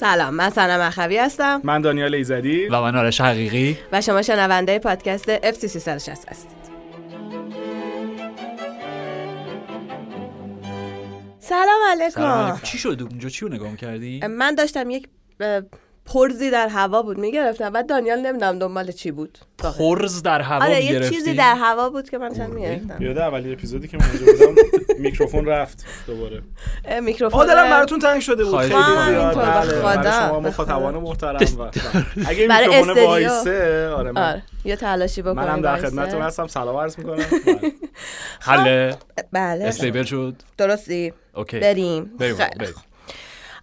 سلام من سنم اخوی هستم. من دانیال ایزدی. و من آرش حقیقی. و شما شنونده پادکست FC 360 هستید. سلام علیکم. سلام چی شد؟ اونجا چی رو نگاه کردی؟ من داشتم یک پرزی در هوا بود می‌گرفتم. بعد دانیال نمی‌دونم دنبال چی بود. پرز در هوا آره یه چیزی در هوا بود که من داشتم می‌گرفتم. یاد اولین اپیزودی که من اونجا بودم میکروفون رفت دوباره. میکروفون آه دلم براتون تنگ شده بود. خیلی. زیاد. اینطور بله به برای خدا، شما مخاطبان محترم و اگه میکروفون. وایسه آره من آره یه تلاشی بکنم منم در. خدمتتون هستم. سلام عرض می‌کنم. حله. بله. stable شد. درستی. okay. بریم. بریم.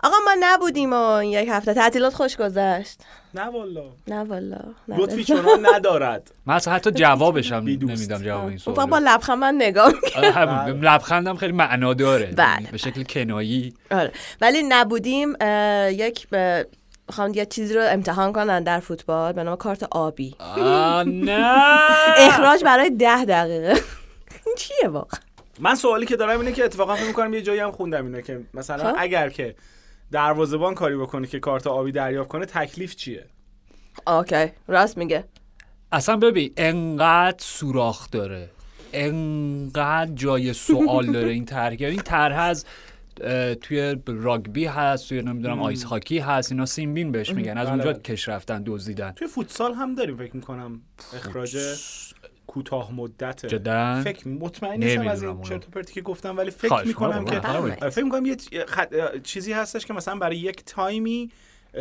آقا ما نبودیم و این یک هفته تعطیلات خوش گذشت. نه والا نه والا لطفی چنان ندارد. من اصلا حتی جوابشم بی دوست. نمیدم جواب این فقط با سوال لبخند من نگاه می‌کرد. لبخندم خیلی معنا داره بله. به شکل کنایی. آره. ولی نبودیم یک اه، می‌خوام یه چیزی رو امتحان کنن در فوتبال. به نام کارت آبی. نه. اخراج برای ده دقیقه. این چیه واقعا؟ من سوالی که دارم اینه که اتفاقا فکر می‌کنم یه جایی هم خوندم اینه که مثلا خب. اگر که دروازه‌بان کاری بکنه که کارت آبی دریافت کنه تکلیف چیه؟ اوکی راست میگه. اصلا ببین انقدر سوراخ داره. انقدر جای سوال داره این طرح این طرح از توی راگبی هست توی نمی‌دونم آیس هاکی هست اینا سیمبین بهش میگن. از بله، اونجا بله. کش رفتن دزدیدن. توی فوتسال هم داریم فکر می‌کنم اخراج کوتاه مدت جدا فکر مطمئن نیستم از این. چرت و پرتی که گفتم ولی فکر می‌کنم. که بفرمایید. فکر می‌کنم یه. چیزی هستش که مثلا برای یک تایمی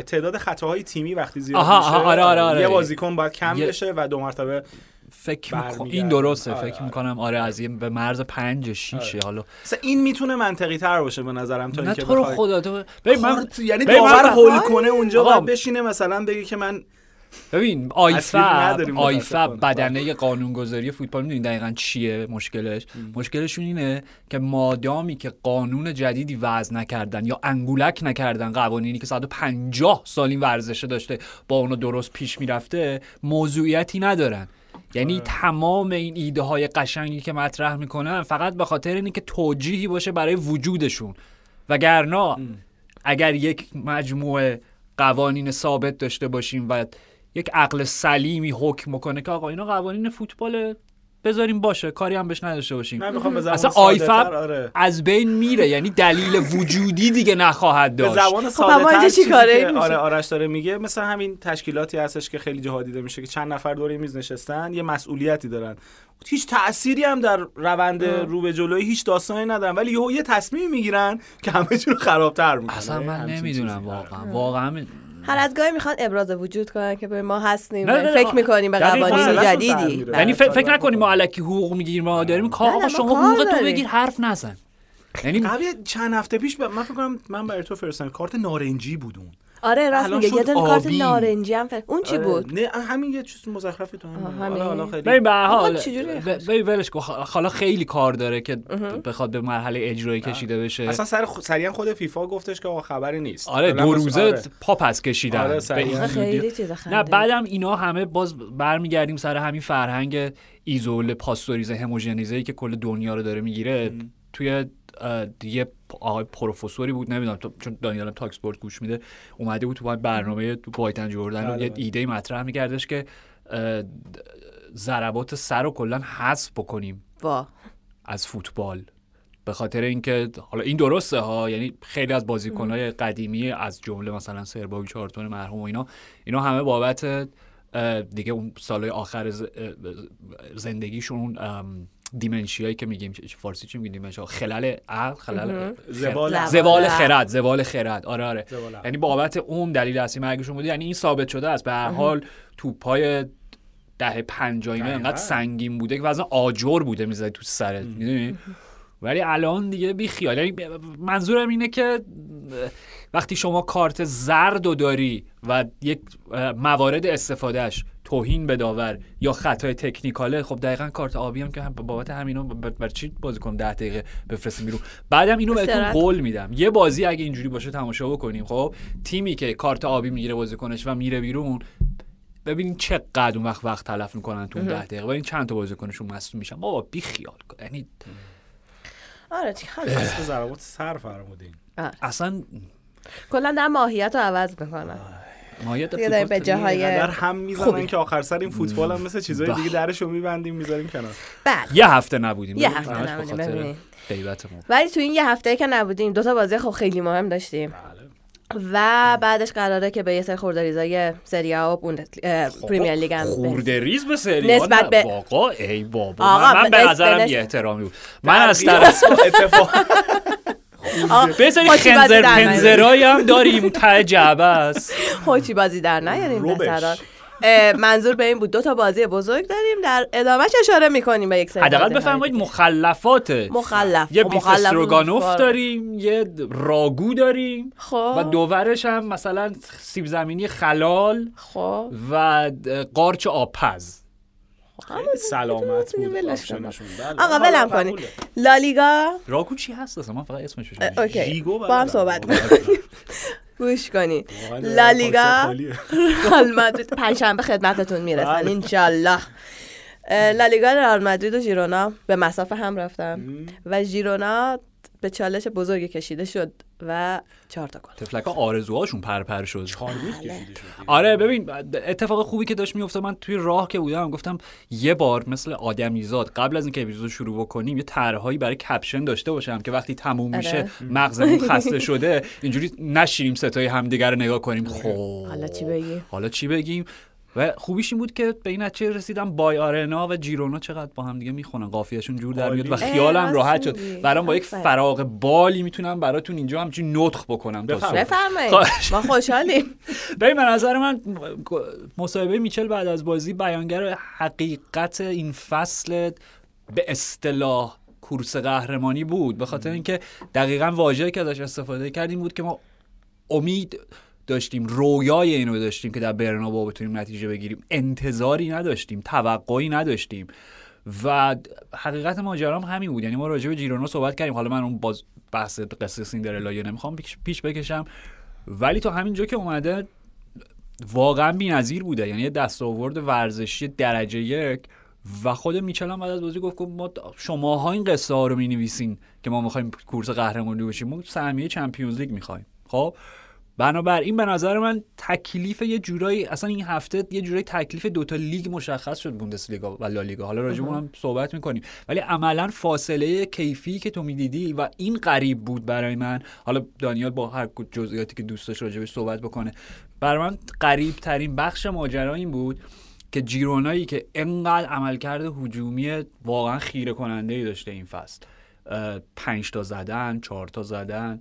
تعداد خطاهای تیمی وقتی زیاد آها، میشه آها، آره، آره، آره. یه بازیکن باید کم یه- بشه و دو مرتبه فکر می‌کنم برمیگردن. این درسته آره، فکر آره. می‌کنم آره از این به مرز پنج شیشه حالا مثلا این می‌تونه منطقی تر باشه به نظرم تا نه اینکه تو رو خدا تو ببین من یعنی داور هول کنه اونجا. باید بشینه مثلا بگه که من ببین آیفب آیفب. بدنه قانونگذاری فوتبال می‌دونی دقیقا چیه مشکلش؟ مشکلشون اینه که مادامی که قانون جدیدی وضع نکردن یا انگولک نکردن قوانینی که 150 سال این ورزشه داشته با اونو درست پیش می‌رفته موضوعیتی ندارن. یعنی تمام این ایده های قشنگی که مطرح می‌کنن فقط به خاطر اینه که توجیهی باشه برای وجودشون. وگرنه اگر یک مجموعه قوانین ثابت داشته باشیم و یک عقل سلیمی حکم کنه که آقا اینا قوانین فوتبال بذاریم باشه کاری هم بهش نداشته باشیم. به اصلا آیفب آره. از بین میره یعنی دلیل وجودی دیگه نخواهد به داشت. زبان خب، ساده اما اینجا چی کاره؟ آره آرش داره میگه مثل همین تشکیلاتی هستش که خیلی جاها دیده میشه که چند نفر دور میز نشستن یه مسئولیتی دارن. هیچ تأثیری هم در روند رو به جلوی هیچ داستانی ندارن ولی یهو یه تصمیمی می‌گیرن که همه چی رو خرابتر می‌کنه اصلا من نمی‌دونم واقعا. واقعا می- هر از گاهی می‌خوان ابراز وجود کنن که به ما هستیم نه، نه، نه، فکر می‌کنیم به. قوانین جدیدی. یعنی بله. فکر, فکر نکنیم ما علکی حقوق می‌گیریم ما داریم ما شما کار حقوق تو. بگیر حرف نزن یعنی قبل چند هفته پیش. من فکر کنم من برای تو فرستادم کارت نارنجی بود اون آره راست میگه. یه دونه کارت. نارنجی هم فکر اون چی آره، بود؟ نه همین یه چیز مزخرفی تو همین. آه، حالا خیلی ببین به حال ببین ولش کن. حالا خیلی کار داره که بخواد به مرحله اجرایی کشیده بشه. اصلا سر خ... سریعا خود فیفا گفتش که آقا خبری نیست. آره دو روزه آره. پا پس کشیدن. آره، به صحیح. این خیلی. چیز نه بعدم اینا همه باز برمیگردیم سر همین فرهنگ ایزوله پاستوریزه هموژنیزه ای که کل دنیا رو داره می‌گیره. توی یه آقای پروفسوری بود نمی‌دونم چون دانیالم talkSPORT گوش میده اومده بود تو برنامه تو White and Jordan و بله، یه بله. ایده مطرح میکردش که ضربات سر رو کلا حذف بکنیم وا. از فوتبال. به خاطر اینکه حالا این درسته ها یعنی خیلی از بازیکنهای قدیمی از جمله مثلا سر بابی چارلتون مرحوم و اینا اینا همه بابت دیگه اون سالهای آخر زندگیشون دیمنشیایی که میگیم چه- فارسی چی میگیم؟ دیمنشیا خلل عقل خلل زوال زوال. خرد. زوال خرد. آره آره. یعنی بابت اون دلیل اصلی مرگشون بوده یعنی این ثابت شده است. به هر حال توپای دهه پنجاه اینا. انقدر سنگین بوده که وزن آجر بوده می‌زدی تو سرت می‌دونی؟ ولی الان دیگه بی خیال. یعنی منظورم اینه که وقتی شما کارت زرد رو داری و یک موارد استفادهش توهین به داور یا خطای تکنیکاله خب دقیقا کارت آبی هم که هم بابت همینا بر چی بازی کنم 10 دقیقه بفرستیم بیرون؟ بعدم اینو بهتون. قول میدم. یه بازی اگه اینجوری باشه تماشا بکنیم خب؟ تیمی که کارت آبی می‌گیره بازیکنش و میره بیرون ببینین چقدر اون وقت وقت تلف می‌کنن تو اون ده دقیقه. ببین چند تا بازیکنشون مصدوم میشن. بابا بی خیال کن. یعنی آره ضربات سر فرمودین. اصلا کلا در ماهیت رو عوض می‌کنن ماهیت دیگه داریم فوتبال به جاهای در هم می‌زنن خوبی. که آخر سر این فوتبال هم مثل چیزای دیگه درشو میبندیم می‌ذاریم کنار. بله. یه هفته نبودیم. یه هفته نبودیم، ولی تو این یه هفته که نبودیم دو تا بازی خب خیلی مهم داشتیم. و بعدش قراره که به یه سری خوردریزای سری آ و بوندس اه، پریمیر لیگ هم برسیم. خورده ریز به سری نسبت به- آقا ای بابا. آقا، من, من به نظرم بی احترامی بود. من از طرف اتفاق بذاری بازی خنزر. پنزرایی هم داریم ته جعبه است خوچی بازی در نیاریم. پسران منظور به این بود دو تا بازی بزرگ داریم در ادامهش اشاره می‌کنیم به یک سری حداقل بفرمایید. مخلفات مخلف یه خب، بیف استروگانوف بود. داریم یه راگو داریم خب و دوورش هم مثلا سیب زمینی خلال خب و قارچ آبپز سلامت بود. بله. آقا ولم کنید. لالیگا راگو چی هست اصلا من فقط اسمش رو اه، شنیدم. اوکی با هم. صحبت گوش کنید واقعا لالیگا. رئال مادرید پنجشنبه خدمتتون می‌رسن بله. انشالله لالیگا رئال مادرید و ژیرونا به مسافه هم رفتن و ژیرونا به چالش بزرگی کشیده شد و چهار تا گل. تفلکا آرزوهاشون پرپر شد. شد. دیگه. آره ببین اتفاق خوبی که داشت میافتاد من توی راه که بودم گفتم یه بار مثل آدمیزاد قبل از اینکه اپیزود رو شروع بکنیم یه طرحهایی برای کپشن داشته باشم که وقتی تموم میشه آره. مغزمون خسته شده اینجوری نشینیم ستای همدیگه رو نگاه کنیم. خب. حالا چی بگیم؟ حالا چی بگیم؟ و خوبیش این بود که به این نتیجه رسیدم بای آرنا و جیرونا چقدر با هم دیگه می‌خونن قافیهشون جور در میاد و. خیالم راحت شد میگی. برام با یک. فراغ بالی می‌تونم براتون اینجا همچین نطخ بکنم بفرمایید. خواهش. ما خوشحالیم ببین به نظر من مصاحبه میچل بعد از بازی بیانگر حقیقت این فصل به اصطلاح کورس قهرمانی بود به خاطر اینکه دقیقا واژه‌ای که ازش استفاده کردیم بود که ما امید داشتیم رویای اینو داشتیم که در برنابا بتونیم نتیجه بگیریم. انتظاری نداشتیم توقعی نداشتیم. و حقیقت ماجرا هم همین بود. یعنی ما راجع به جیرونا صحبت کردیم. حالا من اون باز بحث قصه سیندرلا نمی‌خوام پیش- بکشم. ولی تا همینجا که اومده واقعا بی‌نظیر بوده. یعنی دستاورد ورزشی درجه یک. و خود میچل بعد از بازی گفت گفت ما شماها این قصه ها رو می‌نویسین که ما می‌خوایم کورس قهرمانی بشیم. ما سهمیه چمپیونز لیگ می‌خوایم. خب؟ بنابراین به نظر من تکلیف یه جورایی اصلا این هفته یه جورایی تکلیف دوتا لیگ مشخص شد بوندسلیگا و لالیگا حالا راجع هم صحبت می‌کنیم. ولی عملا فاصله کیفی که تو می‌دیدی و این غریب بود برای من. حالا دانیال با هر جزئیاتی که دوست داشت راجبش صحبت بکنه. برای من غریب ترین بخش ماجرا این بود که جیرونایی که انقدر عملکرد هجومی واقعا خیره کننده ای داشته این فصل. پنج تا زدن چهار تا زدن.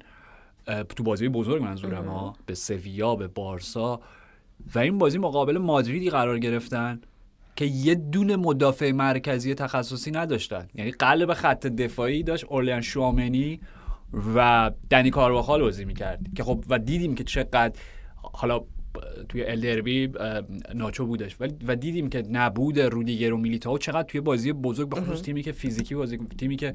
تو بازی بزرگ منظورم ها به سویا به بارسا. و این بازی مقابل مادریدی قرار گرفتن که یه دونه مدافع مرکزی تخصصی نداشتن. یعنی قلب خط دفاعی داشت اورلیان شوامنی و دنی کارواخال بازی می‌کرد. که خب و دیدیم که چقدر حالا توی الدربی ناچو بودش. ولی و دیدیم که نبود رودیگر و میلیتائو. چقدر توی بازی بزرگ به خصوص تیمی که فیزیکی بازی تیمی که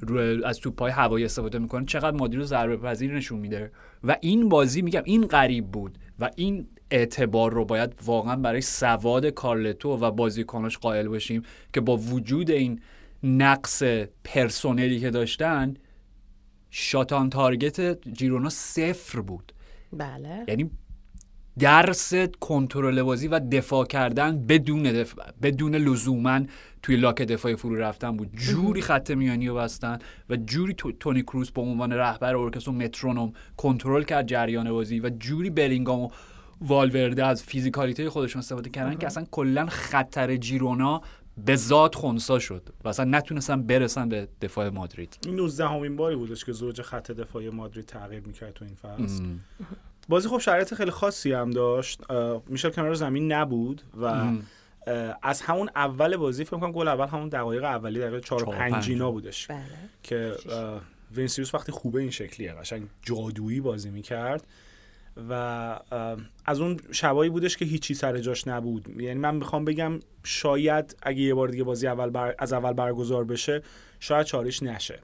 رو از توپای هوایی استفاده می‌کنه چقدر مادری رو ضربه پذیر نشون میده. و این بازی میگم این غریب بود. و این اعتبار رو باید واقعا برای سواد کارلتو و بازیکناش قائل باشیم که با وجود این نقص پرسونلی که داشتن شاتان تارگت جیرونا صفر بود. بله. یعنی درس کنترل بازی و دفاع کردن بدون دفاع بدون لزوما توی لاک دفاعی فرو رفتن بود. جوری خط میانی رو بستن و جوری تو- تونی کروز به عنوان رهبر ارکستر و مترونوم کنترل کرد جریان بازی و جوری بلینگام و والورده از فیزیکالیته خودشون استفاده کردن که اصلا کلا خطر جیرونا به ذات خونسا شد و اصلا نتونستن برسن به دفاع مادرید. این 19 همین باری بودش که زوج خط دفاعی مادرید تغییر می‌کرد تو این فصل. بازی خب شرایط خیلی خاصی هم داشت. میشل کنار زمین نبود و از همون اول بازی فکر کنم گل اول همون دقایق اولی دقیقه 4 و چهار و 5 پنج. اینا بودش. بله. که وینسیوس وقتی خوبه این شکلیه قشنگ جادویی بازی می‌کرد. و از اون شبایی بودش که هیچی سر جاش نبود. یعنی من می‌خوام بگم شاید اگه یه بار دیگه بازی اول بر... از اول برگزار بشه شاید چارش نشه.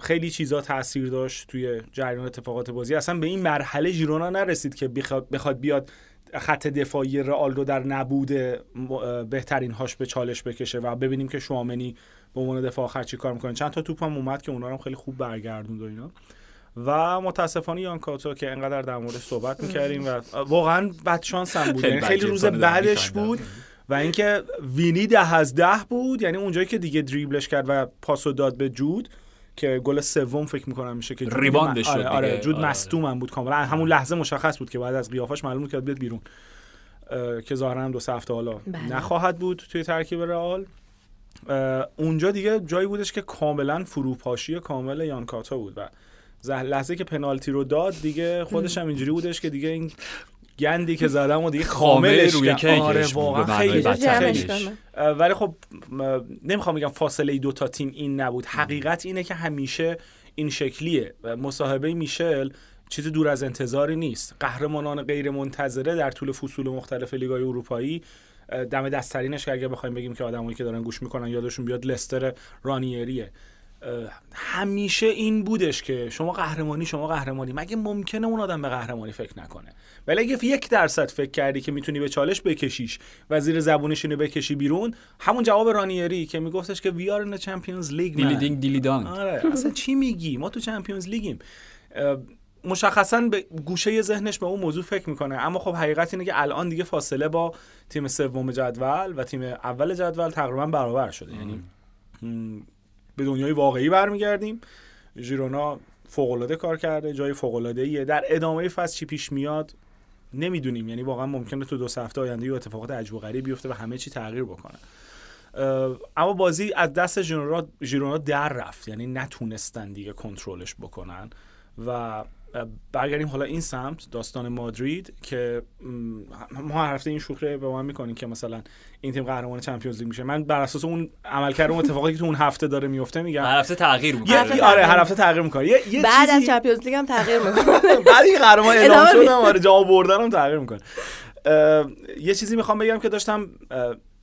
خیلی چیزا تاثیر داشت توی جریان اتفاقات بازی. اصلا به این مرحله ژیرونا نرسید که بخواد, بخواد بیاد خط دفاعی رئال رو در نبود بهترین هاش به چالش بکشه و ببینیم که شوامنی به عنوان دفاع آخر چی کار می‌کنه. چند تا توپ هم اومد که اونا رو خیلی خوب برگردوند و اینا. و متاسفانه یان کاتو که انقدر در موردش صحبت می‌کردیم و واقعا بد شانس هم بود. خیلی یعنی خیلی روز بعدش. بود و اینکه وینی ده از ده بود یعنی اونجایی که دیگه دریبلش کرد و پاسو داد به جود که گل سوم فکر می‌کنم میشه که جود ریباندش آره, شد آره دیگه. جود آره. مصدوم هم بود کاملا همون لحظه مشخص بود که بعد از قیافش معلوم بود که باید بیاد بیرون که ظاهرا هم دو سه هفته حالا بله. نخواهد بود توی ترکیب رئال اونجا دیگه جایی بودش که کاملا فروپاشی کامل یانکاتا بود و لحظه که پنالتی رو داد دیگه خودش هم اینجوری بودش که دیگه این گندی که زدم و دیگه خامه خاملش روی. کیکش. آره واقعا خیلی ولی خب نمی‌خوام بگم فاصله دو تا تیم این نبود. حقیقت اینه که همیشه این شکلیه و مصاحبه میشل چیزی دور از انتظاری نیست. قهرمانان غیر منتظره در طول فصول مختلف لیگای اروپایی دم دستترینش که اگه بخوایم بگیم که آدمایی که دارن گوش می‌کنن یادشون بیاد لستر رانیریه. همیشه این بودش که شما قهرمانی شما قهرمانی. مگه ممکنه اون آدم به قهرمانی فکر نکنه؟ ولی اگه یک درصد فکر کردی که می‌تونی به چالش بکشیش و زیر زبونش اینو بکشی بیرون همون جواب رانیری که میگفتش که we are League man. Dilly ding dilly dong آره اصلا چی میگی؟ ما تو Champions League یم مشخصا به گوشه ذهنش به اون موضوع فکر می‌کنه. اما خب حقیقت اینه که الان دیگه فاصله با تیم سوم جدول و تیم اول جدول تقریبا برابر شده. یعنی به دنیای واقعی برمیگردیم. ژیرونا فوق‌العاده کار کرده جای فوق‌العاده‌ایه. در ادامه فصل چی پیش میاد نمی‌دونیم. یعنی واقعا ممکنه تو دو هفته آینده یه اتفاقات عجیب و غریب بیفته و همه چی تغییر بکنه. اما بازی از دست ژیرونا در رفت. یعنی نتونستن دیگه کنترلش بکنن و برگردیم حالا این سمت داستان مادرید که ما هر هفته این شوخی به ما می‌کنیم که مثلا این تیم قهرمان چمپیونز لیگ میشه. من بر اساس اون عملکرد اون اتفاقی که تو اون هفته داره میفته میگم. هر هفته تغییر یه می‌کنه آره. هر هفته تغییر می‌کنه. یه, یه بعد از چیزی- چمپیونز لیگ هم تغییر می‌کنه. بعد این قهرمان اعلام شدم آره جام بردن هم تغییر می‌کنه. یه چیزی می‌خوام بگم که داشتم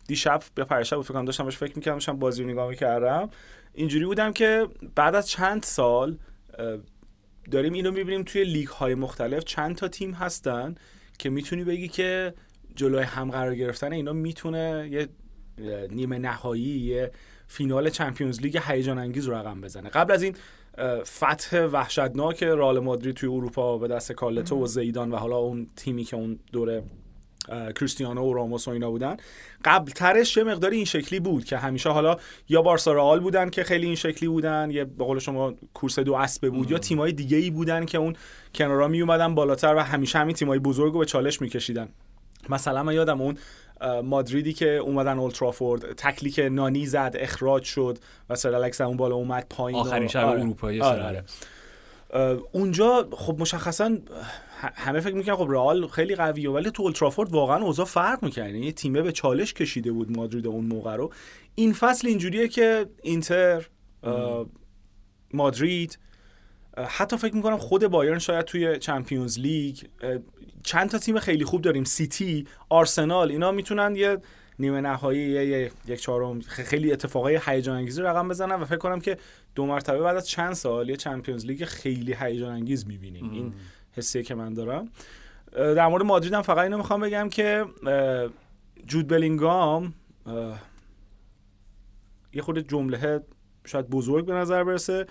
دیشب یا پرشب بود فکر کنم داشتم بهش فکر می‌کردم داشتم بازی رو نگاه می‌کردم. اینجوری بودم که بعد از چند سال داریم اینو می‌بینیم توی لیگ های مختلف چند تا تیم هستن که می‌تونی بگی که جلوی هم قرار گرفتن اینا می‌تونه یه نیمه نهایی یه فینال چمپیونز لیگ هیجان انگیز رقم بزنه. قبل از این فتح وحشتناک رئال مادرید توی اروپا به دست کارلتو و زیدان و حالا اون تیمی که اون دوره کریستیانو و راموس و اینا بودن. قبل ترش یه مقداری این شکلی بود که همیشه حالا یا بارسا رئال بودن که خیلی این شکلی بودن یا به قول شما کورس دو اسبه بود یا تیمای دیگه ای بودن که اون کنارا می اومدن بالاتر و همیشه همین تیمای بزرگ رو به چالش میکشیدن. مثلا من یادم اون مادریدی که اومدن اولترافورد تکلی که نانی زد اخراج شد و سر الکس اون بالا اومد پایین. آخرین شب آره. اروپایی آره، آره. اونجا خب مشخصا همه فکر می‌کنن خب رئال خیلی قویه ولی تو اولترافورد واقعا اوضاع فرق می‌کنه یعنی یه تیمه به چالش کشیده بود مادرید اون موقع رو. این فصل اینجوریه که اینتر مادرید حتی فکر می‌کنم خود بایرن شاید توی Champions League چند تا تیم خیلی خوب داریم. سیتی آرسنال اینا می‌تونن یه نیمه نهایی یه, یه- یک چهارم خیلی اتفاقای هیجان انگیزی رقم بزنن و فکر کنم که دو مرتبه بعد از چند سال یه Champions League خیلی هیجان انگیز می‌بینیم. این حسیه که من دارم. در مورد مادرید هم فقط اینو می‌خوام بگم که جود بلینگام یه خورده جمله شاید بزرگ به نظر برسه.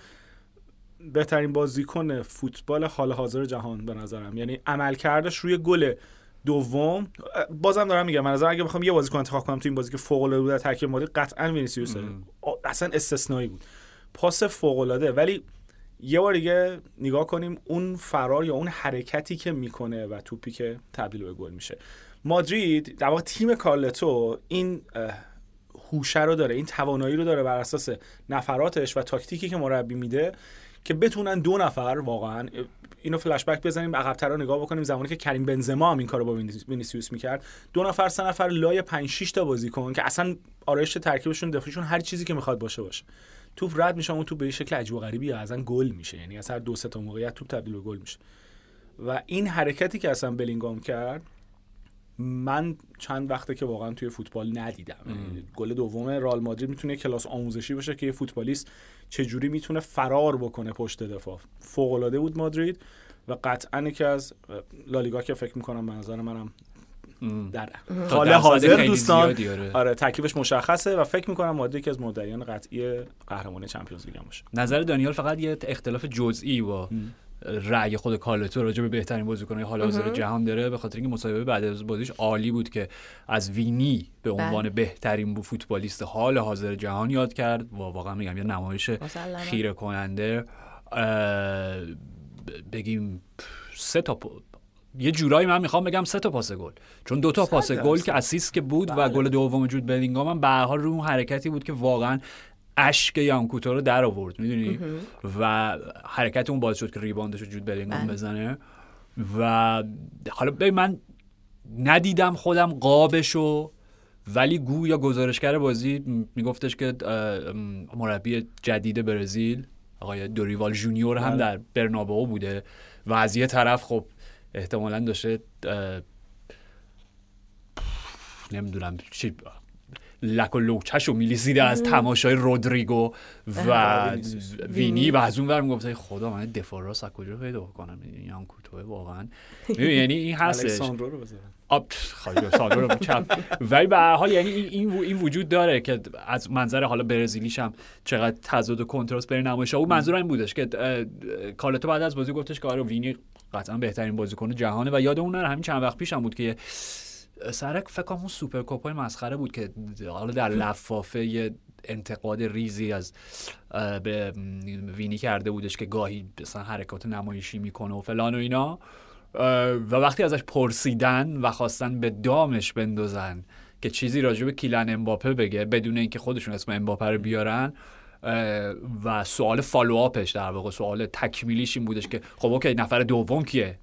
بهترین بازیکن فوتبال حال حاضر جهان به نظرم. یعنی عملکردش روی گل دوم. بازم دارم میگم من نظر اگه بخوام یه بازیکن انتخاب کنم تو این بازی که فوق العاده بود ترکیب مادرید قطعا وینیسیوسه. آ- اصلا استثنایی بود. پاس فوق العاده ولی یه بار دیگه نگاه کنیم اون فرار یا اون حرکتی که می‌کنه و توپی که تبدیل به گل میشه. مادرید در واقع تیم کارلتو این هوشه رو داره این توانایی رو داره بر اساس نفراتش و تاکتیکی که مربی میده که بتونن دو نفر واقعا اینو فلش بک بزنیم عقب‌تر رو نگاه بکنیم زمانی که کریم بنزما هم این کارو با وینیس- وینیسیوس می‌کرد. دو نفر سه نفر لای 5 6 تا بازیکن که اصلا آرایش ترکیبشون دفاعشون هر چیزی که می‌خواد باشه باشه. توپ رد میشه اون توپ به شکل عجیب و غریبی اصلا گل میشه. یعنی از هر دو سه تا موقعیت توپ تبدیل به گل میشه. و این حرکتی که اصلا بلینگام کرد من چند وقته که واقعا توی فوتبال ندیدم. یعنی گل دوم رئال مادرید می‌تونه کلاس آموزشی باشه که یه فوتبالیست چجوری می‌تونه فرار بکنه پشت دفاع. فوق العاده بود مادرید و قطعا یکی از لالیگا که فکر می‌کنم به نظر منم در حال حاضر دوستان. آره. آره ترکیبش مشخصه و فکر می‌کنم مادرید یکی از مدعیان قطعی قهرمانی چمپیونز لیگ باشه. نظر دانیال فقط یه اختلاف جزئی با رأی خود کارلتو راجع به بهترین بازیکن حال حاضر جهان داره به خاطر اینکه مصاحبه بعد از بازیش عالی بود که از وینی به عنوان بله. بهترین بو فوتبالیست حال حاضر جهان یاد کرد. و واقعا میگم یه نمایش. خیره کننده بگیم سه تا یه جورایی من می‌خوام بگم سه تا پاس گل چون دو تا پاس گل. که اسیست که بود و بله. گل دوم جود بلینگام هم به هر حال رو اون حرکتی بود که واقعا اشک یانکوتو رو در آورد می‌دونی و حرکت اون باعث شد که ریباندش رو جود بلینگام بله. بزنه و حالا ببین من ندیدم خودم قابشو ولی گویا گزارشگر بازی میگفتش که مربی جدید برزیل آقای دوریوال جونیور هم بله. در برنابئو بوده و از یه طرف خب احتمالا داشته نمی‌دونم چی لک و لوچش رو میلیزیده از تماشای رودریگو و. وینی و از اون ور می‌گفت خدا من دفاع راست از کجا پیدا کنم این هم کوتوه واقعا یعنی این هستش آب سالو رو ولی به حال یعنی این این وجود داره که از منظر حالا برزیلیش هم چقدر تضاد و کنتراست بین نمایش او منظور این بودش که کارلتو بعد از بازی گفتش که آره وینی قطعا بهترین بازیکن جهانه و یاد اون نره. همین چند وقت پیش هم بود که یه سر فکر اون سوپر کوپای مسخره بود که حالا در لفافه انتقاد ریزی از به وینی کرده بودش که گاهی مثلا حرکات نمایشی می‌کنه و فلان و اینا. و وقتی ازش پرسیدن و خواستن به دامش بندازن که چیزی راجع به کیلن امباپه بگه بدون اینکه خودشون اسم امباپه رو بیارن و سوال follow-up ش در واقع سوال تکمیلیش این بودش که خب okay نفر دوم کیه؟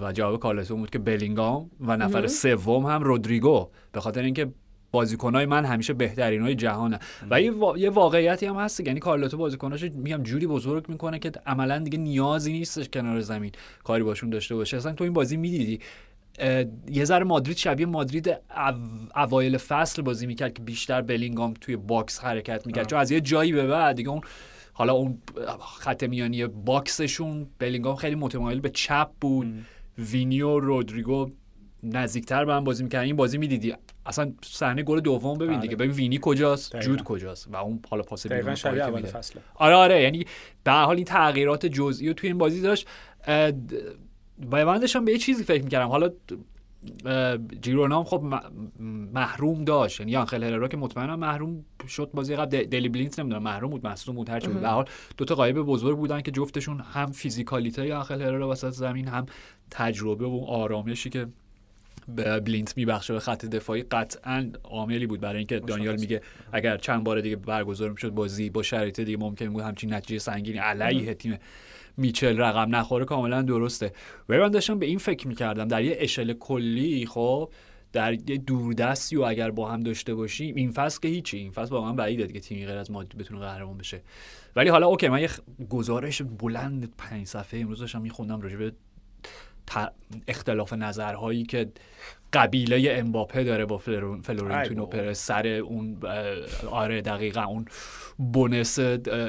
و جواب کارلتو این بود که بلینگام و نفر سوم هم رودریگو به خاطر اینکه بازیکنای من همیشه بهترین های جهانه. و یه, وا- یه واقعیتی هم هست یعنی کارلتو بازیکناش میگم جوری بزرگ می‌کنه که عملا دیگه نیازی نیستش کنار زمین کاری باشون داشته باشه. اصلا تو این بازی می‌دیدی؟ یه ذره مادرید شبیه مادرید او- اوایل فصل بازی می‌کرد که بیشتر بلینگام توی box حرکت می‌کرد. چون از یه جایی به بعد دیگه اون حالا اون خط میانی box شون بلینگام خیلی متمایل به چپ بود. وینی و رودریگو نزدیکتر به هم بازی می‌کردن. این بازی می‌دیدی. اصلا صحنه گل دوم ببین بله. دیگه. ببین وینی کجاست؟ دقیقاً. جود کجاست؟ و اون حالا پاس بیرون شبیه اول. فصله. آره آره. یعنی به حال این تغییرات جزئی رو توی این بازی داشت. و من داشتم به یه چیزی فکر می‌کردم. حالا جیرونا هم خب محروم داشت. یعنی آنخل هررا که مطمئنم محروم شد بازی قبل. دلی بلینت نمی‌دونم محروم بود مصدوم بود هرچی بود. به حال دو تا غایب بزرگ بودن که جفتشون هم فیزیکالیته آنخل هررا وسط زمین هم تجربه و آرامشی که بلینت میبخشه به خط دفاعی قطعا عاملی بود برای اینکه دانیال میگه اگر چند بار دیگه برگزار می‌شد بازی با شرایط دیگه ممکن بود همچین نتیجه سنگینی علیه تیم میچل رقم نخوره. کاملا درسته. ولی من داشتم به این فکر می‌کردم در یه اشل کلی خب در یه دوردستی و اگر با هم داشته باشیم این فصل که هیچی. این فصل واقعا بعیده دیگه تیمی غیر از ما بتونه قهرمان بشه. ولی حالا اوکی من یه گزارش بلند پنج صفحه امروز داشتم میخوندم راجع به اختلاف نظرهایی که کیلیان امباپه داره با فلورنتینو. پرز سر اون آره دقیقا اون bonus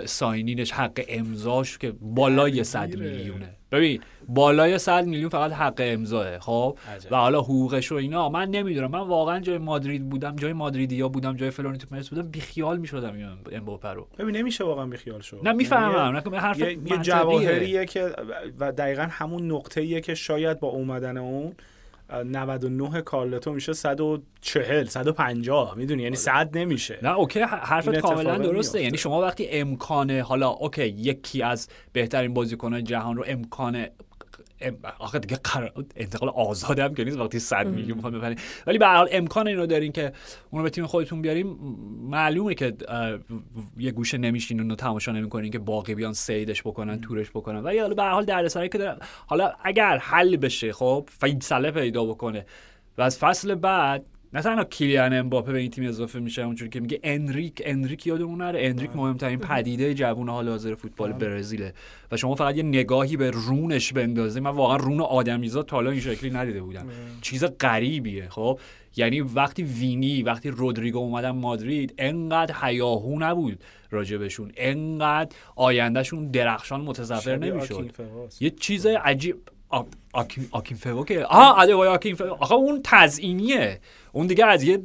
signing ش حق امضاش که بالای 100 میره. میلیونه ببین بالای 100 میلیون فقط حق امضاه خب؟ عجب. و حالا حقوقش و اینا من نمی‌دونم. من واقعا جای مادرید بودم جای مادریدیا بودم جای فلورنتینو پرز بودم بیخیال می‌شدم این امباپه رو. ببین نمیشه واقعا بیخیال شد نه می‌فهمم. یعنی نه حرف یه, یه. جواهریه که و دقیقا همون نقطه ایه که شاید با اومدن اون 99 کارلتو میشه 140 150 می‌دونی؟ یعنی 100 نمیشه. نه اوکی حرفت کاملا درسته. یعنی شما وقتی امکانه حالا okay یکی از بهترین بازیکنان جهان رو امکان ام... آخه دیگه قرار انتقال آزاد هم که نیست وقتی 100 میلیون می‌خواد ببرین. ولی به هر حال امکان اینو دارین که اونو به تیم خودتون بیاریم. معلومه که یه گوشه نمیشین و تماشا نمی‌کنین که باقی بیان سیدش بکنن تورش بکنن. ولی حالا به هر حال دردسری که داره. حالا اگر حل بشه خب فیصله پیدا بکنه. و از فصل بعد نه تنها کیلیان امباپه به این تیم اضافه میشه اونجوری که میگه انریک انریک یادمون نره. انریک مهمترین پدیده جوون حال حاضر فوتبال برزیله و شما فقط یه نگاهی به رونش بندازی. من واقعا رون آدمیزاد تا حالا این شکلی ندیده بودم. چیز غریبیه خب؟ یعنی وقتی وینی وقتی رودریگو اومدن مادرید انقدر حیاهو نبود راجبشون. انقدر آیندهشون درخشان متظفر نمی‌شد. یه چیز عجیب آ- آکین آکین فو که آها آکین فو آخه اون تزیینیه اون دیگه از یه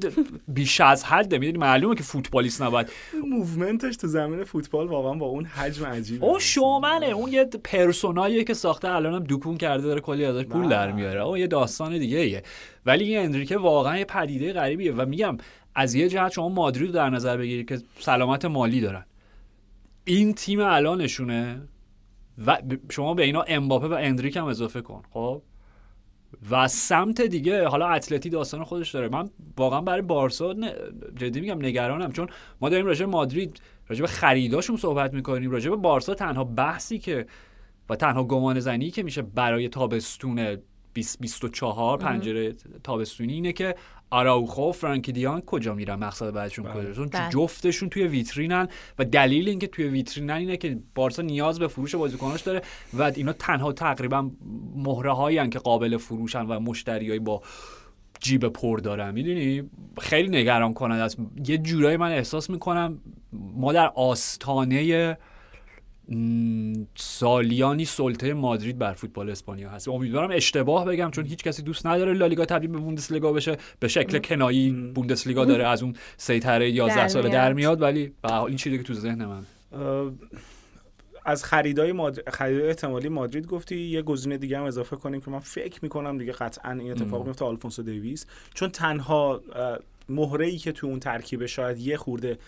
بیش از حده. می‌دونی معلومه که فوتبالیست نباید. موومنتش تو زمین فوتبال واقعا با اون حجم عجیبه. اون شومنه. اون یه پرسوناییه که ساخته الانم دوکون کرده داره کلی ازش پول در میاره اون یه داستان دیگه ایه ولی این اندریکه واقعا یه پدیده غریبیه. و میگم از یه جهت شما مادرید رو در نظر بگیرید که سلامت مالی دارن. این تیم الانشونه و شما به اینا امباپه و اندریک هم اضافه کن. خب؟ و سمت دیگه حالا اتلتی داستان خودش داره. من واقعا برای بارسا جدی میگم نگرانم چون ما داریم راجع مادرید راجع به خریداشون صحبت می‌کنیم. راجع به بارسا تنها بحثی که و تنها گمان زنی که میشه برای تابستون 2024 پنجره تابستونی اینه که آراوخو و فرانکی دیان کجا میرن مقصد بعدشون بله. کجاست چون بله. جفتشون توی ویترینن و دلیل اینکه توی ویترینن اینه که بارسا نیاز به فروش بازیکناش داره و اینا تنها تقریبا مهره هایی که قابل فروشن و مشتریایی با جیب پر دارن می‌دونی خیلی نگران کننده است یه جورایی من احساس می‌کنم ما در آستانه سالیانی سلطه مادرید بر فوتبال اسپانیا هست. امیدوارم اشتباه بگم چون هیچ کسی دوست نداره لالیگا تبدیل به بوندسلیگا بشه. به شکل کنایی بوندسلیگا داره از اون سیطره 11 در ساله. در میاد ولی به این چیزی که تو ذهن من از خریدای ماد... خریدای احتمالی مادرید گفتی یه گزینه دیگه هم اضافه کنیم که من فکر می‌کنم دیگه قطعا این اتفاق میفته آلفونسو دیویس. چون تنها مهره ای که تو اون ترکیبه شاید یه خورده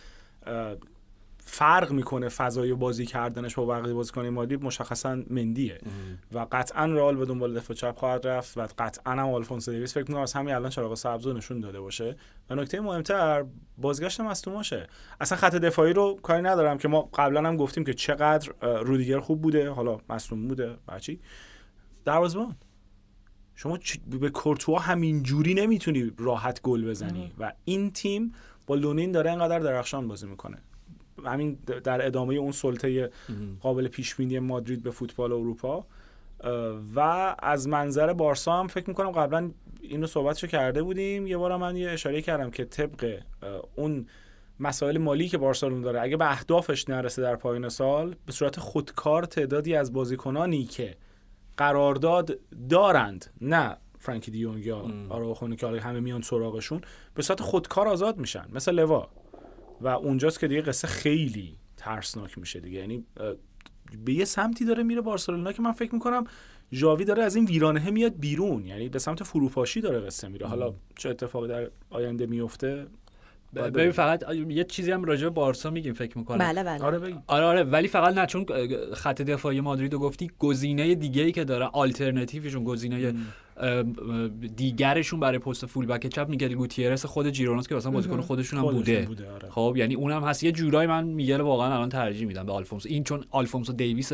فرق می‌کنه فضای بازی کردنش با بقیه بازیکنان مادرید مشخصا مندیه. و قطعا رئال به دنبال دفاع چپ خواهد رفت و قطعا هم آلفونسو دیویس فکر می‌کنم از همین الان چراغ سبز نشون داده باشه. و نکته مهمتر بازگشت مصدوماشه اصلا خط دفاعی رو کاری ندارم که ما قبلا هم گفتیم که چقدر رودیگر خوب بوده. حالا مصدوم بوده. بچی دروازه‌بان. شما به کورتوا همین جوری نمی‌تونی راحت گل بزنی. و این تیم با لونین داره اینقدر درخشان بازی می‌کنه. همین در ادامه اون سلطه قابل پیش بینی مادرید به فوتبال اروپا. و از منظر بارسا هم فکر می‌کنم قبلا اینو صحبتشو کرده بودیم. یه بار من یه اشاره کردم که طبق اون مسائل مالی که بارسلون داره اگه به اهدافش نرسه در پایان سال به صورت خودکار تعدادی از بازیکنانی که قرارداد دارند نه فرانکی دیونگ یا آراوخونی که همه میان سراغشون به صورت خودکار آزاد میشن. مثل لوا. و اونجاست که دیگه قصه خیلی ترسناک میشه دیگه. یعنی به یه سمتی داره میره بارسلونا که من فکر می‌کنم ژاوی داره از این ویرانه میاد بیرون. یعنی به سمت فروپاشی داره قصه میره. حالا چه اتفاقی در آینده میفته؟ ببین فقط یه چیزی هم راجع به بارسا میگیم فکر می‌کنم. بله بله. آره بگی آره آره ولی فقط نه چون خط دفاعی مادرید رو گفتی گزینه دیگه ای که داره آلترناتیوشون گزینه دیگرشون برای پست full back چپ میگل گوتیرس خود ژیروناس که اصلا بازیکن خودشون هم بوده. بوده، آره. خب یعنی اونم هست. یه جورایی من میگل واقعا الان ترجیح میدم به آلفونسو. این چون آلفونسو دیویس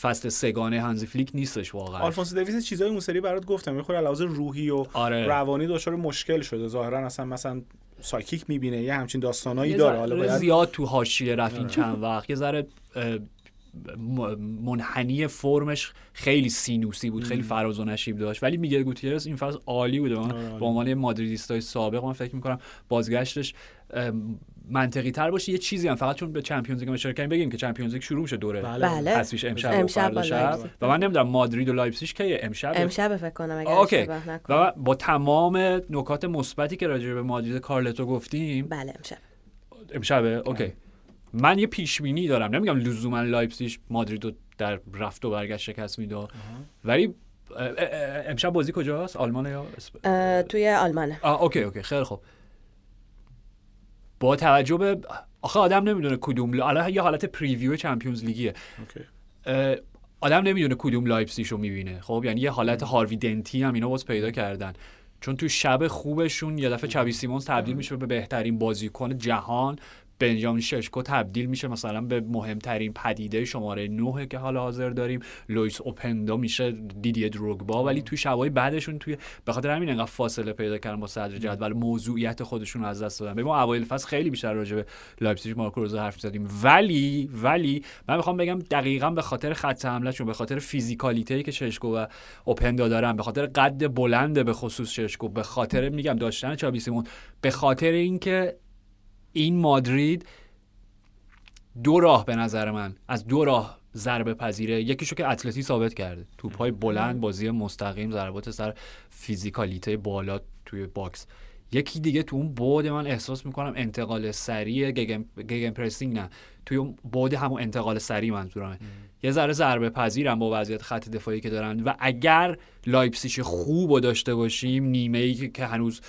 فصل سه‌گانه هانزی فلیک نیستش واقعا. آلفونسو دویس چیزای اون سری برات گفتم. یه خورده لحاظ روحی و آره. روانی دچار مشکل شده. ظاهرا اصلا مثلا psychic می‌بینه یه همچین داستانایی داره. حالا باید آره. زیاد تو حاشیه رفت این چند وقت. یه ذره منحنی فرمش خیلی سینوسی بود خیلی فراز و نشیب داشت. ولی میگل گوتیرس این فصل عالی بوده من آره، به عنوان یه مادریدیستای سابق من فکر می‌کنم بازگشتش منطقی تر باشه. یه چیزی هم فقط چون به چمپیونز لیگ اشاره کردیم بگیم که چمپیونز لیگ شروع میشه دوره. بله. حذفیش امشب و امشب فردا با شب. و من نمی‌دونم مادرید و لایپزیگ که امشب؟ امشب فکر کنم اوکی. اشتباه نکنم. و با تمام نکات مثبتی که راجع به مادرید کارلتو گفتیم. بله امشب. امشبه اوکی. من یه پیش بینی دارم. نمیگم لزوما لایپزیگ مادرید رو در رفت و برگشت شکست میده ولی امشب بازی کجاست؟ آلمان یا اسپ... توی آلمانه آه اوکی اوکی. خیلی خوب. با توجه به آخه آدم نمی‌دونه کدوم الان یه حالت preview چمپیونز لیگیه. اوکی. آدم نمی‌دونه کدوم لایپزیگ رو می‌بینه. خب یعنی یه حالت هاروی دنتی هم اینا باز پیدا کردن. چون تو شب خوبشون یه دفعه ژاوی سیمونز تبدیل میشه به بهترین بازیکن جهان. بنجامین ششکو تبدیل میشه مثلا به مهمترین پدیده شماره 9 که حالا حاضر داریم. لوئیس اوپندا میشه دیدیه دروگبا ولی توی شبای بعدشون توی به خاطر همین انقدر فاصله پیدا کردن با صدر جدول موضوعیت خودشون رو از دست دادن. ببین ما اوایل فصل خیلی بیشتر راجع به لایپزیگ مارکو روزا حرف زدیم ولی ولی من می‌خوام بگم دقیقا به خاطر خط حملهشون به خاطر فیزیکالیته که ششکو و اوپندا دارن به خاطر قد بلند به خصوص ششکو به خاطر میگم داشتن ژاوی سیمون به خاطر اینکه این مادرید دو راه به نظر من از دو راه ضربه پذیره. یکیشو که اتلتی ثابت کرده. توپای بلند بازی مستقیم ضربات سر فیزیکالیته بالا توی box. یکی دیگه تو اون بعد من احساس می‌کنم انتقال سریع gegen, gegenpressing نه. توی اون بعد همون انتقال سریع منظورمه. یه ذره ضربه پذیرم با وضعیت خط دفاعی که دارن و اگر لایپزیگ خوب رو داشته باشیم نیمه ای که هنوز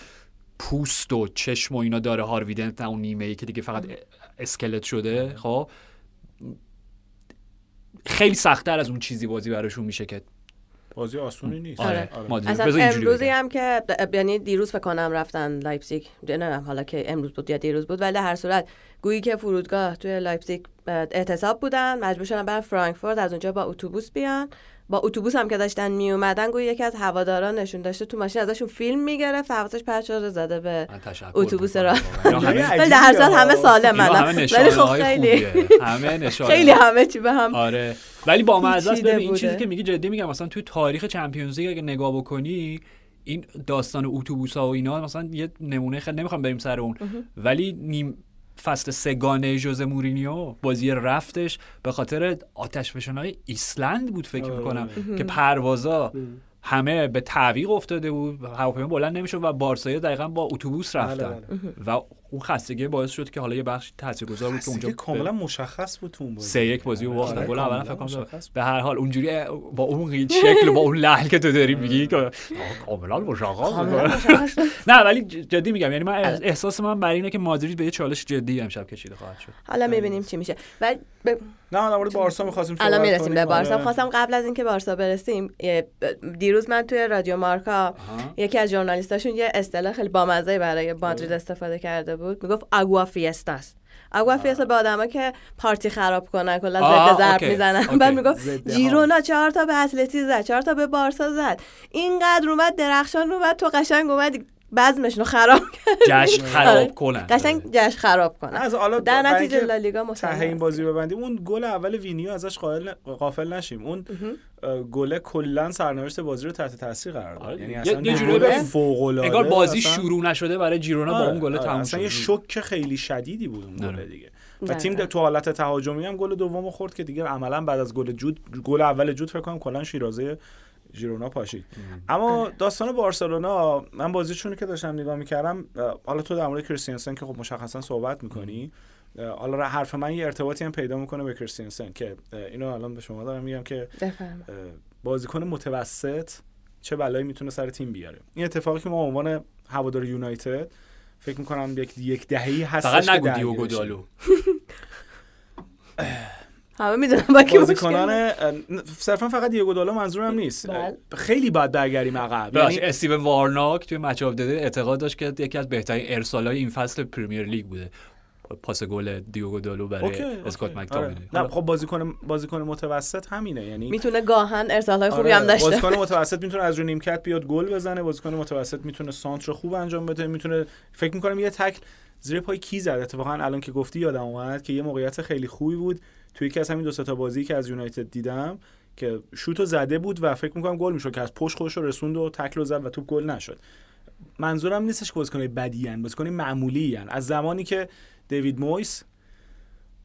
پوست و چشم و اینا داره هارویدنت اون نیمه ای که دیگه فقط اسکلت شده خب. خیلی سختتر از اون چیزی بازی براشون میشه که بازی آسونی نیست. آره. آره. اصلا امروزی هم که یعنی دیروز فکر کنم رفتن لایپزیگ. نمی‌دونم حالا که امروز بود یا دیروز بود ولی هر صورت گویی که فرودگاه توی لایپزیگ اعتصاب بودن مجبور شدن برن فرانکفورت از اونجا با اتوبوس بیان. با اتوبوس هم که داشتن می اومدن گویا یکی از هواداران نشون داشته تو ماشین ازشون فیلم می‌گرفت حواسش پرت شده زده به اتوبوس را ولی در هر همه سالمن. ولی خب خیلی همه خیلی همه چی به هم آره. ولی با مزه به این چیزی که میگی جدی میگم مثلا توی تاریخ چمپیونز لیگ اگه نگاه بکنی این داستان اتوبوس ها و اینا مثلا یه نمونه خیلی نمی‌خوام بریم سر اون ولی نیم فصل سگانه جوز مورینیو بازی رفتش. به خاطر آتش های ایسلند بود فکر می‌کنم که پروازا همه به تعویق افتاده بود هواپیما بلند نمی‌شد و بارسایی دقیقا با اتوبوس رفتن. و اون خستگی باعث شد که حالا یه بخش تاثیرگذار بود که اونجا کاملا مشخص بود اون بازی. سه یک بازی رو باختن گل اول فکر کنم به هر حال اونجوری با اون شکل با اون لحن که تو داری میگی که کاملا مشخص نه ولی جدی میگم یعنی من احساس من برای اینه که مادرید به یه چالش جدی امشب کشیده خواهد شد. حالا می‌بینیم چی میشه. ولی نه در مورد بارسا می‌خواستیم الان می‌رسیم به بارسا. آره. خواستم قبل از اینکه بارسا برسیم دیروز من توی رادیو مارکا یکی از ژورنالیستاشون یه اصطلاح خیلی بامزه برای مادرید استفاده کرده بود. می‌گفت اگوا فیستاس اگوا فیستا به آدما که پارتی خراب کنن کلا ضد ضرب می‌زنن. بعد می‌گفت جیرونا چهار تا به اتلتی زد چهار تا به بارسا زد. اینقدر اومد درخشان اومد تو قشنگ اومد بزمشون رو خراب کرد جشن خراب آره. کنن. قشنگ جشن خراب کنن. از حالا در نتیجه لالیگا ته این بازی ببندیم اون گل اول وینیو ازش قائل غافل نشیم. اون گل کلا سرنوشت بازی رو تحت تاثیر قرار داد. آره. یعنی اصلا یه جوری فوق العاده انگار بازی شروع نشده برای ژیرونا با اون گل آره، تموم شد اصلا یه شوک خیلی شدیدی بود اون گل دیگه. و تیم تو حالت تهاجمی هم گل دومو خورد که دیگه عملا بعد از گل جود گل اول جود فکر کنم کلا شیرازه ژیرونا پاشید. اما داستان بارسلونا من بازیشون که داشتم نگاه می‌کردم حالا تو در مورد کریستیانسن که خب مشخصا صحبت می‌کنی حالا حرف من یه ارتباطی هم پیدا می‌کنه به کریستیانسن که اینو الان به شما دارم میگم که بازیکن متوسط چه بلایی می‌تونه سر تیم بیاره. این اتفاقی که ما عنوان هوادار یونایتد فکر می‌کنم یک یک دههی هستش فقط نگو دیوگو دالو. همه می‌دونم با کی بازیکنان صرفا فقط دیگو دالو منظورم نیست. بله. خیلی باید برگردیم عقب یعنی استیون وارناک توی مچ داده اعتقاد داشت که یکی از بهترین ارسالای این فصل پرمیر لیگ بوده. پاس گل دیوگو دالو برای اسکات مکتامینی آره. نه خب بازیکن بازیکن متوسط همینه یعنی می‌تونه گاهن ارسال خوبی هم آره، داشته. بازیکن متوسط می‌تونه از رو نیمکت بیاد گل بزنه بازیکن متوسط می‌تونه سانتر خوب انجام بده می‌تونه فکر می‌کنم یه تکل زیر پای کی زد؟ اتفاقا الان که گفتی یادم اومد که یه موقعیت خیلی خوبی بود توی یکی از همین دو تا بازی که از یونایتد دیدم که شوتو زده بود و فکر می‌کنم گل می‌شد که از پشت خودش رو رسوند و تکل زد و توپ گل نشد. منظورم نیستش که بازیکن بدی ان بازیکن معمولی ان از زمانی که دیوید مویس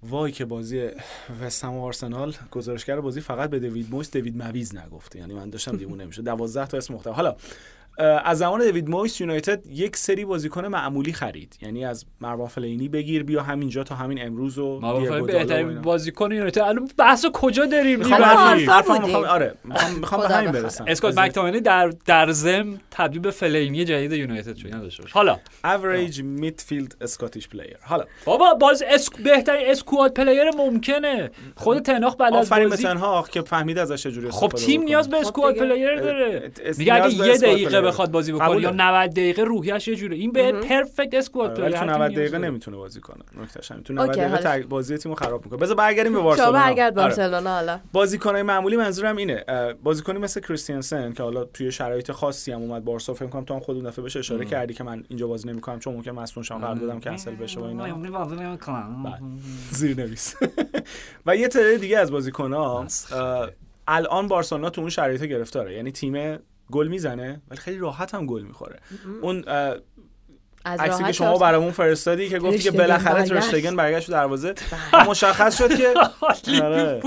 وای که بازی وستهم و آرسنال گزارشگر بازی فقط به دیوید مویس دیوید مویز نگفته. یعنی من داشتم دیوونه میشه 12 تا اسم مختلف حالا از زمان دیوید مویس یونایتد یک سری بازیکن معمولی خرید. یعنی از مروان فلینی بگیر بیا همینجا تا همین امروز و بهترین بازیکن یونایتد. الان بحث کجا داریم؟ می‌خوام آره می‌خوام به همین برسم. اسکات مک‌تامنی در در زم تبدیل به فلینی جدید یونایتد شد. حالا. average midfield Scottish player حالا. بابا باز اسک... بهترین squad player ممکنه. خود تن‌هاخ بعد از بازی تن‌هاخ که فهمید ازش چجوری خب تیم نیاز به squad player داره. میگه اگه یه دقیقه بخواد بازی بکنه. یا 90 دقیقه روحیش یه جوره. این به perfect squad ولی تو 90 دقیقه نمی‌تونه بازی کنه. نکتهش همین. تو 90 دقیقه بازی تیمو خراب می‌کنه. بذار برگردیم به بارسلونا. برگرد آره. بارسلونا حالا. بازیکنای معمولی منظورم اینه. بازیکنی مثل کریستیانسن که حالا توی شرایط خاصی هم اومد بارسا فکر کنم تو هم خود اون دفعه بهش اشاره کردی که من اینجا بازی نمی‌کنم چون ممکن مصدوم شم قرار دادم کنسل بشه و اینا. بله. زیر نویس و یه تعداد دیگه از بازیکن‌ها. الان بارسلونا تو اون شرایط گرفتاره. یعنی تیم گل می‌زنه ولی خیلی راحت هم گل می‌خوره. اون عکسی که شما. برامون فرستادی که گفتی که بالاخره. ترشتگن برگشت تو دروازه. مشخص شد که آره.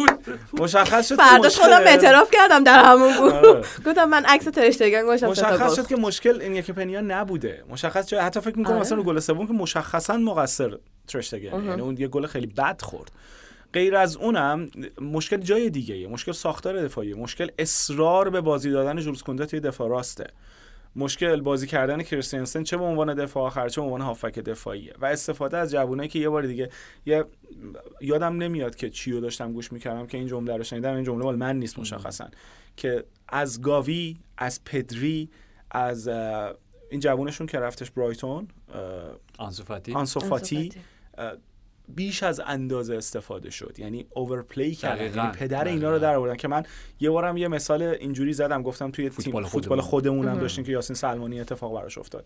مشخص شد فرداش خودم اعتراف کردم در همون گروه آره. گفتم من عکس ترشتگن گوشم مشخص شد که مشکل این یکی پنیا نبوده. مشخص شد حتی فکر می‌کنم آره. مثلا گل سوم که مشخصا مقصر ترشتگن یعنی اون یه گل خیلی بد خورد. غیر از اونم مشکل جای دیگه ایه. مشکل ساختار دفاعی مشکل اصرار به بازی دادن جولز کونده توی دفاع راسته. مشکل بازی کردن کریستنسن چه به عنوان دفاع آخر چه به عنوان هافک دفاعیه. و استفاده از جوونایی که یه بار دیگه یه یادم نمیاد که چیو داشتم گوش می‌کردم که این جمله رو شنیدم. این جمله مال من نیست مشخصا. که از گاوی از پدری از این جوونشون که رفتش برایتون آنسوفاتی آنسوفاتی بیش از اندازه استفاده شد. یعنی اوورپلی کردن. دقیقاً. یعنی پدر اینا دقیقاً. رو در آوردن که من یه بارم یه مثال اینجوری زدم. گفتم توی فوتبال تیم فوتبال خودمون. خودمونم داشتیم که یاسین سلمانی اتفاق براش افتاد.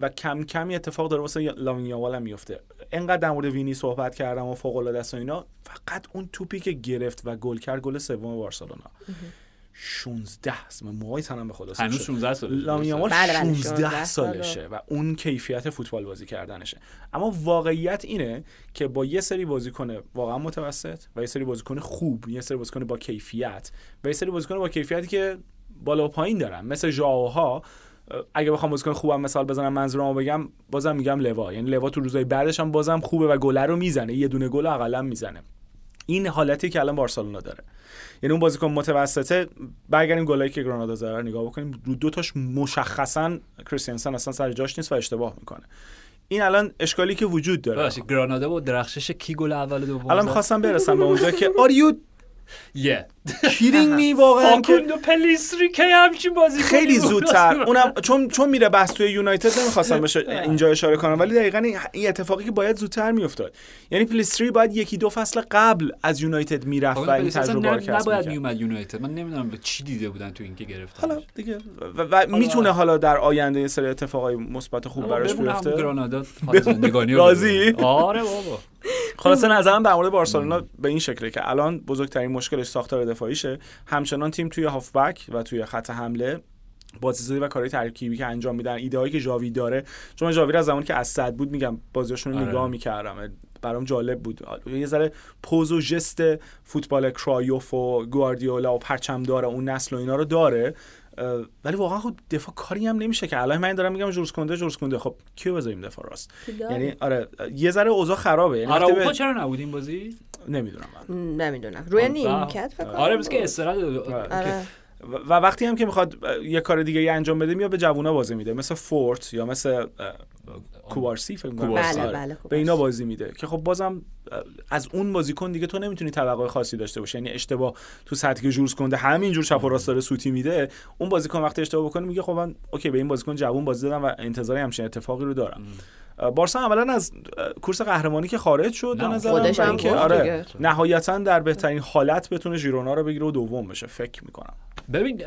و کم کم اتفاق داره واسه لامین یامال هم میفته. انقدر در مورد وینی صحبت کردم و فوق العاده است و اینا فقط اون توپی که گرفت و گل کرد گل سوم بارسلونا. 16 است. من موهای تنم به خدا هنوز شد. 16 سالشه. لامین یامال بله، بله، 16 16 سالشه و اون کیفیت فوتبال بازی کردنشه. اما واقعیت اینه که با یه سری بازیکن واقعا متوسط و یه سری بازیکن خوب یه سری بازیکن با کیفیت و یه سری بازیکن با کیفیتی که بالا و پایین دارن. مثل ژائوها اگه بخوام بازیکن خوبم مثال بزنم منظورمو بگم بازم میگم لوا. یعنی لوا تو روزای بعدش هم بازم خوبه و گله رو می‌زنه. یه دونه گل اقلا می‌زنه. این حالتی که الان بارسلونا داره. یعنی اون بازیکن متوسطه برگردیم گلایی که گرانادا رو نگاه بکنیم رو دو تاش مشخصا کریستیانسن اصلا سر جاش نیست و اشتباه می‌کنه. این الان اشکالی که وجود داره. ببخشید گرانادا با درخشش کی گل اول دوم الان؟ می‌خواستم برسم به اونجا که you یه. kidding me واقعا که فاکوندو پلیستری کی همچین بازی خیلی زودتر. اونم چون چون میره بس توی یونایتد نمی‌خواستم بهش اینجا اشاره کنم. ولی دقیقا این- اتفاقی که باید زودتر میافتاد. یعنی پلیستری باید یکی دو فصل قبل از یونایتد می‌رفت و این تجربه رو کسب نباید. میومد یونایتد. من نمی‌دونم به چی دیده بودن تو اینکه گرفتن حالا دیگه و, و می‌تونه حالا در آینده یه سری اتفاقای مثبت خوب براش بیفته. گرانادا راضی؟ ببره. آره بابا. خلاصه نظرم در مورد بارسلونا به این شکله که الان بزرگترین مشکلش ساختار دفاعیشه. همچنان تیم توی هافبک و توی خط حمله بازیسازی و کارهای ترکیبی که انجام میدن ایده هایی که ژاوی داره. چون من ژاوی رو از زمانی که السد بود میگم بازیاشون رو آره. نگاه می‌کردم. برام جالب بود. یه ذره پوز و ژست فوتبال کرایوف و گواردیولا و پرچمدار اون نسل و اینا رو داره. ولی واقعا خب دفاع کاری هم نمیشه که. الان من دارم میگم ژول کنده ژول کنده خب کیو بذاریم دفاع راست؟ یعنی آره یه ذره اوضاع خرابه. یعنی آراوخو به- چرا نبود این بازی؟ نمی‌دونم من. نمی‌دونم. روی نیمکت فکر کنم. آره بس که استراحت. آره. و وقتی هم که می‌خواد یه کار دیگه ای انجام بده میاد به جوونا بازی میده. مثل فورت یا مثل اه، کوبارسی فکر می‌کنم. کوبارسی. بله آره. بله به اینا بازی میده. که خب بازم از اون بازیکن دیگه تو نمی‌تونی توقع خاصی داشته باشی. یعنی اشتباه تو سطحی که جورز کنده همینجور چپ و راست داره سوتی میده اون بازیکن وقتی اشتباه بکنه میگه خب من اوکی به این بازیکن جوون بازی دادم و انتظار همچین اتفاقی رو دارم. بارسا عملا از کورس قهرمانی که خارج شد به هم اینکه گفت آره. نهایتا در بهترین حالت بتونه ژیرونا رو بگیره و دوم بشه. فکر می‌کنم. ببین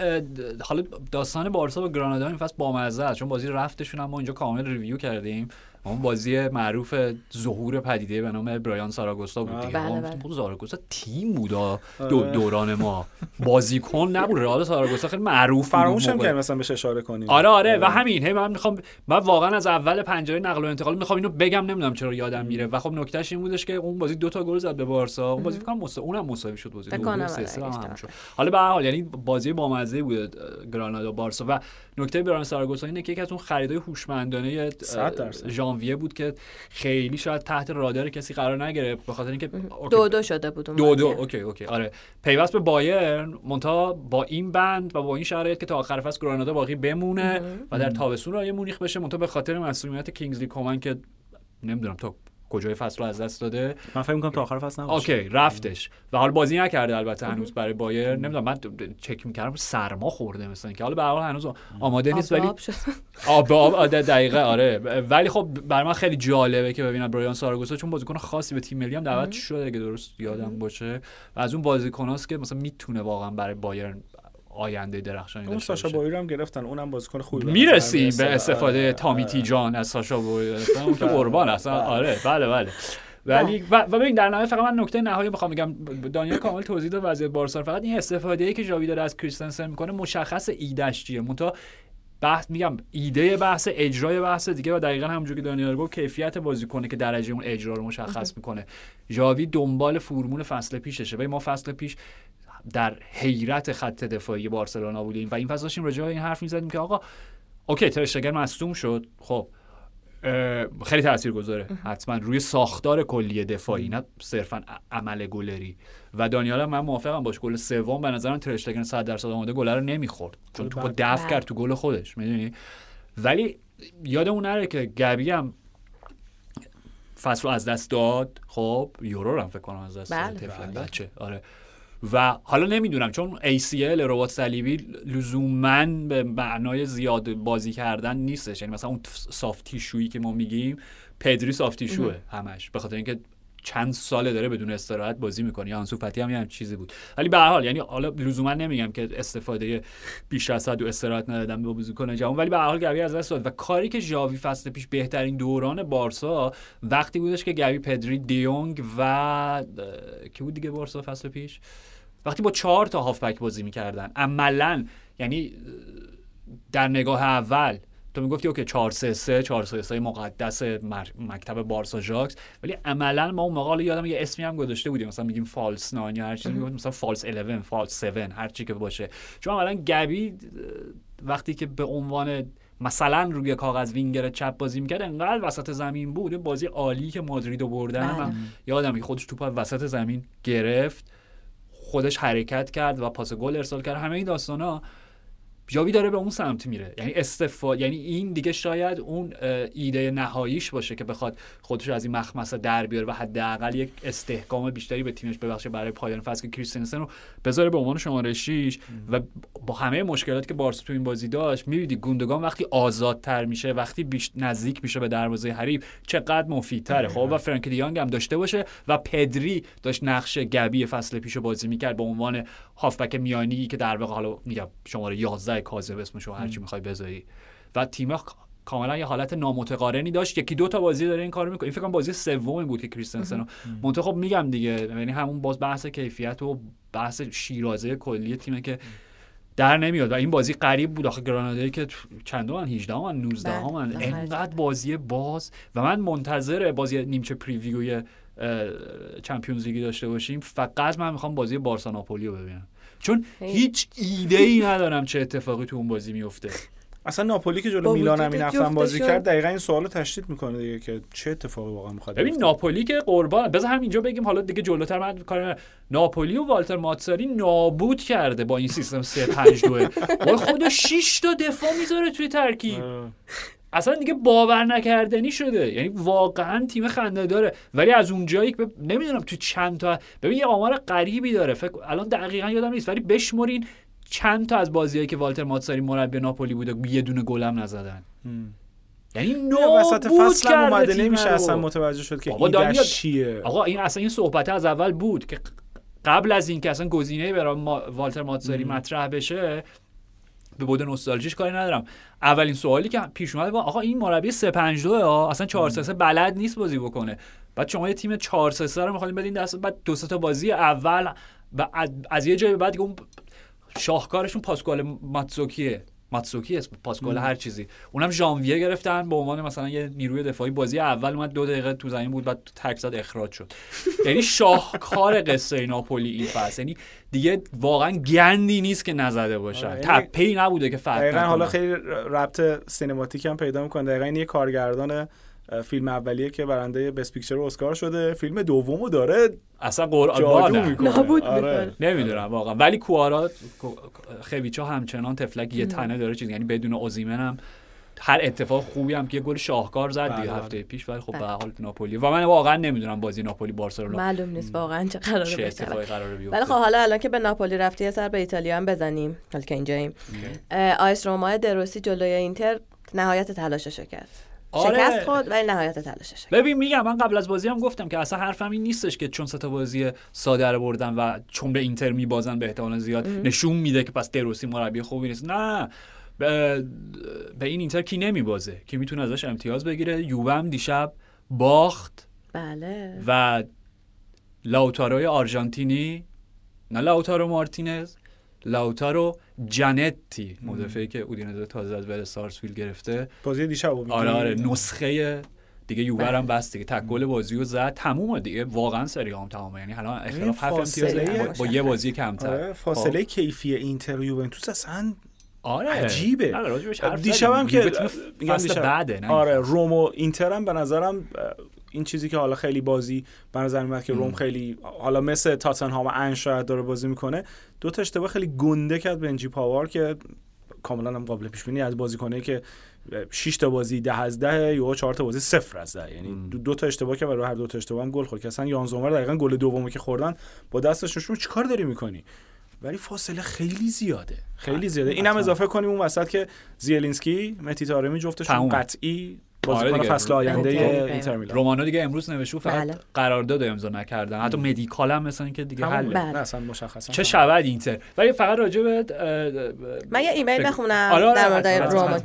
حالا داستان بارسا و گرانادا این فصل بامزه است چون بازی رفتشون هم ما اینجا کامل ریویو کردیم. اون بازی معروف ظهور پدیده به نام برایان ساراگوستا بود دیگه. بله، ما بله. ساراگوستا تیم بود آه، دو دوران ما. بازیکن نبود رئال ساراگوستا خیلی معروف فراموش اون هم. کردیم مثلا بهش اشاره کنیم. آره آره و همین. هی من می‌خوام من واقعا از اول پنجره نقل و انتقال می‌خوام اینو بگم نمی‌دونم چرا یادم میره. و خب نکتهش این بودش که اون بازی دو تا گل زد به بارسا. اون بازی فکر کنم مسا... اونم مساوی شد بازی. دو آره، سه سه هم شد. حالا به هر حال یعنی بازی بامزه بود گرانادا بارسا. و نکته برایان ساراگوسا اینه که یکی از اون خریدای هوشمندانه درصد. ژانویه بود که خیلی شاید تحت رادار کسی قرار نگرفت به خاطر اینکه دو دو شده بود دو دو. اوکی اوکی. آره. پیوست به بایرن منتها با این بند و با این شرایط که تا آخر فصل گرانادا باقی بمونه و در تابستون راه مونیخ بشه منتها به خاطر مصدومیت کینگزلی کومن که نمی‌دونم تا کجای فصل رو از دست داده. من فکر می‌کنم تا آخر فصل نباشه. okay رفتش. و حال بازی نکرده البته هنوز برای بایرن نمی‌دونم من چک می‌کردم سرما خورده مثلا که حالا به هر حال هنوز آماده نیست ولی آب. آب دقیقه آره. ولی خب برای من خیلی جالبه که ببینم برایان ساراگوسا چون بازیکن خاصی به تیم ملی هم دعوت شده اگه درست یادم باشه. و از اون بازیکناست که مثلا می‌تونه واقعا برای بایرن آینده درخشانی اون داشته ساشا هم گرفتن اونم بازیکن خوبی می‌رسی. به استفاده آره، تامیتی آره. جان از ساشا بویر اون که قربان اصلا بله. آره بله بله. ولی و, و ببین در نهایت فقط من نکته نهایی می‌خوام بگم. دانیال کامل توضیح داد وضعیت بارسا. فقط این استفاده ای که ژاوی داره از کریستنسن می‌کنه مشخص ایدش چیه. منتها بحث میگم ایده بحث اجرای بحث دیگه و دقیقا همونجوری که دانیال گفت کیفیت بازیکنه که درجه اون اجرا رو مشخص می‌کنه. ژاوی دنبال فرمول فصل پیششه. و ما فصل پیش در حیرت خط دفاعی بارسلونا بودیم. و این فصل داشتیم راجع این حرف می‌زدیم که آقا اوکی ترشتگر مصدوم شد. خب خیلی تاثیر گذاره حتما روی ساختار کلی دفاعی نه صرفا عمل گلری. و دانیال من موافقم باش گل سوم به نظرم ترشتگن 100 درصد آماده گل رو نمی‌خورد. چون تو دفع کرد تو گل خودش می‌دونی؟ ولی یادمون نره که گبی هم فصل رو از دست داد. خب یورو رو هم فکر کنم از دست داد. بله. بچه. آره. و حالا نمی‌دونم چون ACL ربات صلیبی لزوما به معنای زیاد بازی کردن نیستش. یعنی مثلا اون سافت شویی که ما میگیم پدری سافت شوه همش. به خاطر اینکه چند ساله داره بدون استراحت بازی می‌کنه. یا انسو فتی هم یه چیزی بود. ولی به هر حال یعنی حالا لزوما نمیگم که استفاده بیش از حد و استراحت ندادن به بازیکن جوان ولی به هر حال گوی از دست داد. و کاری که ژاوی فصل پیش بهترین دوران بارسا وقتی بودش که گوی پدری دیونگ و کی بود دیگه بارسا فصل پیش؟ وقتی با چهار تا هافبک بازی می‌کردن عملا یعنی در نگاه اول تو می‌گفتی okay 4 3 3 4 3 3 مقدس مکتب بارسا آژاکس ولی عملا ما اون موقع یادم یه اسمی هم گذاشته بودیم مثلا میگیم false 9 یا هر چیزی مثلا false 11 false 7 هر چی که باشه چون عملا گاوی وقتی که به عنوان مثلا روی کاغذ وینگر چپ بازی می‌کرد انقدر وسط زمین بود بازی عالی که مادرید رو بردن بله. یادم خودش توپ وسط زمین گرفت خودش حرکت کرد و پاس گل ارسال کرد. همه این داستان ها جاوی داره به اون سمت میره. یعنی استفا یعنی این دیگه شاید اون ایده نهاییش باشه که بخواد خودش از این مخمسه در بیاره و حداقل یک استحکام بیشتری به تیمش ببخشه برای پایان فصل که کریستنسن رو بذاره به عنوان شماره 6 و با همه مشکلاتی که بارسا تو این بازی داشت می‌بینی گوندگان وقتی آزادتر میشه وقتی بیش نزدیک میشه به دروازه حریف چقدر مفیدتره. خب و فرانک دیانگ هم داشته باشه و پدری داشت نقش گبی فصل پیشو بازی می‌کرد به عنوان هافبک میانی که در واقع حالا میگم شماره 11 کاذب اسمشو هر چی می‌خوای بذاری. و تیم کاملا یه حالت نامتقارنی داشت. یکی دو تا بازی داره این کارو می‌کنه. این فکر کنم بازی سومی بود که کریستنسن منتها خب میگم دیگه یعنی همون باز بحث کیفیت و بحث شیرازه کلی تیمه که در نمیاد. و این بازی قریب بود. آخه گرانادایی که چند من؟ 18 من؟ 19 من؟ انقدر بازی باز. و من منتظر بازی نیمچه پریویوی چمپیونز لیگی داشته باشیم. فقط من می‌خوام بازی بارسا ناپولی رو ببینم. چون هیچ ایده ای ندارم چه اتفاقی تو اون بازی میفته. اصلا ناپولی که جلو میلان هم این بازی کرد دقیقا این سوالو تشدید می‌کنه دیگه که چه اتفاقی واقعا می‌خواد ببین ناپولی که قربان بذار همینجا بگیم حالا دیگه جلوتر من کار ناپولی و والتر ماتساری نابود کرده با این سیستم 3 5 2 وای خدا 6 تا دفاع می‌ذاره توی ترکیب. اصلا دیگه باور نکردنی شده. یعنی واقعا تیم خنده داره. ولی از اونجایی که نمی‌دونم تو چند تا ببین یه آمار غریبی داره. فکر الان دقیقا یادم نیست. ولی بشمرین چند تا از بازیهایی که والتر ماتساری مربی ناپولی بوده یه دونه گلم نزدن. یعنی نو وسط فصل اومده نمیشه اصلا متوجه شد که این چیه آقا این اصلا این صحبت از اول بود که قبل از اینکه اصلا گزینه برای ما... والتر ماتساری مطرح بشه به بود نوستالژیش کاری ندارم. اولین سوالی که پیش اومد آقا این مربی 352 اصلا 4 3 بلد نیست بازی بکنه. بعد شما یه تیم 4 3 رو می‌خواید بدین دست بعد دو تا بازی اول و از یه جای بعد اون شاهکارشون پاسکال ماتسوکیه. ماتسوکی اسم پاسکال هر چیزی. اونم ژانویه گرفتن به عنوان مثلا یه نیروی دفاعی. بازی اول اومد دو دقیقه تو زمین بود بعد ترک زد اخراج شد. یعنی شاهکار قصه ناپولی این فصل. یعنی دیگه واقعا گندی نیست که نزده باشن آره، یعنی تپه نبوده که فرق حالا خیلی ربط سینماتیک هم پیدا می‌کنه. دقیقا یه کارگردان فیلم اولیه که برنده بس پیکچر اسکار شده. فیلم دومو داره اصلا قرآن می‌کنه. آره. نمی‌دونم واقعا. ولی کوارا خویچا همچنان تفلک یه تنه داره چیز یعنی بدون اوزیمن هم هر اتفاق خوبی هم که یه گل شاهکار زد دیگه بله، هفته بله. پیش. ولی خب به حال ناپولی. و من واقعا نمی‌دونم بازی ناپولی بارسلونا معلوم نیست واقعا چه قراره چه اتفاقی قراره بیفته. ولی خب حالا الان که به ناپولی رفتی یه سر به ایتالیا هم بزنیم. حالا که اینجاییم. آیس روما دروسی جلوی اینتر نهایت تلاشش کرد. آره. شکست خود ولی نهایت تلاشش ببین میگم من قبل از بازی هم گفتم که اصلا حرفم این نیستش که چون سه بازی ساده رو بردن و چون به اینتر میبازن به احتمال زیاد نشون میده که پس دروسی مربی خوبی نیست. نه. به, به این اینتر کی نمیبازه؟ کی می‌تونه ازش امتیاز بگیره؟ یووه دیشب باخت. بله. و لاوتاروی آرژانتینی نه لاوتارو مارتینز. لاوتارو جانتی مدافعی که اودینزه تازه از ول سارسفیل گرفته. بازی دیشب آره آره نسخه دیگه یوور. هم بست دیگه تک گل بازی رو زد. تمومه دیگه. واقعا سری هم یعنی الان اختلاف هفت امتیاز با, یه بازی کمتر. آره فاصله کیفی اینتر و یوونتوس اصلا آره. عجیبه. حرف دیشب هم. که فصل. بعده نه آره روم و اینتر هم به نظرم این چیزی که حالا خیلی بازی به نظر میاد که روم خیلی حالا مثل تاتنهام و ان شاید داره بازی می‌کنه دو تا اشتباه خیلی گنده کرد بنجی پاور که کاملا هم قابل پیش بینی از بازیکنایی که 6 تا بازی 10 از 10 یا 4 تا بازی 0 از 10 یعنی دو, دو تا اشتباه که برای هر دو تا اشتباه هم گل خورد. که اصلا یان زومر دقیقاً گل دومو که خوردن با دستش نشون چیکار داری می‌کنی؟ ولی فاصله خیلی زیاده خیلی زیاده. این هم حتما. اضافه کنیم اون وسط که زیلینسکی متی تارمی جفتشون. قطعی بازیکن دیگه. فصل آینده بله. اینتر میلان. رومانو دیگه امروز نوشته فقط بله. قرارداد امضا نکردن. حتی مدیکال هم مثلا که دیگه. حله. بله. اصلا مشخصا چه شود اینتر. ولی فقط راجع به من یه ایمیل. بخونم آره، آره، در مورد روما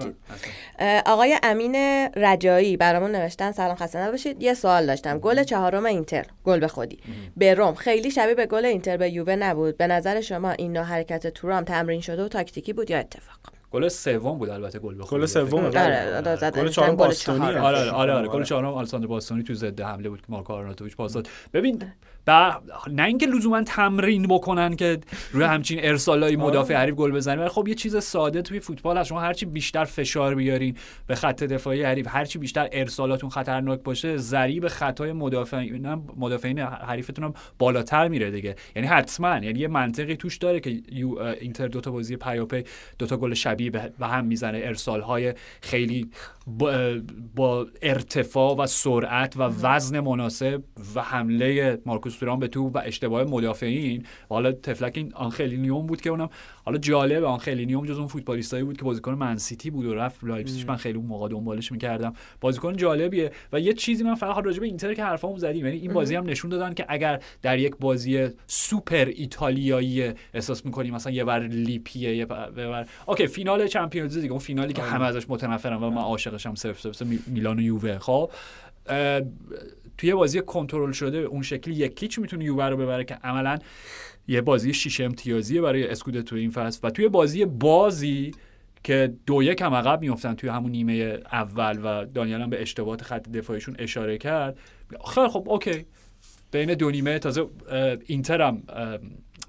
آقای امین رجایی برامون نوشتن سلام خسته نباشید. یه سوال داشتم. گل چهارم اینتر. گل به خودی. به رم خیلی شبیه به گل اینتر به یووه نبود. به نظر شما این نوع حرکت تورام تمرین شده و تاکتیکی بود یا اتفاق؟ گل سوم بود البته گل به خودی. گل سوم. آره، آره، زدن. گل چهارم باستونی. آره آره آره, آره. گل چهارم آلساندرو باستونی تو ضد حمله بود که مارکو آرناتوویچ پاس داد ببین ب... نه اینکه لزوما تمرین بکنن که روی همچین ارسالای مدافع حریف گل بزنن ولی خب یه چیز ساده توی فوتبال هست شما هرچی بیشتر فشار بیارین به خط دفاعی حریف هرچی بیشتر ارسالاتون خطرناک باشه ضریب خطای مدافعین هم- مدافعین حریفتون هم بالاتر میره دیگه. یعنی حتما یعنی یه منطقی توش داره که اینتر دو تا بازی پیاپی دو تا گل شبیه به هم می‌زنه ارسال های خیلی با, با ارتفاع و سرعت و وزن مناسب و حمله مارکوس تورام به تو و اشتباه مدافعین. حالا تفلک این آنخلینیوم بود که اونم حالا جالب آنخلینیوم جز اون فوتبالیستایی بود که بازیکن منسیتی بود و رفت لایپزیگ. من خیلی اون موقع دنبالش می‌کردم. بازیکن جالبیه و یه چیزی من فقط راجع به اینتر که حرفامو زدیم. یعنی این بازی هم نشون دادن که اگر در یک بازی سوپر ایتالیایی احساس می‌کنیم مثلا یه ور لیپیه یه ور okay فینال Champions League اون فینالی که همه ازش متنفرن و من عاشقشم صفر صفر می- میلان و یووه. خب توی بازی کنترل شده اون شکلی یکیچ می‌تونه یووه رو ببره که عملا یه بازی شیش امتیازیه برای اسکود تو این فصل و توی بازی بازی که دو یک هم عقب میفتن توی همون نیمه اول و دانیال هم به اشتباهات خط دفاعیشون اشاره کرد. خیلی خب اوکی. بین دو نیمه تازه اینتر هم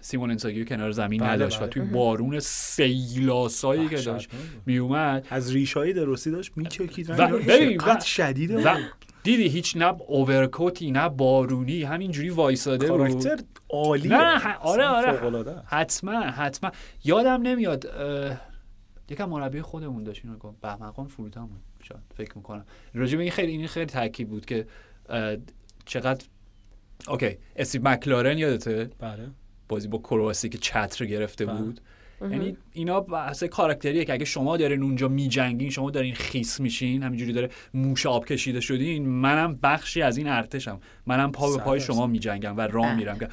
سیمون انساگی کنار زمین بله، نداشت و بله. توی بارون سیلاسایی که داشت میومد از ریشای درستی داشت میچکید و- ببین، و- شدیده و دیدی هیچ نه اوورکوتی نه بارونی همینجوری وایساده بود کاراکتر عالیه. نه آره آره. حتما حتما. یادم نمیاد یکم مربی خودمون داشت اینو گفت. بهمقان فروتمون شاید فکر می‌کنم. راجع به این خیلی این خیلی تاکید بود که چقدر اوکی استیو مکلارن یادته؟ بله. بازی با کرواسی که چتر گرفته بله. یعنی اینا بحث کاراکتریه که اگه شما دارین اونجا میجنگین شما دارین خیس میشین همینجوری داره موش آب کشیده شدین منم بخشی از این ارتشم. منم پا به پای. شما میجنگم و راه بله. میرم. که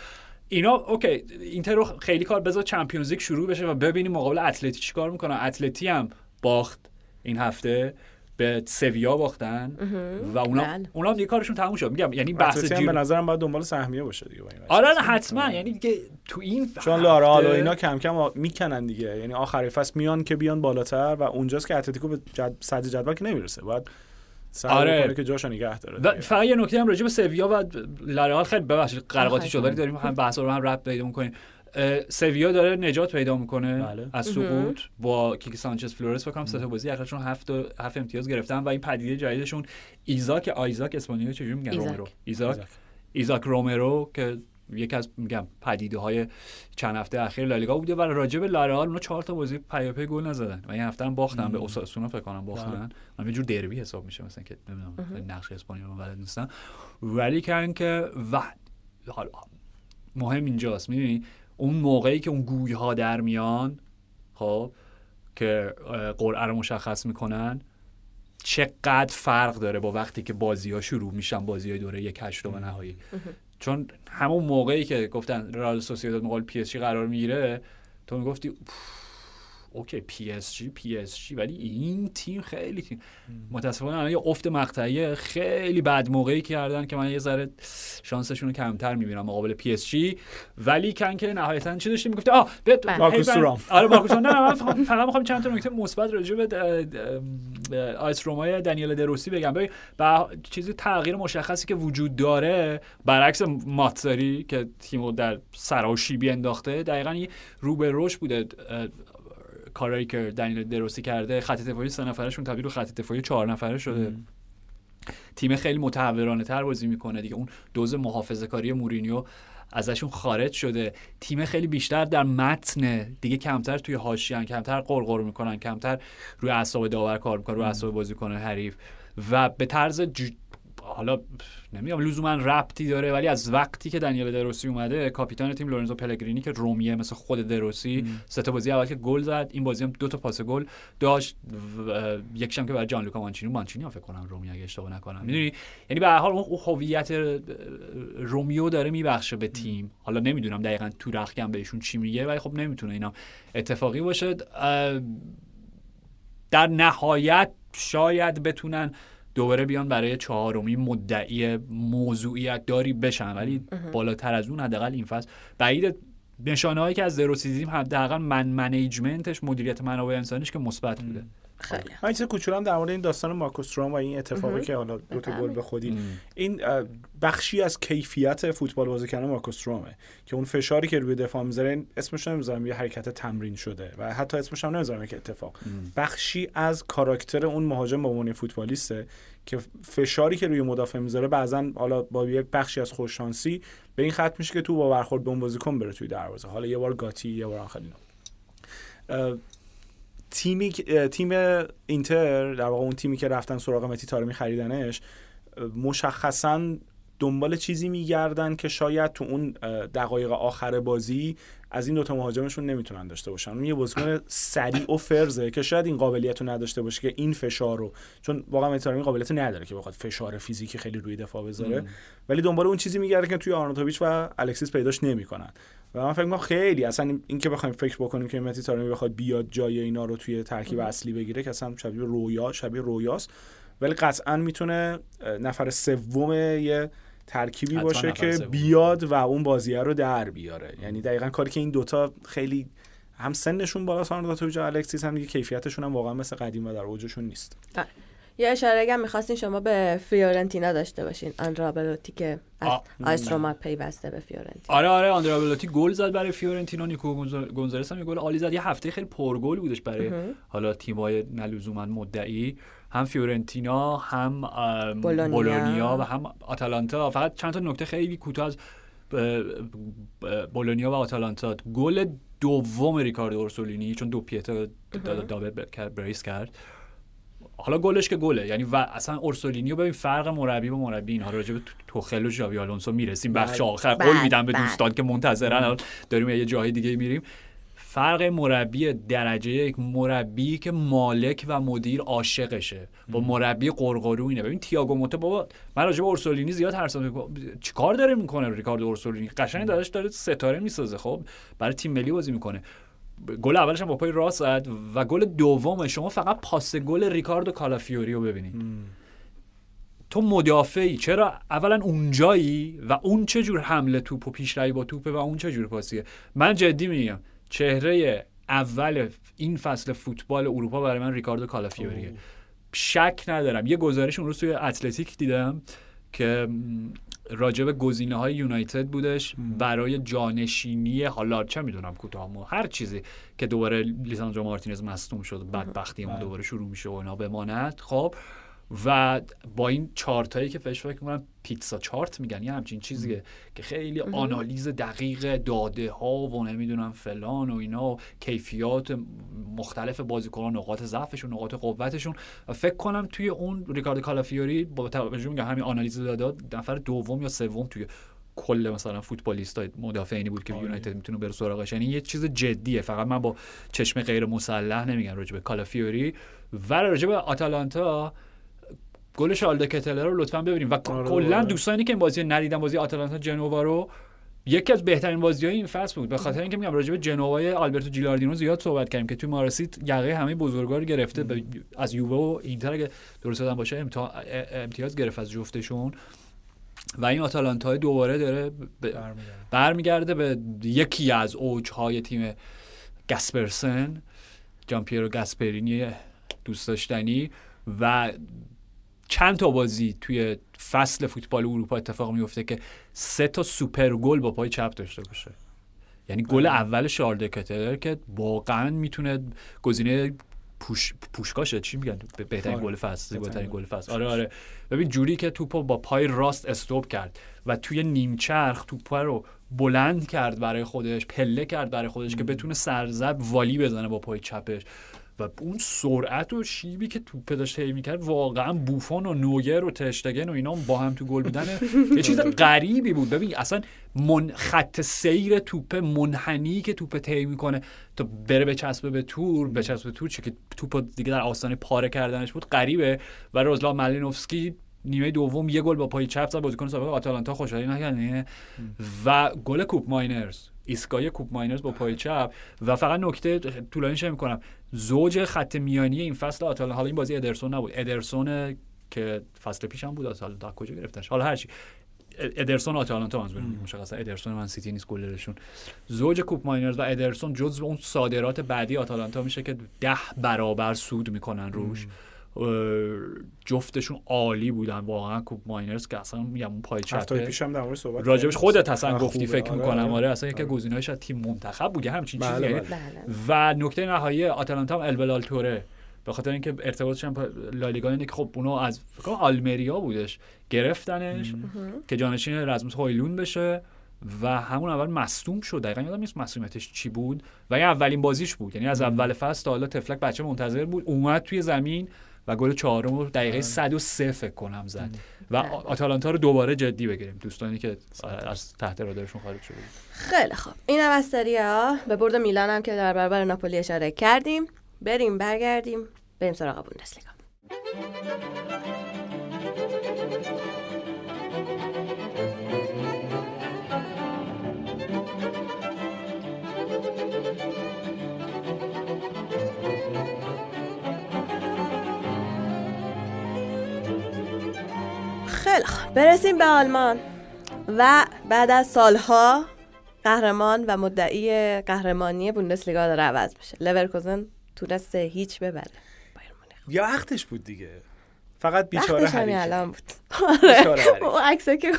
اینا okay اینتر رو خیلی کار بذار Champions League شروع بشه و ببینیم مقابل اتلتی چیکار می‌کنن اتلتی هم باخت این هفته. به سویا باختن و اونا بله. اونا هم دیگه کارشون تموم شد. میگم یعنی بحث ژیرونا به نظرم باید دنبال سهمیه باشه دیگه با این آره حتما. یعنی دیگه تو این چون لارئال و اینا کم کم می‌کنن دیگه. یعنی آخر فصل میان که بیان بالاتر و اونجاست که اتلتیکو به جد... صدر جدول که نمی‌رسه. باید سعی آره. کنه که جاشو نگه داره. فقط یه نکته هم راجع به سویا و لارئال خیلی ببخشید قر و قاطی شد. ولی داریم هم بحثا رو هم ربط پیدا می‌کنیم. سویا داره نجات پیدا می‌کنه بله. از سقوط با کیکه سانچز فلورس. فکر کنم سه تا بازی اخرشون هفت هفت امتیاز گرفتن و این پدیده جدیدشون ایزاک آیزاک اسپانیایی چجوری میگن؟ ایزاک. رومرو. ایزاک. ایزاک. ایزاک رومرو که یکی از میگم پدیده های چند هفته اخیر لالیگا بوده و راجع به لارئال اونا چهار تا بازی پیاپی گل نزدن و این هفته هم باختن به اوساسونا فکر کنم باختن. من یه جور دربی حساب میشه مثلا که نمی‌دونم نقش اسپانیا رو بلد نیستم ولی کن که و حالا مهم اینجاست می‌دونی؟ اون موقعی که اون گوی ها در میان خب که قرعه رو مشخص می‌کنن چقدر فرق داره با وقتی که بازی ها شروع میشن بازی های دوره یک هشتم نهایی. چون همون موقعی که گفتن رئال سوسییداد مقابل پی اس قرار می‌گیره تو می‌گفتی okay پی اس جی پی اس جی ولی این تیم خیلی تیم. متاسفانه الان یه افت مقطعی خیلی بد موقعی کردن که من یه ذره شانسشون رو کمتر می‌بینم مقابل پی اس جی ولی کن که نهایتا چی داشتیم؟ می‌گفت آه به مارکوس تورام. آره مارکوس. نه من فقط- می‌خوام چند تا نکته مثبت راجع به آیس رومای دنیل دروسی بگم. ببین با چیزی تغییر مشخصی که وجود داره برعکس ماتزاری که تیمو در سراشیبی انداخته دقیقا یه رو به رشد بوده. کارایی که دنیل دروسی کرده خط دفاعی سه نفرشون تبدیل به خط دفاعی چهار نفره شده. تیم خیلی متحورانه تر بازی می‌کنه دیگه. اون دوز محافظه کاری مورینیو ازشون خارج شده. تیم خیلی بیشتر در متن دیگه کمتر توی حاشیه‌ان کمتر قرقر می‌کنن کمتر روی اعصاب داور کار می‌کنن روی اعصاب بازیکن حریف. و به طرز ج... حالا نمی‌دونم لزوما ربطی داره ولی از وقتی که دنیل دروسی اومده کاپیتان تیم لورنزو پلگرینی که رومیه مثل خود دروسی سه تا بازی اول که گل زد این بازی هم دو تا پاس گل داشت هم که برای جان لوکا مانچینی مانچینی هم فکر کنم رومی اگه اشتباه نکنم. می‌دونی؟ یعنی به هر حال اون هویت رومیو داره میبخشه به تیم. حالا نمی‌دونم دقیقا تو رخکم بهشون چی میگه ولی خب نمی‌تونه اینا اتفاقی باشه. در نهایت شاید بتونن دوباره بیان برای چهارمی مدعی موضوعیت داری بشن. ولی بالاتر از اون حداقل این فصل. بعید نشانه هایی که از دیدیم حداقل من منیجمنتش مدیریت منابع انسانیش که مثبت بوده. خیلی. من چیز کوچولم در مورد این داستان مارکوس تورام و این اتفاقی که حالا دو تا گل به خودی این بخشی از کیفیت فوتبال بازی کردن مارکوس تورامه که اون فشاری که روی دفاع می‌ذاره اسمش نمی‌ذارم یه حرکت تمرین شده و حتی اسمش هم نمی‌ذارم که اتفاق. بخشی از کاراکتر اون مهاجم به عنوان فوتبالیسته که فشاری که روی مدافع می‌ذاره بعضا حالا با یک بخشی از خوششانسی به این ختم میشه که تو با برخورد به اون بازیکن بره توی دروازه. حالا یه بار گاتی یه بار آخرین تیمی تیم اینتر در واقع اون تیمی که رفتن سراغ متی تارمی خریدنش مشخصا دنبال چیزی میگردن که شاید تو اون دقایق آخر بازی از این دوتا مهاجمشون نمی‌تونن داشته باشن. اون یه بازیکن سریع و فرزه که شاید این قابلیت رو نداشته باشه که این فشار رو چون واقعا تارمی قابلیت نداره که بخواد فشار فیزیکی خیلی روی دفاع بذاره. ولی دنبال اون چیزی میگرده که توی آرناتوویچ و الکسیس پیداش نمی‌کنن. و من فکر می‌کنم خیلی اصلا این که بخوایم فکر بکنیم که مهدی طارمی بخواد بیاد جای اینا رو توی ترکیب اصلی بگیره که اصلا شبیه رویا شبیه رویاست. ولی قطعا می‌تونه نفر سوم یه ترکیبی باشه که سوم. بیاد و اون بازیه رو در بیاره. یعنی دقیقا کاری که این دوتا خیلی هم سنشون بالا آرناتوویچ و الکسیس هم دیگه کیفیتشون هم واقعا مثل قدیم و در اوجشون نیست. یه اشاره هم می‌خواستین شما به فیورنتینا داشته باشین آندرا بلوتی که از. آیس روما پیوسته به فیورنتینا آره آره آندرا بلوتی گل زد برای فیورنتینا نیکو گونزا- گونزالس هم یه گل عالی زد یه هفته خیلی پرگل بودش برای حالا تیمای لزوما مدعی هم فیورنتینا هم بولونیا. بولونیا و هم آتالانتا فقط چند تا نکته خیلی کوتاه از بولونیا و آتالانتا گل دوم ریکاردو اورسولینی چون دو پیتا دا- دابل بریس کرد حالا گلش که گله. یعنی و اصلا اورسولینیو ببین فرق مربی با مربی اینها راجع به توخل و ژاوی آلونسو می‌رسیم. بخش آخر. قول بله، میدم به بله. دوستان که منتظرن. الان داریم یه جای دیگه میریم. فرق مربی درجه یک مربی که مالک و مدیر عاشقشه. با مربی قرقرو اینه. ببین تییاگو موتا بابا من راجع به اورسولینی زیاد حرف زدم چیکار داره می‌کنه ریکاردو اورسولینی؟ قشنگ داداش داره ستاره می‌سازه خب؟ برای تیم ملی بازی می‌کنه. گل اولش هم با پای راست زد و گل دوم شما فقط پاس گل ریکاردو کالافیوری رو ببینید. تو مدافعی چرا اولا اونجایی و اون چه جور حمله توپ و پیشروی با توپه و اون چه جور پاسیه؟ من جدی میگم چهره اول این فصل فوتبال اروپا برای من ریکاردو کالافیوریه. شک ندارم. یه گزارش اون روز توی اتلتیک دیدم که به گزینه های یونایتد بودش برای جانشینی حالا چه می‌دونم کوتاه مو هر چیزی که دوباره لیساندرو مارتینز مصدوم شد بدبختی اون دوباره شروع میشه و اینا بماند. خب و با این چارتایی که فش فکر می‌کنم پیتزا چارت میگن یه همچین چیزیه که خیلی آنالیز دقیق داده ها و نمی‌دونم فلان و اینا و کیفیات مختلف بازیکنان نقاط ضعفشون نقاط قوتشون. و فکر کنم توی اون ریکارد کالافیوری با توجه میگم همین آنالیز داده نفر دوم یا سوم توی کل مثلا فوتبالیست های مدافعینی بود که یونایتد می‌تونه بره سراغش. یعنی یه چیز جدیه. فقط من با چشم غیر مسلح نمیگم راجع به کالافیوری. و راجع به آتالانتا گل شالده کتلر رو لطفا ببینیم. و آره، کلا آره. دوستانی که این بازی ندیدن بازی آتالانتا جنوا رو یکی از بهترین بازی های این فصل بود. به خاطر اینکه میگم راجع به جنوای آلبرتو جیلاردینو زیاد صحبت کردیم که توی مارسیت یقه همه بزرگا رو گرفته به- از یووه و اینتر اگه درست یادم باشه امتا- امتیاز گرفت از جفتشون. و این آتالانتا دوباره داره به- برمیگرده. به یکی از اوجهای تیم گسپرسن جامپیرو گاسپرینی دوست داشتنی. و چند تا بازی توی فصل فوتبال اروپا اتفاق میفته که سه تا سوپر گل با پای چپ داشته باشه. یعنی گل اول شارل کتلر که واقعا می‌تونه گزینه پوش پوشکاشه. چی میگن؟ به- بهترین آره. گل فصل بهترین گل فصل. آره آره. ببین جوری که توپو با پای راست استوب کرد و توی نیمچرخ توپ رو بلند کرد برای خودش پله کرد برای خودش که بتونه سرزب والی بزنه با پای چپش. و اون سرعت و شیبی که توپ داشت طی می‌کرد واقعا بوفون و نوگر و ترشتگن و اینا با هم تو گل بودن. یه چیز غریبی بود. ببین اصلا من خط سیر توپ منحنی که توپ طی می‌کنه تا بره بچسبه به تور به تور چی که توپ دیگه در آستانه پاره کردنش بود غریبه. و روسلان مالینوفسکی نیمه دوم یه گل با پای چپ زد بازیکن سابق آتالانتا خوشحالی نکرد و گل کوپ ماینرز. ایستگاه کوپ ماینرز با پای چپ. و فقط نکته طولانیش می‌کنم. زوج خط میانی این فصل آتالانتا حالا این بازی ادرسون نبود. ادرسون که فصل پیش هم بود آتالانتا کجا گرفتنش حالا هرچی ادرسون آتالانتا منظورم مشخصا ادرسون من سیتی نیست گلرشون. زوج کوپ ماینرز و ادرسون جزو اون صادرات بعدی آتالانتا میشه که ده برابر سود می‌کنن روش. اه، جفتشون عالی بودن واقعا کوپ ماینرز که اصلا میگم اون پای چپه. پیشم در مورد صحبت راجبش. خودت اصلا آره، گفتی. فکر آره، می‌کنم. آره. آره اصلا یکی آره. گزینه‌اش از تیم منتخب بود همچین چیزی بله، یعنی بله. و نکته نهایی آتالانتا هم البلال توره. به خاطر اینکه ارتباطش هم با لالیگا اینه که خب اونو از فکر آلمریا بودش. گرفتنش که جانشین رزموس هویلون بشه و همون اول مصدوم شد. دقیقا یادم نیست مصدومیتش چی بود. و این اولین بازیش بود. یعنی از اول فصل تا حالا تفلک بچه منتظر بود. اومد توی زمین. و گل چهارم رو دقیقه 103 فکر کنم زد. و آ- آتالانتا رو دوباره جدی بگیریم. دوستانی که از تحت رادارشون خارج شده بود. خیلی خوب. این هم از سری ها به برد میلان هم که در برابر ناپولی اشاره کردیم. بریم برگردیم. بریم سراغ بوندسلیگا. خیلی خوب. برسیم به آلمان. و بعد از سالها قهرمان و مدعی قهرمانی بوندسلیگا داره عوض میشه. لورکوزن تونست هیچ ببره. بایر مونیخ. یا وقتش بود دیگه. فقط بیچاره همین الان. بود. بیچاره هری اون عکسه که.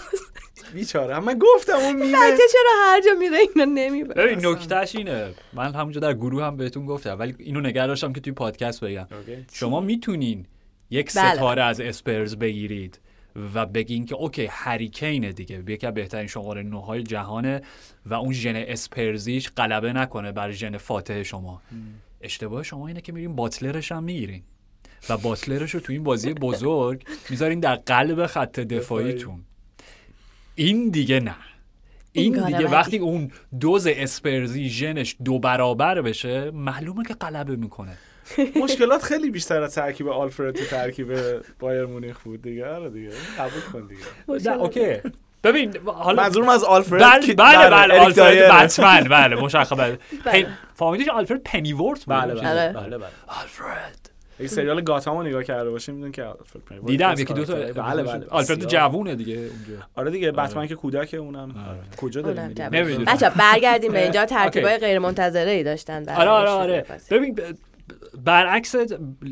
بیچاره. من گفتم اون میمه. بچه چرا هر جا میره اینو نمی‌بره ببین نکتهش اینه. من همونجا در گروه هم بهتون گفتم ولی اینو نگه داشتم که توی پادکست بگم. شما می‌تونین یک بله. ستاره از اسپرز بگیرید. و بگین که اوکی هریکینه دیگه. یکی از بهترین شماره نوهای جهانه و اون ژن اسپرزیش غلبه نکنه بر ژن فاتح شما. اشتباه شما اینه که میرین باتلرش هم می‌گیرین. و باتلرش رو تو این بازی بزرگ می‌ذارین در قلب خط دفاعیتون. این دیگه نه. این دیگه. وقتی اون دوز اسپرزی ژنش دو برابر بشه معلومه که غلبه می‌کنه. مشکلات خیلی بیشتر از ترکیب آلفرد تو ترکیب بایرن مونیخ بود دیگه. آره دیگه. قبول کن دیگه. نه okay. ببین حالا منظورم از آلفرد بله بله بله آلفرد. بتمن بله مشخص. پن- فامیلیش آلفرد پنی‌ورث بود. بله بله. آره. بله آلفرد. اگه سریال گاتهامو نگاه کرده باشیم می‌دونی که آلفرد پنی‌ورث دیدم یکی دو تا بله بله. آلفرد. جوونه دیگه اونجا. آره دیگه بتمن که کودک اونم. آره. کجا داریم. نمی‌دونم. بچه برگردیم به اینجا. ترتیبای غیر منتظره ای داشتن. آره آره آره. ببین برعکس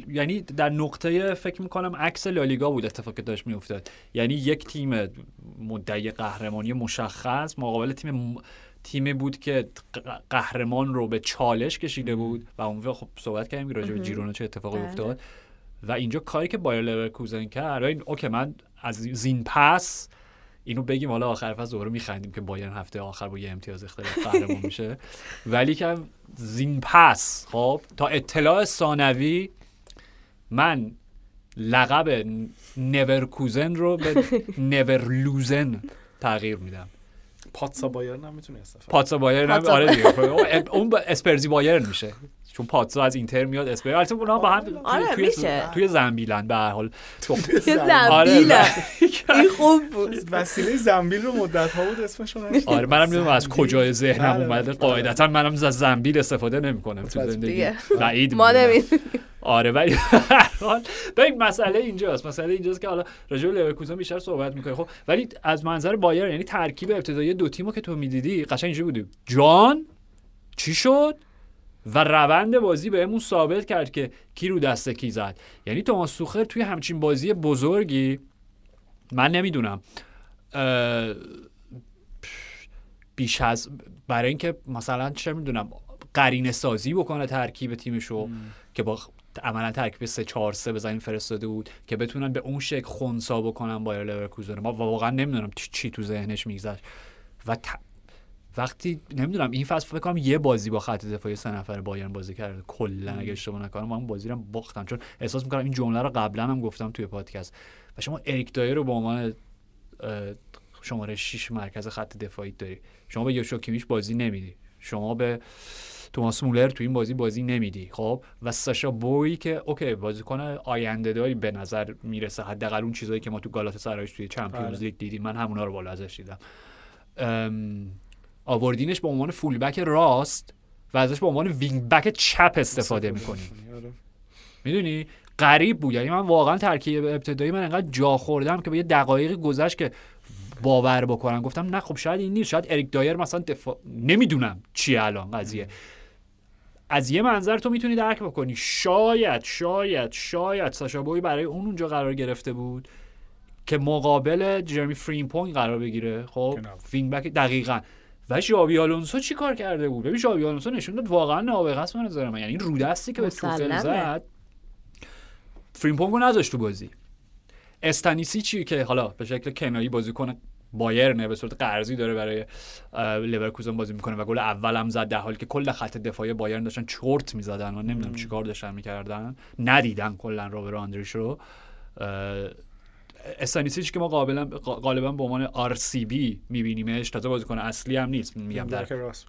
یعنی در نقطه فکر می‌کنم عکس لالیگا بود اتفاقی داشت میافتاد. یعنی یک تیم مدعی قهرمانی مشخص مقابل تیم تیمی بود که قهرمان رو به چالش کشیده بود و اون خب صحبت کردیم راجع به جیرونا چه اتفاقی بله. افتاد. و اینجا کاری که بایر لورکوزن کرد این اوکی من از زین پس اینو بگیم حالا آخر فصل دوباره میخندیم که بایرن هفته آخر با یه امتیاز اختلاف قهرمان میشه. ولی که زین پس خب تا اطلاع ثانوی من لقب نورکوزن رو به نورلوزن تغییر میدم. پاتسا بایرن هم می‌تونه استفاده پاتسا بایرن هم آره دیگه. اون با اسپرزی بایرن میشه. چون پاتسا از اینتر میاد اسپرزی البته اونا با هم توی- آره، توی میشه. توی زنبیلن به هر حال. تو- یه آره، این خوب بود. وسیله زنبیل رو مدت ها بود اسمشون نشد. آره منم نمی‌دونم از کجای ذهنم بله، اومده. قاعدتا منم از زنبیل استفاده نمی‌کنم تو زندگی. بعید ما آره ولی هر حال. ببین مسئله اینجاست. مسئله اینجاست که حالا راجع به لورکوزن بیشتر صحبت می‌کنه خب ولی از منظر بایر یعنی ترکیب ابتدایی دو تیمو که تو می‌دیدی قشنگ اینجوری بود جان چی شد؟ و روند بازی بهمون ثابت کرد که کی رو دست کی زد. یعنی توماس سوخر توی همچین بازی بزرگی من نمی‌دونم بیش از برای اینکه مثلا چه می‌دونم قرینه سازی بکنه ترکیب تیمشو که با عملا ترکیب 3 4 3 بزنین فرستاده بود که بتونن به اون شکل خونسا بکنن بایر لورکوزن. ما واقعا نمی‌دونم چی- تو ذهنش میگذشت. و وقتی نمی‌دونم این فصل فکر کنم یه بازی با خط دفاعی سه نفر بایرن بازی کرده کلا اگه اشتباه نکنم من بازی رو باختم. چون احساس می‌کنم این جمله رو قبلا هم گفتم توی پادکست. و شما اریک دایر رو به عنوان شماره 6 مرکز خط دفاعی داری. شما به یوشوا کیمیش بازی نمیدی. شما به توماس مولر تو این بازی بازی نمیدی. خب؟ و ساشا بوی که okay بازیکن آینده داری به نظر می‌رسه حداقل اون چیزایی که ما تو گالاتاسرایش توی Champions بله. لیگ دیدیم. من همونا رو بالا ازش دیدم. ام، آوردینش به عنوان full back راست و ازش به عنوان wing back چپ استفاده می‌کنی آره. می‌دونی؟ غریب بود. یعنی من واقعا ترکیب ابتدایی من انقدر جا خوردم که به یه دقایقی گذشت که باور بکنم. گفتم نه خب شاید این نیست. شاید اریک دایر مثلا دفاع نمی‌دونم چیه الان قضیه. از یه منظر تو می‌تونی درک بکنی. شاید شاید شاید ساشا بوی برای اون اونجا قرار گرفته بود که مقابل جرمی فریمپونگ قرار بگیره. خب. wing back دقیقا. و ژاوی آلونسو چی کار کرده بود؟ ببین ژاوی آلونسو نشون داد واقعا نابغه است به نظر من یعنی این رودستی که به مسلمه. زد فریمپونگو نذاشت تو بازی. استانیسیچی که حالا به شکل کنایی بازیکن بایرنه به صورت قرضی داره برای لورکوزن بازی می‌کنه و گل اولم زد در حالی که کل خط دفاعی بایرن داشتن چرت می‌زدن و نمی‌دونم چیکار داشتن می‌کردن. ندیدن کلا روبرت آندریش رو استانیسیچ که ما قابلا غالبا به عنوان RCB میبینیمش. تازه بازیکن اصلی هم نیست. میگم در.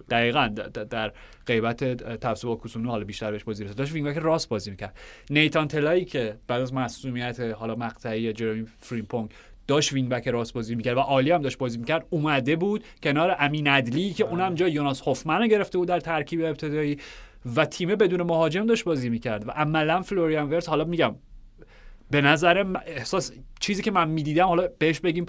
دقیقا در, در غیبت تفسیر با کوسونو حالا بیشتر بهش بازی رسید. داشت وینگ راست بازی می‌کرد. نیتان تلایی که بعد از مصونیت حالا مقطعی جرمی فریمپونگ داشت وینگ بک راست بازی می‌کرد و عالی هم داشت بازی می‌کرد. اومده بود کنار امین عدلی که اونم جای یوناس هوفمن گرفته بود در ترکیب ابتدایی و تیم بدون مهاجم داشت بازی می‌کرد. و عملا فلوریان ورس حالا میگم به نظر احساس چیزی که من می‌دیدم حالا بهش بگیم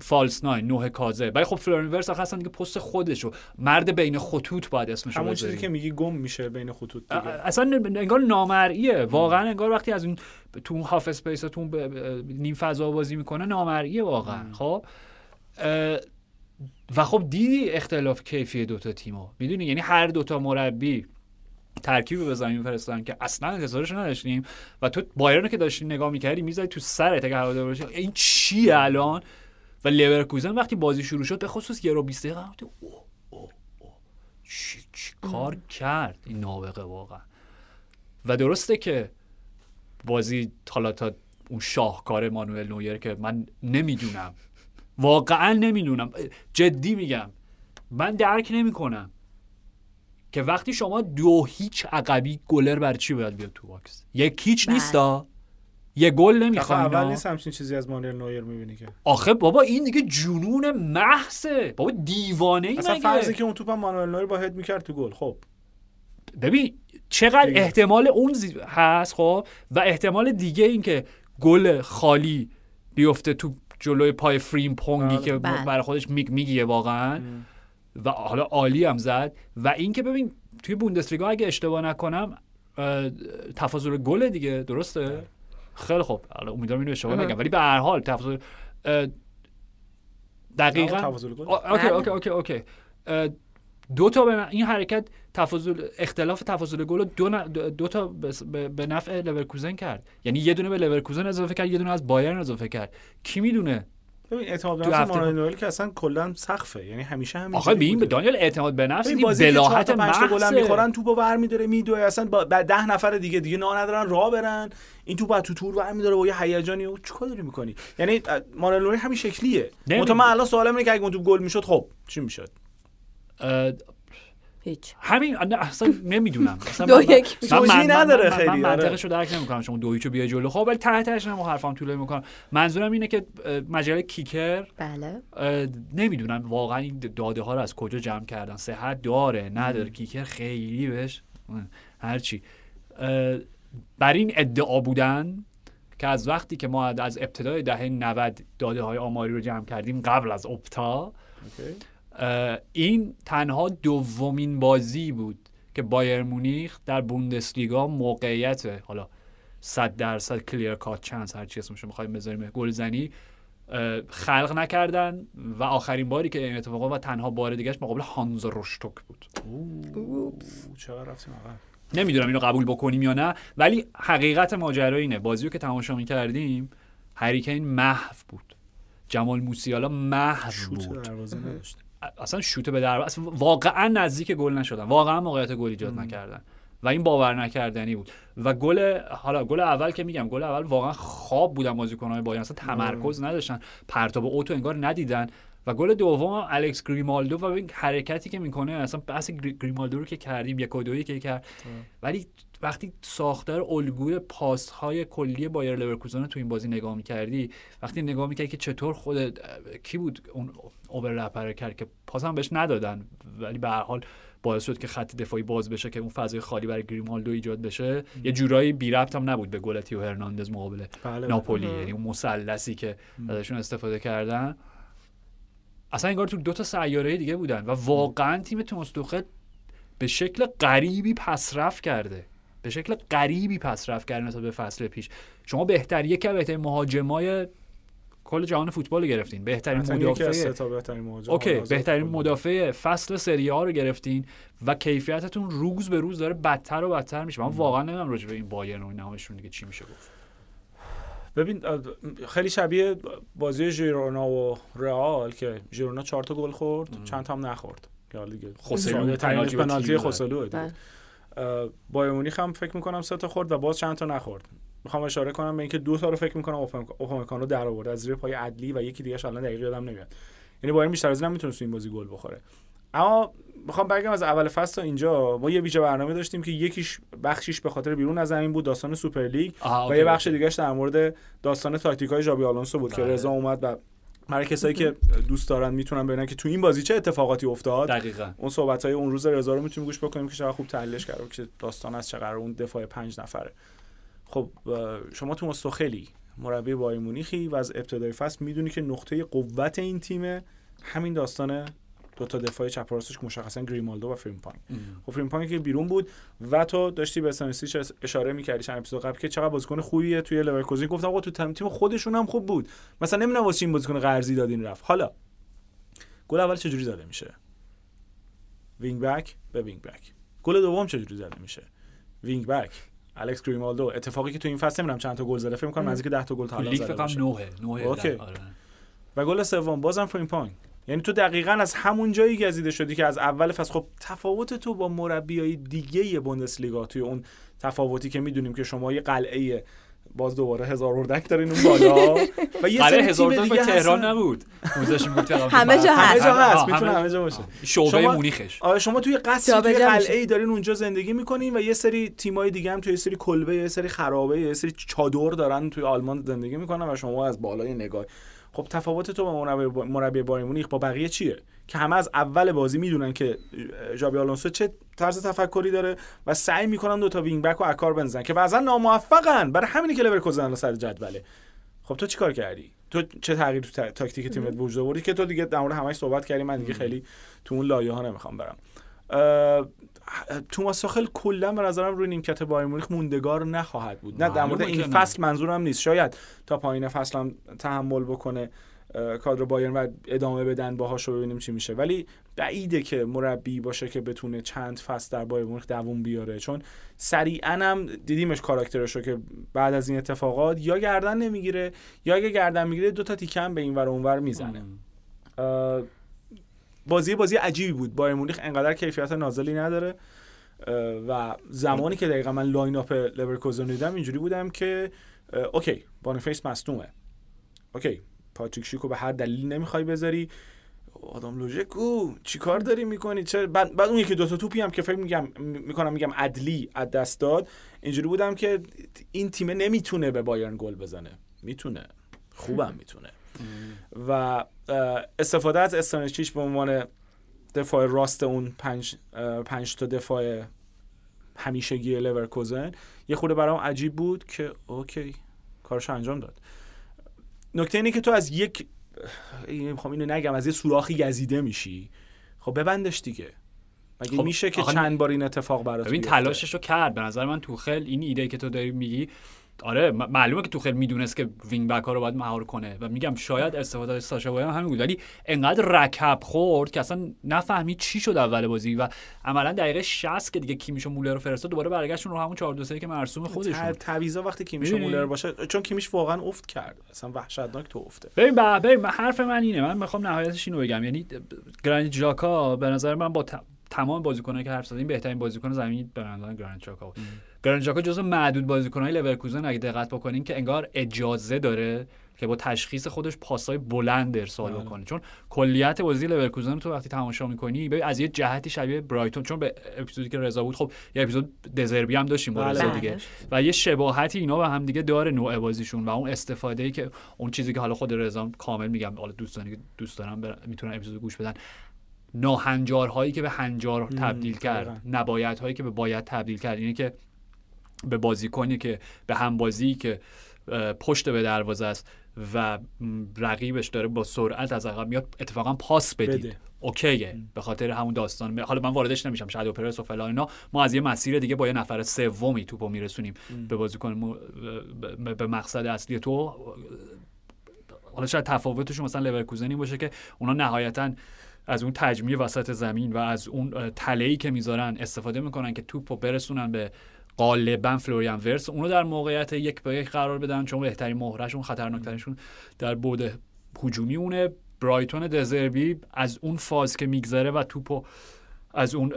فالس ناین نوه کازه ولی خب فلورین ورس آخه اصلا دیگه پست خودشو مرد بین خطوط باید اسمش همون چیزی که میگی گم میشه بین خطوط دیگه. اصلا انگار نامرئیه. واقعا انگار وقتی از اون تو اون half space تو اون نیم فضا بازی می‌کنه نامرئیه واقعا. خب؟ و خب دیدی اختلاف کیفی دوتا تیمو؟ می‌دونی؟ یعنی هر دوتا مربی ترکیب به زمین فرستادن که اصلا انتظارش رو نداشتیم. و تو بایرن که داشتی نگاه می‌کردی می‌زدی تو سرت اگه هوادار باشی این چیه الان؟ و لورکوزن وقتی بازی شروع شد به خصوص یه رو 20 دقیقه اوه اوه اوه. چی, چی کار کرد این نابغه واقعا؟ و درسته که بازی حالا تا اون شاهکار مانوئل نویر که من نمی‌دونم. واقعا نمی‌دونم. جدی میگم. من درک نمی‌کنم. که وقتی شما دو هیچ عقبی گلر برا چی باید بیاد تو box؟ یک هیچ بله. نیستا. یه گل دفعه نمی‌خوای اول نیست همچین چیزی از مانوئل نویر می‌بینی که. آخه بابا این دیگه جنون محضه. بابا دیوانه ای اصلا مگه؟ فرضی که اون توپ هم مانوئل نویر با هد می‌کرد تو گل خب. ببین چقدر دیگه. احتمال اون زی- هست خب و احتمال دیگه این که گل خالی بیفته تو جلوی پای فریم پونگی بله. که بله. برای خودش میگ میگیه واقعا. و حالا عالی هم زد. و اینکه ببین توی بوندسلیگا اگه اشتباه نکنم تفاضل گل دیگه درسته؟ خیلی خوب. حالا امیدوارم اینو اشتباه. نگم. ولی به هر حال تفاضل دقیقا. تفاضل گل. آ- okay. okay okay okay. دو تا به این حرکت تفاضل اختلاف تفاضل گل دو, ن- دو تا به نفع لورکوزن کرد. یعنی یه دونه به لورکوزن اضافه کرد یه دونه از بایرن اضافه کرد. کی می‌دونه؟ ببین اعتماد به نفس هفته- مانوئل نویر که اصلا کلا سقفه یعنی همیشه همین آخه ببین به دانیال اعتماد به نفس این بلاهت گلم محضه. می‌خورن توپو برمیداره میدوه. اصلا با ده نفر دیگه دیگه نا ندارن راه برن. این توپ از تو تور برمیداره با یه هیجانی. و چیکار داری می‌کنی؟ یعنی مانوئل نوئل همین شکلیه. منتها من الان سوالم اینه که اگه اون توپ گل می‌شد خب چی می‌شد؟ هیچ. همین اصلا نمی‌دونم. اصلا دو من- یک. من- نداره خیلی، من آره. منطقش رو درک نمی‌کنم. شما دو هیچو بیای جلو. خب ولی ته تهش هم حرفام طولانی می‌کنم. منظورم اینه که مجله کیکر بله. نمی‌دونم. واقعا این داده ها رو از کجا جمع کردن؟ صحت داره نداره. کیکر خیلی بهش هرچی بر این ادعا بودن که از وقتی که ما از ابتدای دهه 90 داده های آماری رو جمع کردیم قبل از اپتا اه، این تنها دومین بازی بود که بایر مونیخ در بوندسلیگا موقعیت حالا 100 درصد کلیر کات چانس هر چی اسمش می‌خوایم بذاریم گلزنی خلق نکردن و آخرین باری که این اتفاق و تنها بار دیگهش مقابل هانز روشتوک بود. اوه، چقدر رفتیم نمی‌دونم اینو قبول بکنیم یا نه ولی حقیقت ماجرا اینه. بازی رو که تماشا می‌کردیم هریکین محو بود. جمال موسیالا محو بود. دروازه نداشت. اصلا شوت به در اصلا واقعا نزدیک گل نشدن. واقعا موقعیت گل ایجاد نکردن. و این باور نکردنی بود. و گل حالا گل اول که میگم گل اول واقعا خواب بودن بازیکن‌های بایرن. اصلا تمرکز نداشتن. پرتاب اوتو انگار ندیدن. و گل دوم الکس گریمالدو. و این حرکتی که می‌کنه اصلا بحث گری- گریمالدو رو که کردیم یک و دویی که کرد. ولی وقتی ساختار الگوی پاس های کلی بایر لورکوزن رو تو این بازی نگاه می‌کردی وقتی نگاه می‌کردی که چطور خود کی بود؟ اون overlap رو کرد که پاس هم بهش ندادن. ولی به هر حال باعث شد که خط دفاعی باز بشه که اون فضای خالی برای گریمالدو ایجاد بشه. یه جورایی بی ربط هم نبود به گل تئو هرناندز مقابل بله. ناپولی. یعنی اون مثلثی که ازشون استفاده کردن. اصلا انگار تو دو تا سیاره دیگه بودن و واقعا تیم توماس توخل به شکل غریبی پسرفت کرده. به شکل غریبی پسرفت کرده نسبت به فصل پیش. شما بهتر یکی از بهترین مهاجمای کل جهان فوتبال رو گرفتین. بهترین مدافع تا بهترین مهاجم اوکی بهترین. مدافع فصل سری ها رو گرفتین و کیفیتتون روز به روز داره بدتر و بدتر میشه. من واقعا نمی‌دونم راجع به این بایرن و اینهاشون دیگه چی میشه گفت. ببین خیلی شبیه بازی ژیرونا و رئال که ژیرونا چهار تا گل خورد چند تا هم نخورد. که حالا دیگه ترینش پنالتی خوسلو بله. بایر مونیخ هم فکر می‌کنم سه تا خورد و باز چند تا نخورد. می‌خوام اشاره کنم به اینکه دو تا رو فکر می‌کنم اوپامکان رو در آورد. از زیر پای عدلی و یکی دیگه الان دقیق یادم نمیاد. یعنی بایر بیشتر از این هم می‌تونست تو این بازی گل بخوره. اما می‌خوام بگم از اول فصل تا اینجا. ما یه ویژه برنامه داشتیم که یکیش بخشیش به خاطر بیرون از زمین بود داستان سوپر لیگ. آها، و یه بخش. دیگهش در مورد داستان تاکتیک های ژابی آلونسو بود که بله. رضا اومد و برای کسایی که دوست دارن می‌تونن ببینن که تو این بازی چه اتفاقاتی افتاد. دقیقا. اون صحبت های اون روز رضا رو می‌تونیم گوش بکنیم که چقدر خوب تحلیلش کرده که داستان از چه قرار اون دفاع پنج نفره. خب شما تو توماس توخلی مربی بایر مونیخی و از ابتدای فصل می‌دونی که نقطه قوت این تیم همین داستان دو تا دفاع چپ راستش که مشخصا گریمالدو و فریمپانگ. خب فریمپانگ که بیرون بود و تو داشتی به استانیسیچ اشاره می‌کردی چند اپیزود قبل که چقدر بازیکن خوبیه توی لورکوزن. گفتم آقا تو تیم خودشون هم خوب بود. مثلا نمی‌دونم واسه این بازیکن قرضی دادین رفت. حالا گل اول چجوری زده میشه؟ wing back به wing back. گل دوم چجوری زده میشه؟ wing back. الکس گریمالدو اتفاقی که تو این فصل نمی‌دونم چند تا گل زده فکر کنم نزدیک 10 تا گل تا لیگ زده فکر. کنم نوه نوه okay. در- آره. و گل سوم بازم فریمپانگ یعنی تو دقیقا از همون جایی گزیده شدی که از اول فصل خب تفاوت تو با مربیای دیگه بوندسلیگا توی اون تفاوتی که می‌دونیم که شما یه قلعه باز دوباره هزار اردک دارین اون بالا. و یه قلعه سری هزار تیم دیگه تهران. نبود. که همه جا همه هست. جا آه، هست. می‌تونه همه- همه جا باشه. شعبه شما- مونیخش. آره شما توی قصری جابجا توی. قلعه ای دارین اونجا زندگی می‌کنین و یه سری تیمای دیگه هم توی یه سری کلبه یه سری خرابه یه سری چادر دارن توی آلمان زندگی می‌کنن و شما از بالای نگاه خب تفاوت تو با مربی مربی بایر مونیخ با بقیه چیه؟ که همه از اول بازی می‌دونن که ژابی آلونسو چه طرز تفکری داره و سعی می‌کنن دو تا wing back و از کار بندازن که بعضا ناموفقن. برای همینه که لورکوزن سر جدوله. خب تو چیکار کردی؟ تو چه تغییر تو تا- تاکتیک تیمت وجود آوردی که تو دیگه در مورد همش صحبت کردی؟ من دیگه خیلی تو اون لایه ها نمی‌خوام برم. اه، توماس توخل کلا به نظرم روی نیمکت بایر مونیخ موندگار نخواهد بود. نه در مورد این. فصل منظورم نیست. شاید تا پایان فصل هم تحمل بکنه. کادر بایرن و ادامه بدن باهاش رو ببینیم چی میشه. ولی بعیده که مربی باشه که بتونه چند فصل در بایر مونیخ دووم بیاره. چون سریعا هم دیدیمش کاراکترش رو که بعد از این اتفاقات یا گردن نمی‌گیره یا اگه گردن می‌گیره دو تا تیکم به این ور اونور می‌زنه. بازی بازی عجیبی بود. بایر مونیخ انقدر کیفیت نازلی نداره. و زمانی که دقیقا من line up لورکوزن دیدم اینجوری بودم که OK بانیفیس مصدومه. OK. پاتریک شیکو به هر دلیل نمی‌خوای بذاری. آدام هلوژکو چیکار داری می‌کنی؟ چه بعد, بعد اون یکی دو تا توپی هم که فکر میگم می‌کنم میگم عدلی از دست داد اینجوری بودم که این تیم نمی‌تونه به بایرن گل بزنه. می‌تونه. خوبم می‌تونه. و استفاده از استانشیش به عنوان دفاع راست اون پنج, پنج تا دفاع همیشگی لورکوزن یه خورده برام عجیب بود که OK کارش انجام داد. نکته اینه که تو از یک می‌خوام اینو نگم از یه سوراخی گزیده میشی. خب ببندش دیگه. مگه خب میشه که چند بار این اتفاق برات ببین تلاشش رو کرد. به نظر من توخل این ایده که تو داری میگی آره معلومه که تو خیلی می‌دونست که wing back ها رو باید مهار کنه و میگم شاید استفاده از ساشا بوئی همین بود ولی انقدر رکب خورد که اصلا نفهمید چی شد اول بازی و عملا دقیقه 60 که دیگه کیمیش و مولر رو فرستاد دوباره برگشتون رو همون 4 2 که مرسوم خودشون. تعویضا وقتی کیمیش و مولر باشه چون کیمیش واقعا افت کرد اصلا وحشتناک تو افته. ببین ببین حرف من اینه من می‌خوام نهایتش اینو بگم یعنی گرانیت جاکا به نظر من با تمام بازیکنایی که حرف زدیم بهترین بازیکن زمین به نظر گرانیت جاکا جاکا جزو معدود بازیکنهای لورکوزن اگه دقت بکنین که انگار اجازه داره که با تشخیص خودش پاسای بلند ارسال بله. بکنه چون کلیت بازی لورکوزن تو وقتی تماشا می‌کنی ببین از یه جهتی شبیه برایتون چون به اپیزودی که رضا بود خب یه اپیزود دزربی هم داشتیم با بله. دیگه و یه شباهتی اینا به هم دیگه داره نوع بازیشون و اون استفاده ای که اون چیزی که حالا خود رضا کامل میگم حالا دوستانی که دوست دارم می‌تونن اپیزود گوش بدن ناهنجارهایی که به هنجار تبدیل کرد نبایدهایی که به باید تبدیل کرد اینه که به بازیکنی که به همبازی که پشت به دروازه است و رقیبش داره با سرعت از عقب میاد اتفاقا پاس بدید. بده. اوکیه. به خاطر همون داستان. حالا من واردش نمیشم. شادو پرس و فلان اینا. ما از یه مسیر دیگه با یه نفر سومی توپو میرسونیم. به بازیکن به مقصد اصلی تو. حالا شاید تفاوتشون مثلا لورکوزن باشه که اونا نهایتا از اون تجمیع وسط زمین و از اون تلهی که می‌ذارن استفاده می‌کنن که توپو برسونن به غالبا فلوریان ورس اونو در موقعیت یک به یک قرار بدن چون بهترین مهرشون خطرناکترشون در بود هجومی اونه. برایتون دزربی از اون فاز که میگذره و توپو از اون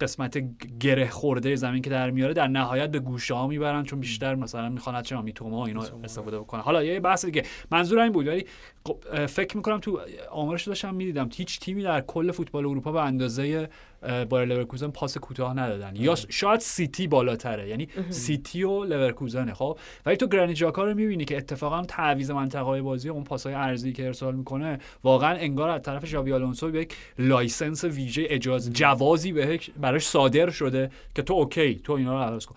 قسمت گره خورده زمین که در میاره در نهایت به گوشه ها می‌برن چون بیشتر مثلا می‌خوان چه میتوما اینا استفاده بکنن. حالا یه بحث دیگه. منظور این بود ولی خب، فکر می‌کنم تو آمارش داشتم می‌دیدم هیچ تیمی در کل فوتبال اروپا به اندازه بایر لورکوزن پاس کوتاه ندادن. یا شاید سیتی بالاتره. یعنی سیتی و لورکوزنه خب؟ ولی تو گرانیت ژاکا رو می‌بینی که اتفاقا تعویض منطقه بازی اون پاسای عرضی که ارسال می‌کنه واقعا انگار از طرف ژاوی آلونسو به یک license ویژه اجازه جوازی بهش براش صادر شده که تو OK تو اینا رو عوض کن.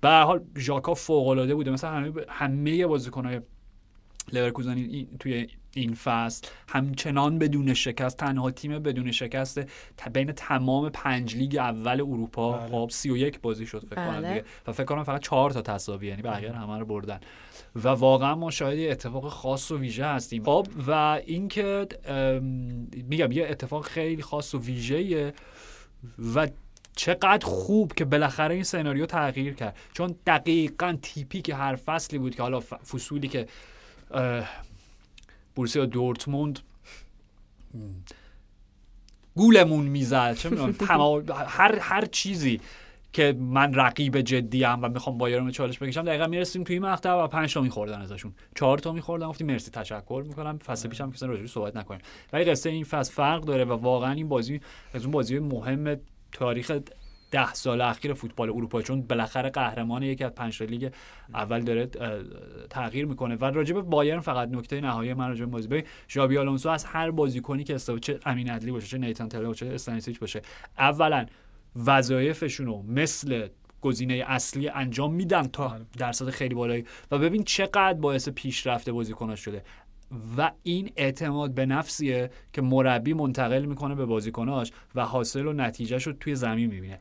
به حال ژاکا فوق العاده بوده. مثلا همه همه بازیکن‌های لورکوزن توی این فصل. همچنان بدون شکست تنها تیم بدون شکست بین تمام پنج لیگ اول اروپا. بله. خب 31 بازی شد فکر کنم بله. دیگه. و فکر کنم فقط چهار تا تساوی یعنی بقیه همه رو بردن. و واقعا ما شاهد اتفاق خاص و ویژه هستیم. خب و اینکه میگم یه اتفاق خیلی خاص و ویژه و چقدر خوب که بالاخره این سناریو تغییر کرد. چون دقیقا تیپی که هر فصلی بود که حالا فصولی که بورسیا دورتموند. گولمون می‌زد. چه هر هر چیزی که من رقیب جدی ام و می‌خوام بایرن چالش بکشم دقیقا می‌رسیم توی مقطع و 5 تا میخوردن ازشون. 4 تا میخوردن گفتیم مرسی تشکر می‌کنم. فصل پیشم که راجعش صحبت نکنیم. ولی قصه این فصل فرق داره و واقعا این بازی از اون بازی مهم تاریخ ده سال اخیر فوتبال اروپا چون بالاخره قهرمان یکی از پنج لیگ اول داره تغییر می‌کنه. و راجع به بایرن فقط نکته نهایی من راجع به بازی ببین ژابی آلونسو از هر بازیکنی که استفاده چه امین عدلی باشه چه نیتان تلر باشه استانیسیچ باشه اولا وظایفشون رو مثل گزینه اصلی انجام میدن تا بله. درصد خیلی بالایی. و ببین چقدر باعث پیشرفت بازیکناش شده. و این اعتماد به نفسیه که مربی منتقل می‌کنه به بازیکناش و حاصل و نتیجهش رو توی زمین می‌بینه.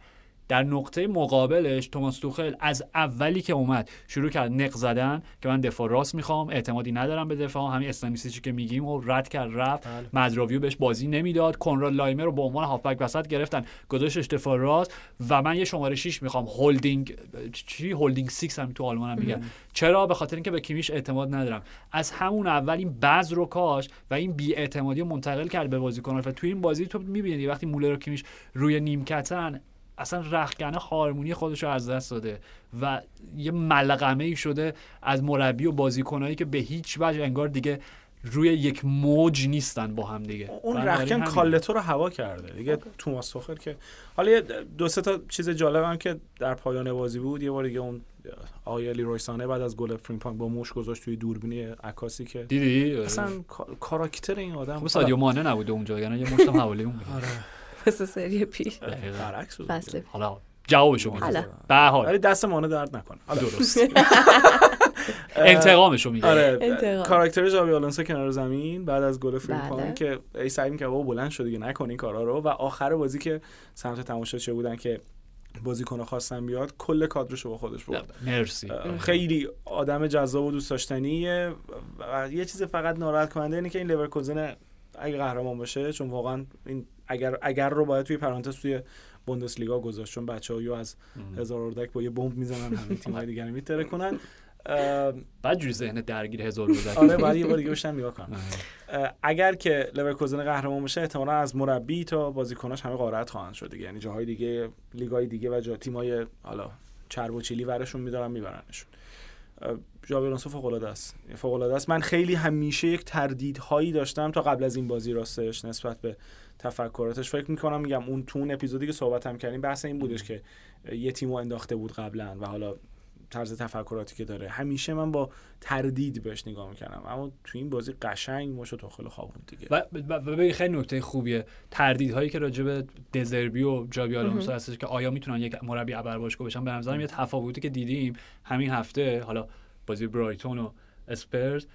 در نقطه مقابلش توماس توخل از اولی که اومد شروع کرد نق زدن که من دفاع راست می‌خوام اعتمادی ندارم به دفاع همین اسلامیسیچی که میگیم و رد کرد رفت. بله. مدراویو بهش بازی نمی‌داد. کنراد لایمر رو به عنوان هافبک وسط گرفتن. گذاشتش دفاع راست و من یه شماره 6 می‌خوام. هولدینگ چی؟ هولدینگ 6 هم تو آلمان هم میگن. چرا؟ به خاطر اینکه به کیمیش اعتماد ندارم. از همون اول این بذر رو کاش و این بی اعتمادی رو منتقل کرد به بازیکنان و توی این بازی تو می‌بینی وقتی مولر و کیمیش روی نیمکتن اصلا رخکنه هارمونی خودش رو از دست داده و یه ملغمه ای شده از مربی و بازیکنایی که به هیچ وجه انگار دیگه روی یک موج نیستن با هم دیگه. اون رخکن. کالتو رو هوا کرده. دیگه توماس توخل که حالا دو سه تا چیز جالبم که در پایان بازی بود. یه بار دیگه اون آقای لیروی سانه بعد از گل فرینپانگ با موش گذاشت توی دوربینی عکاسی که دیدی؟ اصلا کا- کاراکتر این آدم خب سادیو مانه نبوده اونجا یعنی یه مشتم حوالی اون. آره. مثل سری پیش. برعکس فصل حالا جوابشو میگم حالا. به هر حال. ولی دست مانه درد نکنه. حالا. درست. انتقامشو میگم آره. کاراکتر جاوی آلونسو کنار زمین بعد از گل فرینپانگ بله. که ای سعی می‌کرد بابا بلند شد دیگه نکن این کارا رو. و آخر بازی که سمت تماشاچی بودن که بازیکن خواستن بیاد کل کادرشو با خودش برد. مرسی. خیلی آدم جذاب و دوست داشتنیه. و یه چیز فقط ناراحت کننده اینه که این لیورکوزن اگه قهرمان باشه چون واقعا این اگر اگر رو باید توی پرانتز توی بوندسلیگا گذاشت چون بچه‌ها یا از هزار اردک با یه بمب می‌زنن همه تیم‌های دیگر میتره کنن. اه، بعد جوری ذهن درگیر هزار رو آره بعد یه بار دیگه بشن نگاه کنن. اه، اگر که لورکوزن قهرمان بشه احتمالا از مربی تا بازیکناش همه قارت خواهند شد دیگه. یعنی جاهای دیگه لیگای دیگه و جا تیمای حالا چرب و چیلی ورشون میدارن میبرنشون. اه، ژاوی آلونسو فوق العاده است. فوق العاده است. من خیلی همیشه یک تردیدهایی داشتم تا قبل از این بازی راستش نسبت به تفکراتش فکر می‌کنم میگم اون تو اون اپیزودی که صحبت هم کردیم بحث این بودش که یه تیمو انداخته بود قبلا و حالا طرز تفکراتی که داره. همیشه من با تردید بهش نگاه می‌کنم اما تو این بازی قشنگ مشو تو خوابون دیگه. و ببین خیلی نکته خوبیه. تردیدهایی که راجع به دزربی و جابی آلونسو هستش که آیا می‌تونن یک مربی ابر باشگاه بشن؟ به نظرم یه تفاوتی که دیدیم همین هفته حالا بازی برایتون و اسپرز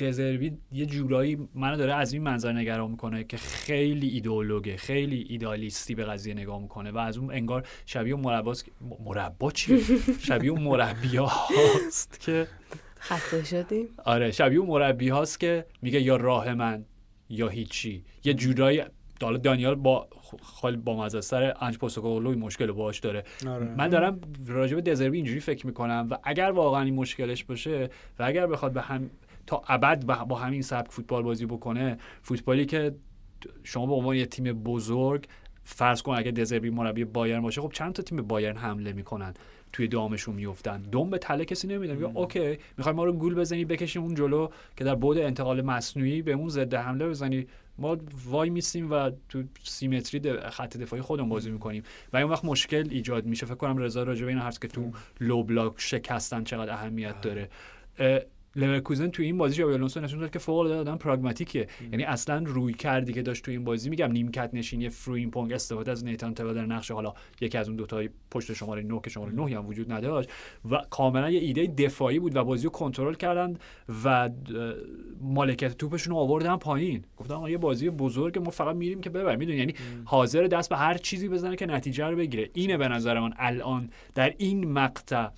دزربی یه جورایی منو داره از این منظر نگران می‌کنه که خیلی ایدئولوگه خیلی ایدالیستی به قضیه نگاه می‌کنه و از اون انگار شبیه اون مرباست که- م- مربا چیه شبیه مربی هاست که خسته شدیم آره شبیه مربی هاست که میگه یا راه من یا هیچی. یه جورایی حالا دانیال با خیلی با سر انج پوستوکوگلو این مشکل باهاش داره. آره. من دارم راجع به دزربی اینجوری فکر می‌کنم و اگر واقعا این مشکلش باشه و اگر بخواد به هم تا ابد با همین سبک فوتبال بازی بکنه فوتبالی که شما به عنوان یه تیم بزرگ فرض کن اگه دزربی مربی بایرن باشه خب چند تا تیم بایرن حمله می‌کنن توی دامشون میفتن دم به تله کسی نمیدن میگه OK می‌خوای ما رو گول بزنی بکشیم اون جلو که در بعد انتقال مصنوعی به اون ضد حمله بزنی. ما وایمیسیم و تو سی متری خط دفاعی خودمون بازی می‌کنیم. و اون وقت مشکل ایجاد میشه. فکر کنم رضا راجع به این حرف که تو low block شکستن چقدر اهمیت داره. اه، لورکوزن تو این بازی ژابی آلونسو نشون داد که فوق العاده آدم pragmatic ه. یعنی اصلا رویکردی که داشت تو این بازی میگم نیمکت نشینی فریمپونگ استفاده از نیتان تلا در نقش حالا یکی از اون دو تای پشت شماره 9 که شماره 9 هم وجود نداشت و کاملا یه ایده دفاعی بود و بازی رو کنترل کردن و مالکیت توپشون رو آوردن پایین. گفتم یه بازی بزرگ ما فقط میریم که ببریم. می‌دونی؟ یعنی حاضر دست به هر چیزی بزنه که نتیجه رو بگیره. اینه به نظر من الان در این مقطع.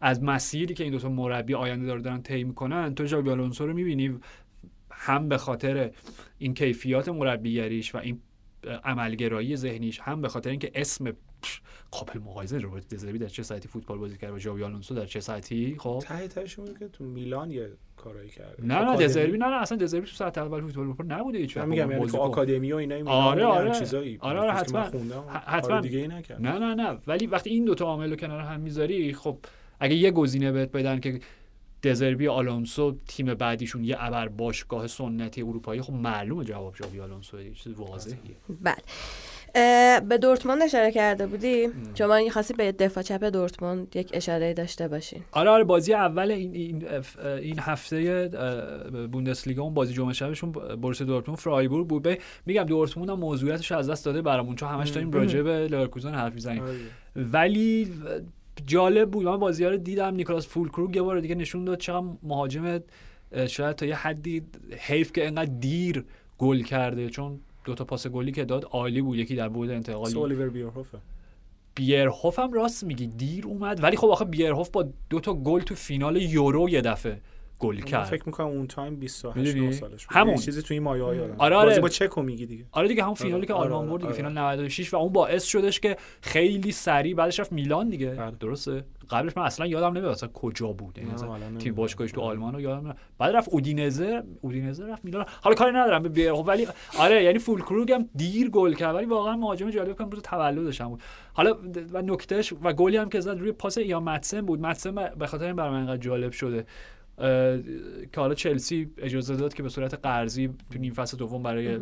از مسیری که این دوتا مربی آینده داره دارن طی می‌کنن تو جابی آلونسو رو می‌بینی هم به خاطر این کیفیات مربیگریش و این عملگرایی ذهنیش هم به خاطر اینکه اسم قابل مقایسه روبرت دزربی در چه ساعتی فوتبال بازی کرد و جابی آلونسو در چه ساعتی خب ته تهش که تو میلان یه کارایی کرد نه نه دزربی نه نه اصلا دزربی تو ساعت اول فوتبال اروپا نبوده هیچ وقت. میگم یعنی تو. آکادمی و اینا میلان آره، آره. چیزایی آره، آره، حتما. کار حتما. دیگه ای نکرد نه نه نه ولی وقتی این دوتا عامل رو کنار هم می‌ذاری خب اگه یه گزینه بهت بدن که دزربی آلونسو تیم بعدیشون یه ابر باشگاه سنتی اروپایی خب معلومه جواب جابی آلونسو یه چیز واضحیه. بله. به دورتموند اشاره کرده بودی؟ شما خواستی به دفاع چپ دورتموند یک اشاره داشته باشین. آره آره بازی اول این این این هفته بوندسلیگا اون بازی جمعه شبشون بورسیا دورتموند فرایبورگ بود. به میگم دورتموند هم موضوعیتش از دست داده برامون چون همش داریم راجع به لورکوزن حرف می‌زنیم. آره. ولی جالب بود. من بازی ها رو دیدم. نیکلاس فولکروگ یه بار دیگه نشون داد چقدر مهاجم شاید تا یه حدی حیف که انقدر دیر گل کرده. چون دو تا پاس گلی که داد عالی بود. یکی در بعد انتقالی سو الیور بیورهوفه بیرهوف هم راست میگی دیر اومد. ولی خب آخه بیرهوف با دو تا گل تو فینال یورو یه دفعه گل کرد فکر می‌کنم اون time 28 می‌دونی؟ 9 سالش بود. همون. چیزی توی این مایه ها یادم آره، آره. با چکو میگی دیگه آره دیگه همون فینالی که آره، آلمان آره، برد دیگه آره. فینال 96 و اون باعث شدش که خیلی سریع بعدش رفت میلان دیگه بله. درسته قبلش من اصلا یادم نمیاد اصلا کجا بود یعنی تیم. باشگاهش تو آره. آلمان رو یادم نمیاد بعد رفت اودینزه اودینزه رفت میلان حالا کاری ندارم به ولی آره یعنی فول کروگ هم دیر گل کرد ولی واقعا مهاجم جالب کنم روز تولدش هم بود حالا و نکتهش و گلی هم که زد روی پاس یا متسن بود متسن به خاطر این برای من انقدر جالب شده که حالا چلسی اجازه داد که به صورت قرضی تو نیم فصل دوم برای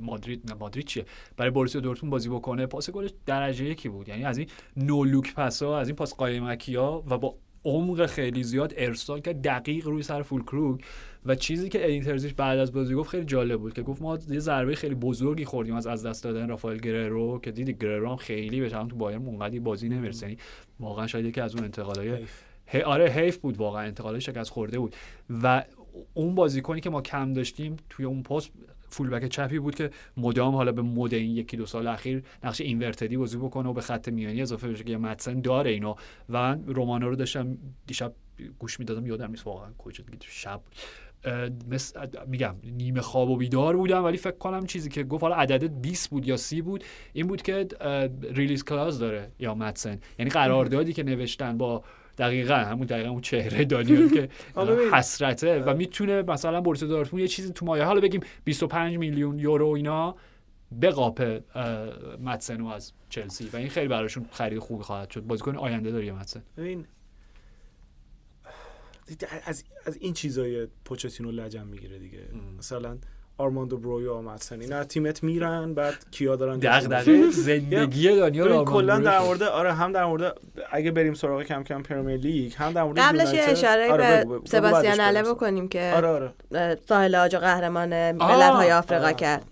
مادرید نه مادرید چیه؟ برای بوروسیا دورتموند بازی بکنه. پاس گلش درجه یکی بود. یعنی از این نو لوک پاسا از این پاس قایمکی ها و با عمق خیلی زیاد ارسال کرد دقیق روی سر فول کروگ و چیزی که ادین ترزیش بعد از بازی گفت خیلی جالب بود که گفت ما یه ضربه خیلی بزرگی خوردیم از از دست دادن رافائل گررو که دیدی گررو هم خیلی به هم تو بایرن اونقدی بازی نمی‌رسه. یعنی واقعا شاید یکی از اون انتقالای آره حیف بود واقعا انتقالای شکست خورده بود. و اون بازیکنی که ما کم داشتیم توی اون پست فولبک چپی بود که مدام حالا به مد این یکی دو سال اخیر نقش اینورتدی بازی بکنه و به خط میانی اضافه بشه که یه متسن داره اینو. و رومانو رو داشتم دیشب گوش می‌دادم یادم نیست واقعا کجا شب مثل میگم نیمه خواب و بیدار بودم ولی فکر کنم چیزی که گفت حالا عدد 20 بود یا 30 بود این بود که ریلیز کلاز داره یا متسن یعنی قراردادی که نوشتن با دقیقا همون دقیقا اون چهره دانیال که. حسرته و می‌تونه مثلا بورسا دورتموند یه چیزی تو مایه حالا بگیم 25 میلیون یورو اینا بقاپه اه، متسنو از چلسی و این خیلی براشون خرید خوبی خواهد شد. بازیکن آینده داره یه متسن ببین از از این چیزای پوچتینو لجن می‌گیره دیگه. مثلا آرماندو برویا و متسن اینا از تیمت میرن بعد کیا دارن دغدغه زندگی دانیال کلا در. مورد آره هم در مورد اگه بریم سراغ کم کم پرمیر لیگ هم در مورد قبلش یه اشاره آره، به سباستیان اله. بکنیم که آره آره. ساحل آجا قهرمان آه، ملت های آفریقا آره. کرد.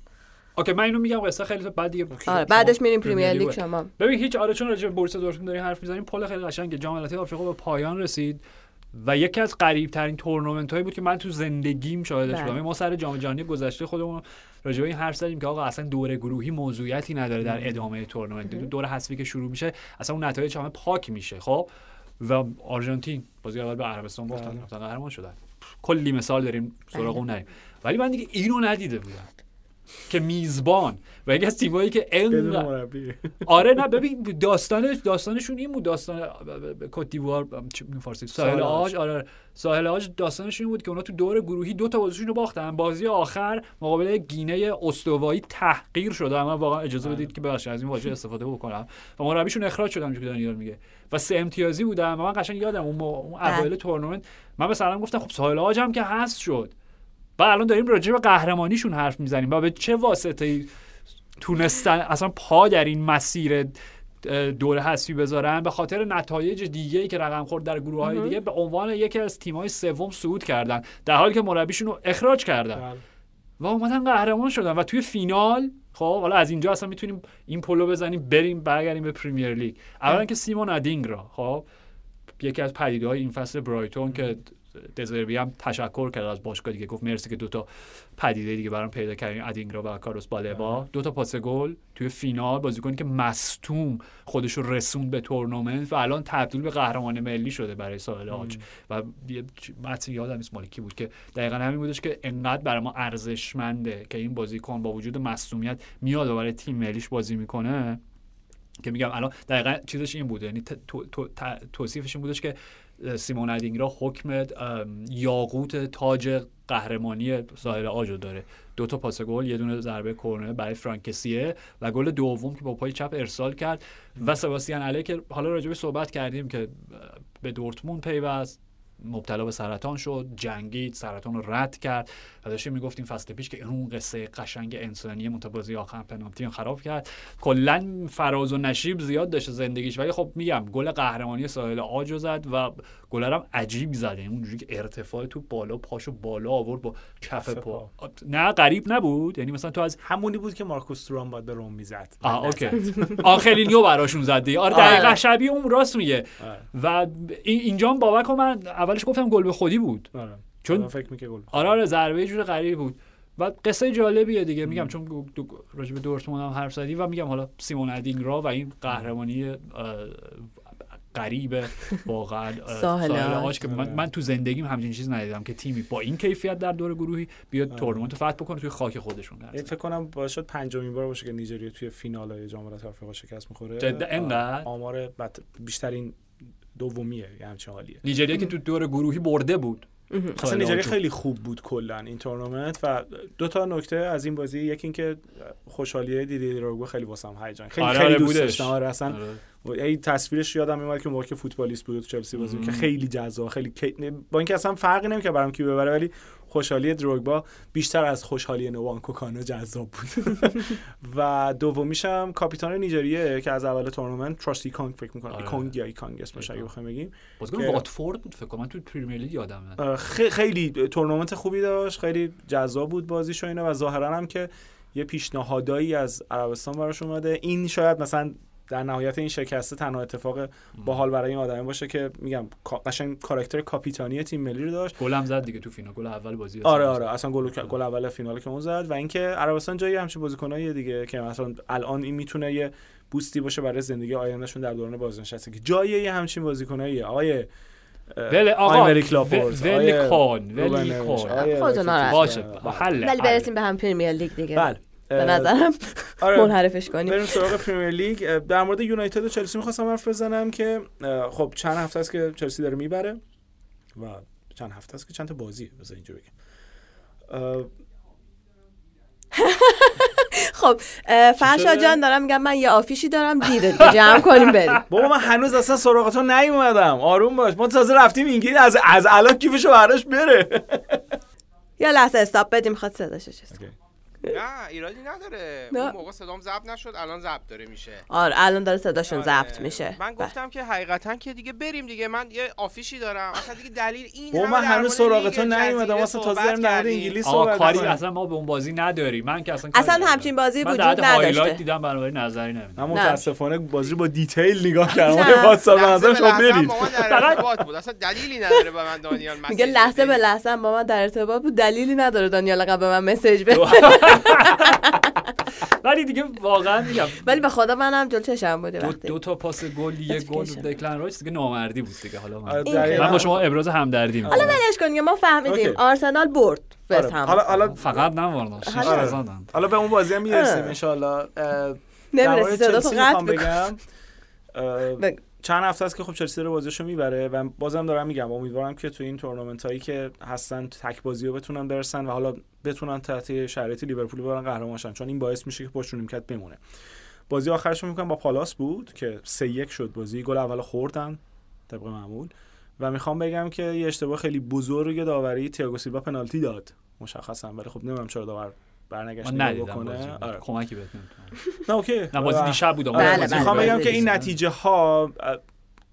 OK من اینو میگم قصه خیلی بعد دیگه آره بعدش میریم پرمیر پریمیر لیگ. شما. ببین هیچ آره چون راجع به بورسا دورتموند داریم حرف می‌زنیم پل خیلی قشنگه. جام ملت‌های آفریقا به پایان رسید. و یکی از غریب ترین تورنمنت هایی بود که من تو زندگیم شاهدش بله. بودم یعنی ما سر جام جهانی گذشته خودمون راجع به این حرف زدیم که آقا اصلا دوره گروهی موضوعیتی نداره در ادامه تورنمنت. دور حذفی که شروع میشه اصلا اون نتایج همه پاک میشه خب؟ و آرژانتین بازی اول به عربستان باختن بله. قهرمان شدن. کلی مثال داریم سراغ اون نریم. ولی من دیگه اینو ندیده بودم. که میزبان. و یکی از تیمایی که انقدر مربی. آره نه ببین داستان داستانشون این بود داستان کت دیوار چی میگن فارسی؟ ساحل آج. آره ساحل آج داستانشون این بود که اونا تو دور گروهی دو تا بازیشون رو باختن. بازی آخر مقابل گینه استوایی تحقیر شده من واقعا اجازه بله. بدید که ببخشید از این واژه استفاده بکنم. و مربیشون اخراج شدن که دانیال میگه. و سه امتیازی بودن و من قشنگ یادم اون, اون بله. اوایل تورنمنت من مثلا گفتم خب ساحل عاج هم که هست شد. و الان داریم راجع به قهرمانیشون حرف می‌زنیم و به چه واسطه تونستن اصلا پا در این مسیر دور حذفی بذارن؟ به خاطر نتایج دیگه ای که رقم خورد در گروه های دیگه به عنوان یکی از تیم های سوم صعود کردن در حالی که مربیشون رو اخراج کردن. بله. و اومدن قهرمان شدن و توی فینال خب حالا از اینجا اصلا می‌تونیم این پلو بزنیم بریم برگردیم به پریمیر لیگ. اولا که سیمون ادینگرا خب یکی از پدیده های این فصل برایتون که دزربی هم تشکر کرد از باشگاه دیگه گفت مرسی که دوتا پدیده دیگه برام پیدا کردین. ادینگرا و کاروس بالبا دو تا پاس گل توی فینال بازیکنی که مستوم خودش رو رسوند به تورنمنت و الان تبدیل به قهرمان ملی شده برای ساحل آج. و یه متن یادم نیست مال کی بود که دقیقا همین بودش که انقدر برای ما ارزشمنده که این بازیکن با وجود مصومیت میاد و برای تیم ملیش بازی می‌کنه. که میگم الان دقیقا چیزش این بوده. یعنی توصیفش این بودش که سیمون ادینگرا حکم یاقوت تاج قهرمانی ساحل آجو داره. دو تا پاس گل یه دونه ضربه کرنر برای فرانکسیه و گل دوم که با پای چپ ارسال کرد. و سباستیان علی که حالا راجبش صحبت کردیم که به دورتموند پیوست. مبتلا به سرطان شد جنگید سرطان رو رد کرد و داشتیم می‌گفتیم فصل پیش که اون قصه قشنگ انسانی متبازی آخر پنالتی خراب کرد. کلا فراز و نشیب زیاد داشته زندگیش. ولی خب میگم گل قهرمانی ساحل عاجو زد و گل هم عجیب زد. یعنی اونجوری که ارتفاع تو بالا پاشو بالا آورد با کف پا. نه غریب نبود. یعنی مثلا تو از همونی بود که مارکوس تورام باید به روم می‌زد. آه OK. آخرینیو براشون زد دیگه. آره آره. دقیقا شبیه اون راست میگه. آره. و این- اینجا بابک و من اولش گفتم گل به خودی بود. آره. چون- فکر می‌کنه گل آره آره ضربه جور غریبی بود. و قصه جالبیه دیگه. میگم چون دو- به دورتموند هم حرف زدی و میگم حالا سیمون ادینگرا و این قهرمانی غریب واقعا ساحل آج. که من, من تو زندگیم همچین چیز ندیدم که تیمی با این کیفیت در دور گروهی بیاد تورنمنت رو فتح بکنه توی خاک خودشون. در فکر کنم باعث شد پنجمین بار باشه که نیجریه توی فینال جام ملت‌های آفریقا شکست می‌خوره. جدا انقدر؟ آمار بیشترین دومیه یه همچین حالیه نیجریه که تو دور گروهی برده بود اصلا ساحل نیجریه. خیلی خوب بود کلا این تورنمنت و دو تا نکته از این بازی یکی اینکه خوشحالیه دیدی دروگبا خیلی واسم هیجان خیلی آره، خیلی آره، دوست. داشتم آره اصلا آره. و این تصویرش یادم میاد که موقع که فوتبالیست بود تو چلسی بازی. که خیلی جذاب خیلی با اینکه اصلا فرقی نمی‌کنه برام کی ببره ولی خوشحالی دروگبا بیشتر از خوشحالی نوانکو کانو جذاب بود. و دومیشم کاپیتان نیجریه که از اول تورنمنت تروست اکانگ فکر می‌کنم. آره. ایکونگ یا ایکانگ اسمش اگه بخوایم بگیم. بازیکن که- واتفورد بود فکر کنم تو پریمیر لیگ یادم میاد آه، خی- خیلی تورنمنت خوبی داشت خیلی جذاب بود بازیش و اینا. و ظاهرا هم که یه پیشنهادایی از عربستان براش اومده. این شاید مثلا در نهایت این شکسته تنها اتفاق باحال برای این آدمی باشه که میگم قشنگ کاراکتر کاپیتانی تیم ملی رو داشت. گل هم زد دیگه تو فینال گل اول بازی آره آره. اصلا گل گل اول فینال که اون زد و اینکه عربستان جایی همچین بازیکنایی دیگه که مثلا الان این می‌تونه یه boost ی باشه برای زندگی آیندهشون در دوران بازنشستگی جایی یه همچین بازیکنایی آقای ول آقا آیمریک لاپورت، ول آقای کن ول روبن نویش، کن آقای خودتون ناراحت باشه. حل. ولی برسیم به هم پریمیر لیگ دیگه. بله. به نظرم آره منحرفش کنیم. بریم سراغ پریمیر لیگ. در مورد یونایتد و چلسی می‌خواستم حرف بزنم که خب چند هفته است که چلسی داره می‌بره و چند هفته است که چند تا بازیه بذار اینجا بگم. خب شده؟ جان دارم میگم من یه آفیشی دارم دیره دیگه جمع کنیم بریم. بابا من هنوز اصلا سراغ تو نیومدم. آروم باش. ما تازه رفتیم انگلیس از از الان کیفشو براش بره. یا لحظه استاپ بدیم می‌خواد صداشو چیز. نه ایرادی نداره نه. اون موقع صدام ضبط نشد الان ضبط داره میشه آره الان داره صداشون آره. ضبط میشه من بله. گفتم که حقیقتا که دیگه بریم دیگه من یه آفیشی دارم اصلا دیگه دلیل این همه من هنوز سراغ تو نیومدم واسه تازه داریم در. انگلیس آقا صحبت کاری. اصلا ما به اون بازی نداریم من که اصلا اصلا. همچین بازی من وجود در حد هایلایت نداشته دیدم بنابراین نظری نمیدم من نه. متاسفانه بازی رو با دیتیل نگاه کردم نه. من به شما برید با من در فقط- بود اصلا دلیلی نداره به من دانیال میگه لحظه به. لحظه با من در ارتباط بود دلیلی نداره دانیال قبل به من مسیج بده ولی دیگه واقعا میگم ولی به خدا منم جلو چشم بوده دو, وقتی دو تا پاس گل یه گل. دکلن رایس دیگه نامردی بود دیگه حالا من, آره،. من با شما ابراز همدردی حالا می‌کنم ولش کن ما فهمیدیم. آرسنال برد آره. حالا حالا فقط شیش حالا- به اون بازی هم می‌رسیم آه. انشالله نمی‌رسی صدا تو قطع بگم. چند هفته است که خب چلسی رو بازیشو می‌بره و بازم دارم میگم امیدوارم که تو این تورنمنت هایی که هستن تک بازی رو بتونن برسن و حالا بتونن تحت شرایط لیورپول ببرن قهرمان شن چون این باعث میشه که پشت رو نیمکت بمونه. بازی آخرش می‌کنم با پالاس بود که سه یک شد بازی گل اول خوردن طبق معمول و می‌خوام بگم که یه اشتباه خیلی بزرگ داوری تییاگو سیلوا پنالتی داد مشخصا ولی خب نمی‌دونم چرا داور برنگشت نگاه بکنه آره. کمکی بهت نمی‌تونم نه اوکی نه بازی دیشب بود بله، بله. می‌خوام. بگم. که این نتیجه ها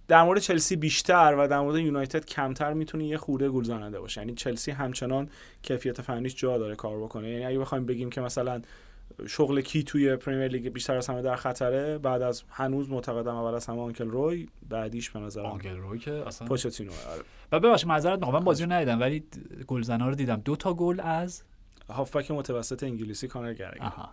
در مورد چلسی بیشتر و در مورد یونایتد کمتر می‌تونه یه خورده گول‌زننده باشه یعنی چلسی همچنان کیفیت فنیش جا داره کار بکنه یعنی اگه بخوایم بگیم که مثلا شغل کی توی پریمیر لیگ بیشتر از همه در خطره بعد از هنوز معتقدم اول از همه آنکل روی بعدیش به نظرم آنگل روی که اصلا پوچتینو آره. و ببخشید معذرت می‌خوام من بازی رو ندیدم ولی گلزنا رو دیدم دو تا گل از هافبک متوسط انگلیسی کانر گرگ آها.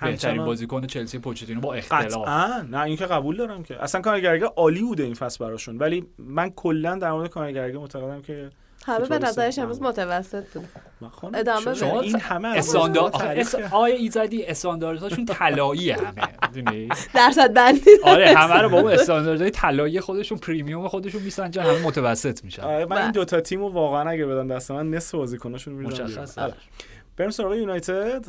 بهترین همچنان- بازیکن چلسی پوچتینو با اختلاف. نه این که قبول دارم که. اصلا کانر گرگ عالی بوده این فصل براشون. ولی من کلا در مورد کانر گرگ معتقدم که همه به نظرش امروز. متوسط بود ادامه. شما این همه از استاندارد. آیا ایزدی استانداردهاشون طلایی همه می‌دونی درصد بندی آره همه رو با اون استانداردهای طلایی خودشون پریمیوم خودشون میسنجن همه متوسط میشن آره من این بله. دوتا تیم رو واقعا اگه بدن دست من نصف بازیکناشون. مشخصه آره. بریم سراغ یونایتد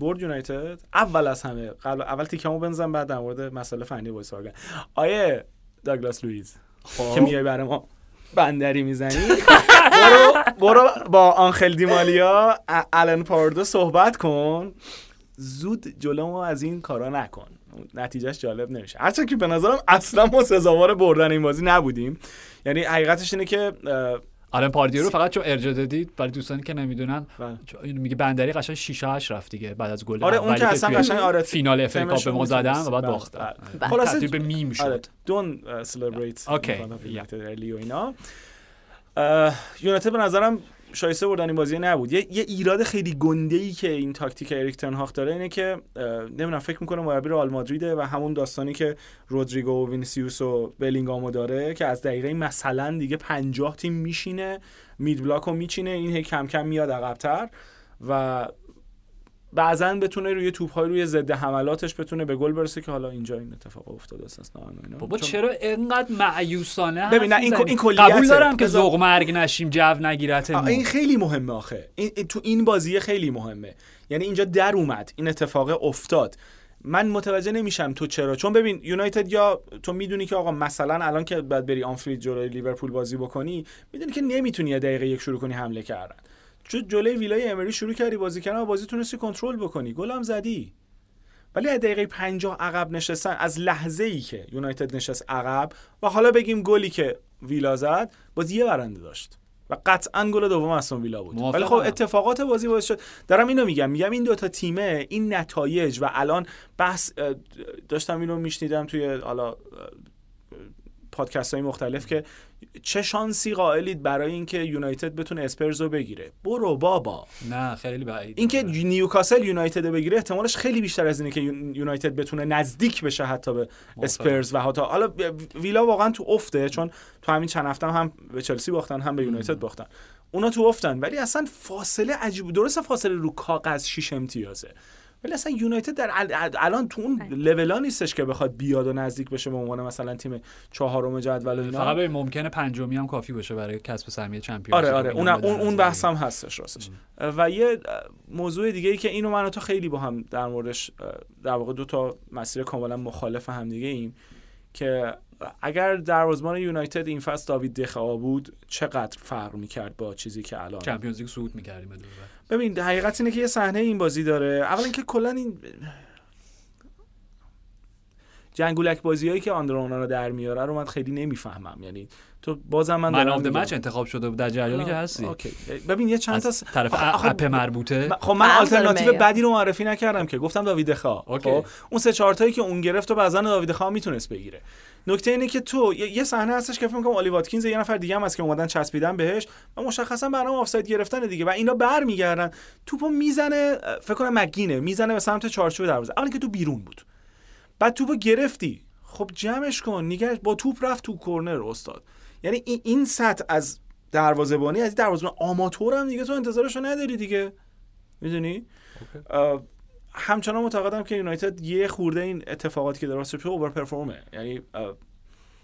برد یونایتد اول از همه قبل اول تیکمو بنزن بعد در مورد مسئله فنی وایس آگه آیه داگلاس لوئیز که میای برای ما بندری می‌زنی؟ برو, برو با آنخل دیمالیا الان پاردو صحبت کن. زود جلو ما از این کارا نکن. نتیجهش جالب نمیشه. هرچند که به نظرم اصلا ما سزاوار بردن این بازی نبودیم. یعنی حقیقتش اینه که آلن پاردیو رو فقط چون ارجا دادید برای دوستانی که نمی‌دونن بله. میگه بندری قشنگ 6 8 رفت دیگه بعد از گل آره اون که اصلا قشنگ آره فینال FA Cup به ما زدن و بعد بله، باختن بله. تبدیل به میم آره شد دون celebrate اوکی. اینا یونایتد به نظرم شایسته بردن این بازی نبود. یه, یه ایراد خیلی گنده ای که این تاکتیک اریک تنهاخ داره اینه که نمی‌دونم فکر می‌کنم مربی رئال مادریده و همون داستانی که رودریگو و وینیسیوس و بلینگامو داره که از دقیقه مثلا دیگه 50 تیم میشینه mid block رو میچینه این هی کم کم میاد عقبتر و بعضا بتونه روی توپ های روی ضد حملاتش بتونه به گل برسه که حالا اینجا این اتفاق افتاد استثنا اینا. بابا چون- چرا اینقدر مایوسانه ببین، نه، این-؟ این کلیته. قبول دارم که ذوق مرگ نشیم جو نگیرت این خیلی مهمه آخه. این تو این بازی خیلی مهمه. یعنی اینجا در اومد این اتفاق افتاد. من متوجه نمیشم تو چرا. چون ببین یونایتد یا تو می‌دونی که آقا مثلا الان که بعد بری آنفیلد جلوی لیورپول بازی بکنی می‌دونی که نمی‌تونی دقیقه یک شروع کنی حمله کردن. چون جلوی ویلای امری شروع کردی بازی کردن و بازی تونستی کنترل بکنی. گل هم زدی. ولی از دقیقه 50 عقب نشستن از لحظه ای که یونایتد نشست عقب و حالا بگیم گلی که ویلا زد بازی یه برنده داشت و قطعا گل دوم استون ویلا بود. ولی خب اتفاقات بازی باعث شد. دارم اینو میگم میگم این دوتا تیمه این نتایج و الان بحث داشتم اینو میشنیدم توی حالا پادکست های مختلف که چه شانسی قائلید برای اینکه یونایتد بتونه اسپرز رو بگیره. برو بابا. نه خیلی بعید اینکه نیوکاسل یونایتد رو بگیره احتمالش خیلی بیشتر از اینه که یون- یونایتد بتونه نزدیک بشه حتی به اسپرز و حتی حالا ویلا واقعا تو افته چون تو همین چند هفته هم به چلسی باختن هم به یونایتد باختن. اونا تو افتن ولی اصلا فاصله عجیب درسته فاصله رو کاغذ 6 امتیازه. ولی اصلا یونایتد در ال- الان تو اون لولا نیستش که بخواد بیاد و نزدیک بشه به عنوان مثلا تیم چهارم جدول و اینا. فقط به ممکنه پنجمی هم کافی باشه برای کسب سهمیه چمپیونز. آره آره. اون اون, اون. هم هستش راستش. و یه موضوع دیگه ای که اینو من و تو خیلی با هم در موردش در واقع دو تا مسیر کاملا مخالف هم دیگه ایم که اگر دروازه‌بان یونایتد این فصل داوید دخا بود چقدر فرق می‌کرد با چیزی که الان؟ چمپیونز لیگ صعود می‌کردیم ببین حقیقت اینه که یه صحنه این بازی داره. اولا که کلا این جنگولک بازیایی که آندرونا رو در میاره رو من خیلی نمی‌فهمم. یعنی تو بازم من من میگم. مچ انتخاب شده بود در جریانی که هستی. اوکی. ببین یه چند تا از طرف آخه- آخه- اپ مربوطه. خب من فرق آلترناتیو بدی رو معرفی نکردم که. گفتم داوید دخیا. اوکی. خب اون سه چهار تایی که اون گرفت و بعضا داوید دخیا می‌تونست بگیره. نکته اینه که تو یه صحنه هستش که فکر کنم آلی واتکینز یه نفر دیگه هم هست که اومدن چسبیدن بهش و مشخصا برنامه آفساید گرفتن دیگه و اینا برمیگردن. توپو می‌زنه فکر کنم مگوایره می‌زنه به سمت چارچوب دروازه. اولی که تو بیرون بود. بعد توپو گرفتی. خب جمعش کن. نگه با توپ رفت تو کرنر استاد. یعنی این, این سطح از دروازه‌بانی از دروازه‌بان آماتور هم دیگه تو انتظارشو نداری دیگه. می‌دونی؟ همچنان معتقدم که یونایتد یه خورده این اتفاقاتی که درست شده over perform ـه. یعنی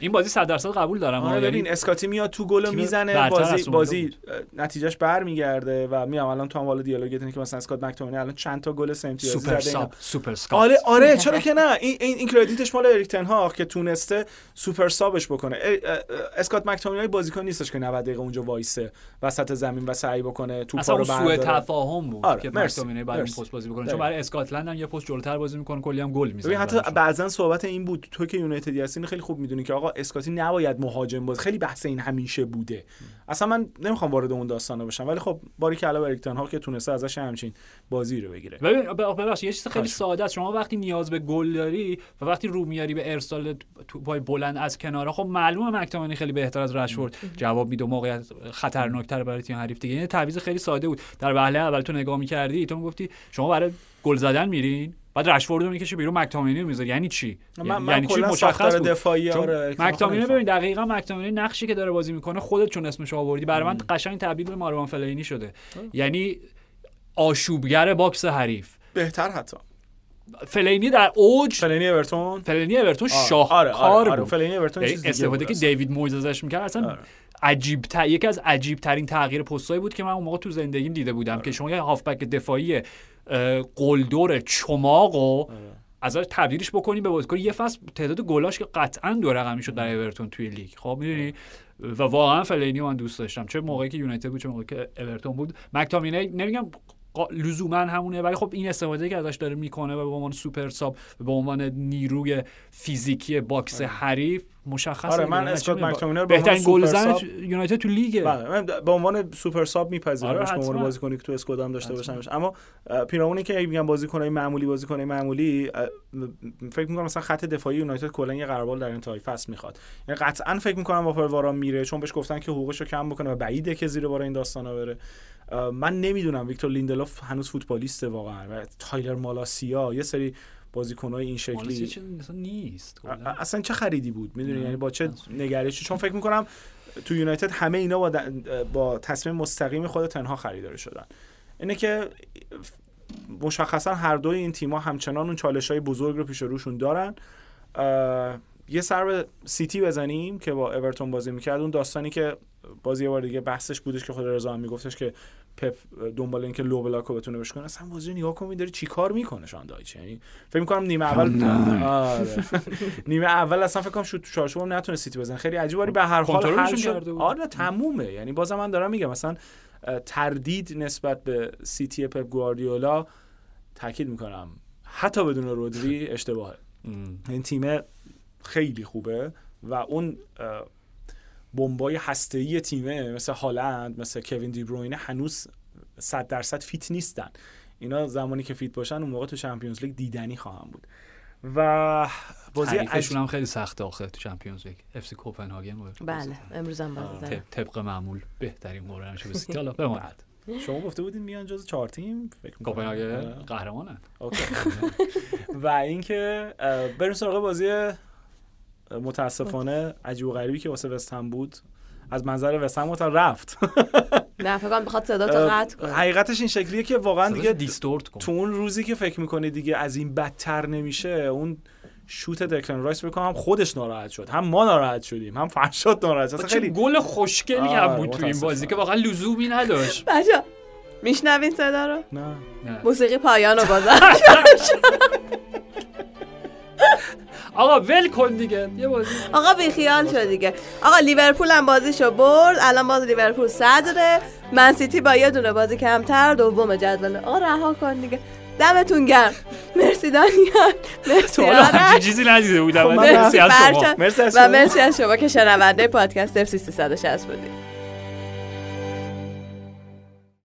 این بازی 100 درصد قبول دارم آره ها. یعنی ببین اسکاتی میاد تو گل می‌زنه بازی بازی نتیجهش برمیگرده و میام الان تو هم والا دیالوگت اینه که مثلا اسکات مک‌تامینی الان چند تا گل سه امتیازی super. sub super Scott آره آره چرا که نه این این, این credit ـش مال اریک تنهاخ که تونسته super sub ـش بکنه اسکات مک‌تامینی بازیکن نیستش که 90 دقیقه اونجا وایسه وسط زمین و سعی بکنه توپا اصلا رو اون سوء برداره تفاهم بود آره، که مرسی، مکتومینی برای اون. پست بازی بکنه چون. برای اسکاتلند هم یه پست جلوتر بازی می‌کنه کلی هم گل می‌زنه ببین حتی بعضا صحبت این بود تو که یونایتدی هستی اینو خیلی خوب می‌دونی که آقا اسکاتی نباید مهاجم باز خیلی بحث این همیشه بوده. اصلا من نمی‌خوام وارد اون داستانا بشم ولی خب باری که علاوه اریک تنهاخ که تونسته ازش همچین بازی رو بگیره. ببین ببخشید یه چیز خیلی ساده است. شما وقتی نیاز به گل داری و وقتی رو میاری به ارسال توپای بلند از کنارا خب معلومه مکتومنی خیلی بهتر از رشفورد جواب میده و موقعیت خطرناکتر برای تیم حریف دیگه. این تعویض خیلی ساده بود. در وهله اول تو نگاه می‌کردی تو می‌گفتی شما برای گل زدن میرین؟ بعد رشفورد رو می‌کشه بیرون مک‌تامینی رو می‌ذاری. یعنی چی؟ من, من یعنی چی مشخص بود؟ دفاعی آره مکتامینی. ببین دقیقا مکتامینی نقشی که داره بازی می‌کنه خودت چون اسمش آوردی برای من قشنگ تبدیل به ماروان فلینی شده. یعنی آشوبگر box حریف. بهتر حتی. فلینی در اوج فلینی اورتون؟ فلینی اورتون آره، شاهکار آره آره, آره. فلینی اورتون یعنی استفاده که. دیوید مویز ازش می‌کرد اصلا آره. عجیب تر یکی از عجیب ترین تغییر پستایی بود که من اون موقع تو زندگیم دیده بودم آره. که شما یه هافبک دفاعی اه، قلدر چماق و آره. ازش تبدیلش بکنی به بازیکن. یه فصل تعداد گلاش که قطعا دو رقمی شد برای اورتون توی لیگ. خب می‌دونی؟ و واقعا فلینی من دوست داشتم. چه موقعی که یونایتد بود چه موقعی که اورتون بود. مکتامینی نمیگم لزوما همونه ولی خب این استفاده که ازش داره می‌کنه و به عنوان super sub و به عنوان نیروی فیزیکی box حریف مشخص آره، من دیگه. اسکات به بهترین گلزن سوپر تو- یونایتد تو لیگه بله من به عنوان super sub آره، میپذیرمش به عنوان. بازیکنی که تو squad م داشته حتما. باشمش اما اه، پیرامون که میگم بازیکنای معمولی بازیکنای معمولی فکر می‌کنم مثلا خط دفاعی یونایتد کلا یه قرار در انتهای فصل می‌خواد یعنی قطعا فکر می‌کنم با واران میره چون بهش گفتن که حقوقش رو کم بکنه و بعیده که زیر بار این داستانا بره من نمی‌دونم ویکتور لیندلوف هنوز فوتبالیسته واقعا و تایلر مالاسیا یه سری بازیکنای این شکلی. چه مثلا نیست اصلا چه خریدی بود؟ می‌دونی. یعنی با چه. نگرشی؟ چون فکر می‌کنم تو یونایتد همه اینا با, با تصمیم مستقیم خود تنها خریداری شدن. اینه که مشخصا هر دوی این تیم‌ها همچنان اون چالش های بزرگ رو پیش روشون دارن. یه سر به سیتی بزنیم که با اورتون بازی می‌کرد. اون داستانی که بازی یه بار دیگه بحثش بودش که خود رضا هم میگفتش که پپ دنبال اینکه لو بلاک رو بتونه بشکنه اصلا بازی رو نگاه کن داره چیکار می‌کنه شان دایچ یعنی فکر می‌کنم نیمه اول آره. نیمه اول اصلا فکر کنم شوت تو چارچوب نتونه سیتی بزنه خیلی عجیب ولی به هر حال حل شد. آره تمومه یعنی بازم من دارم میگم مثلا تردید نسبت به سیتی پپ گواردیولا تاکید می‌کنم حتی بدون رودری اشتباهه. این تیم خیلی خوبه و اون بمبای هسته‌ای تیمه مثل هالند مثل کوین دی بروینه هنوز 100 درصد fit نیستن اینا زمانی که fit باشن اون موقع تو Champions League دیدنی خواهن بود و بازی حریفشون عج... هم خیلی سخته آخه تو Champions League FC کوپنهاگن بود. بله امروز هم بازی طب- طبق معمول بهترین میشه به سیتی حالا بماند شما گفته بودین میان جز چهار تیم. کوپنهاگن آره. قهرمانن OK. و اینکه بریم سراغ بازی متاسفانه عجیب و غریبی که واسه وستهم بود از منظر وستهم تا رفت. نه فکر کنم بخواد صدا تو قطع کنه. حقیقتش این شکلیه که واقعا دیگه distort کن. تو اون روزی که فکر می‌کنه دیگه از این بدتر نمیشه اون شوت دکلن رایس بکنم خودش ناراحت شد. هم ما ناراحت شدیم هم فرشاد ناراحت شد. خیلی گل خوشگلی آره، هم بود تو این. بازی که واقعا لزومی نداشت. بچه میشنوین صدا رو؟ نه. نه. موسیقی پایان رو گذاشت. آقا ول کن دیگه. یه بازی. آقا بیخیال شد دیگه. آقا لیورپول هم بازیشو برد. الان باز لیورپول صدره. من سیتی با یه دونه بازی کمتر. دوم جدول. آقا رها کن دیگه. دمتون گرم. مرسی دانیال. مرسی آرش. چیزی ندیده بودم. خب، مرسی از مرسی شما. مرسی از و شما. مرسی از شما که شنونده پادکست اف سی 360 بودید.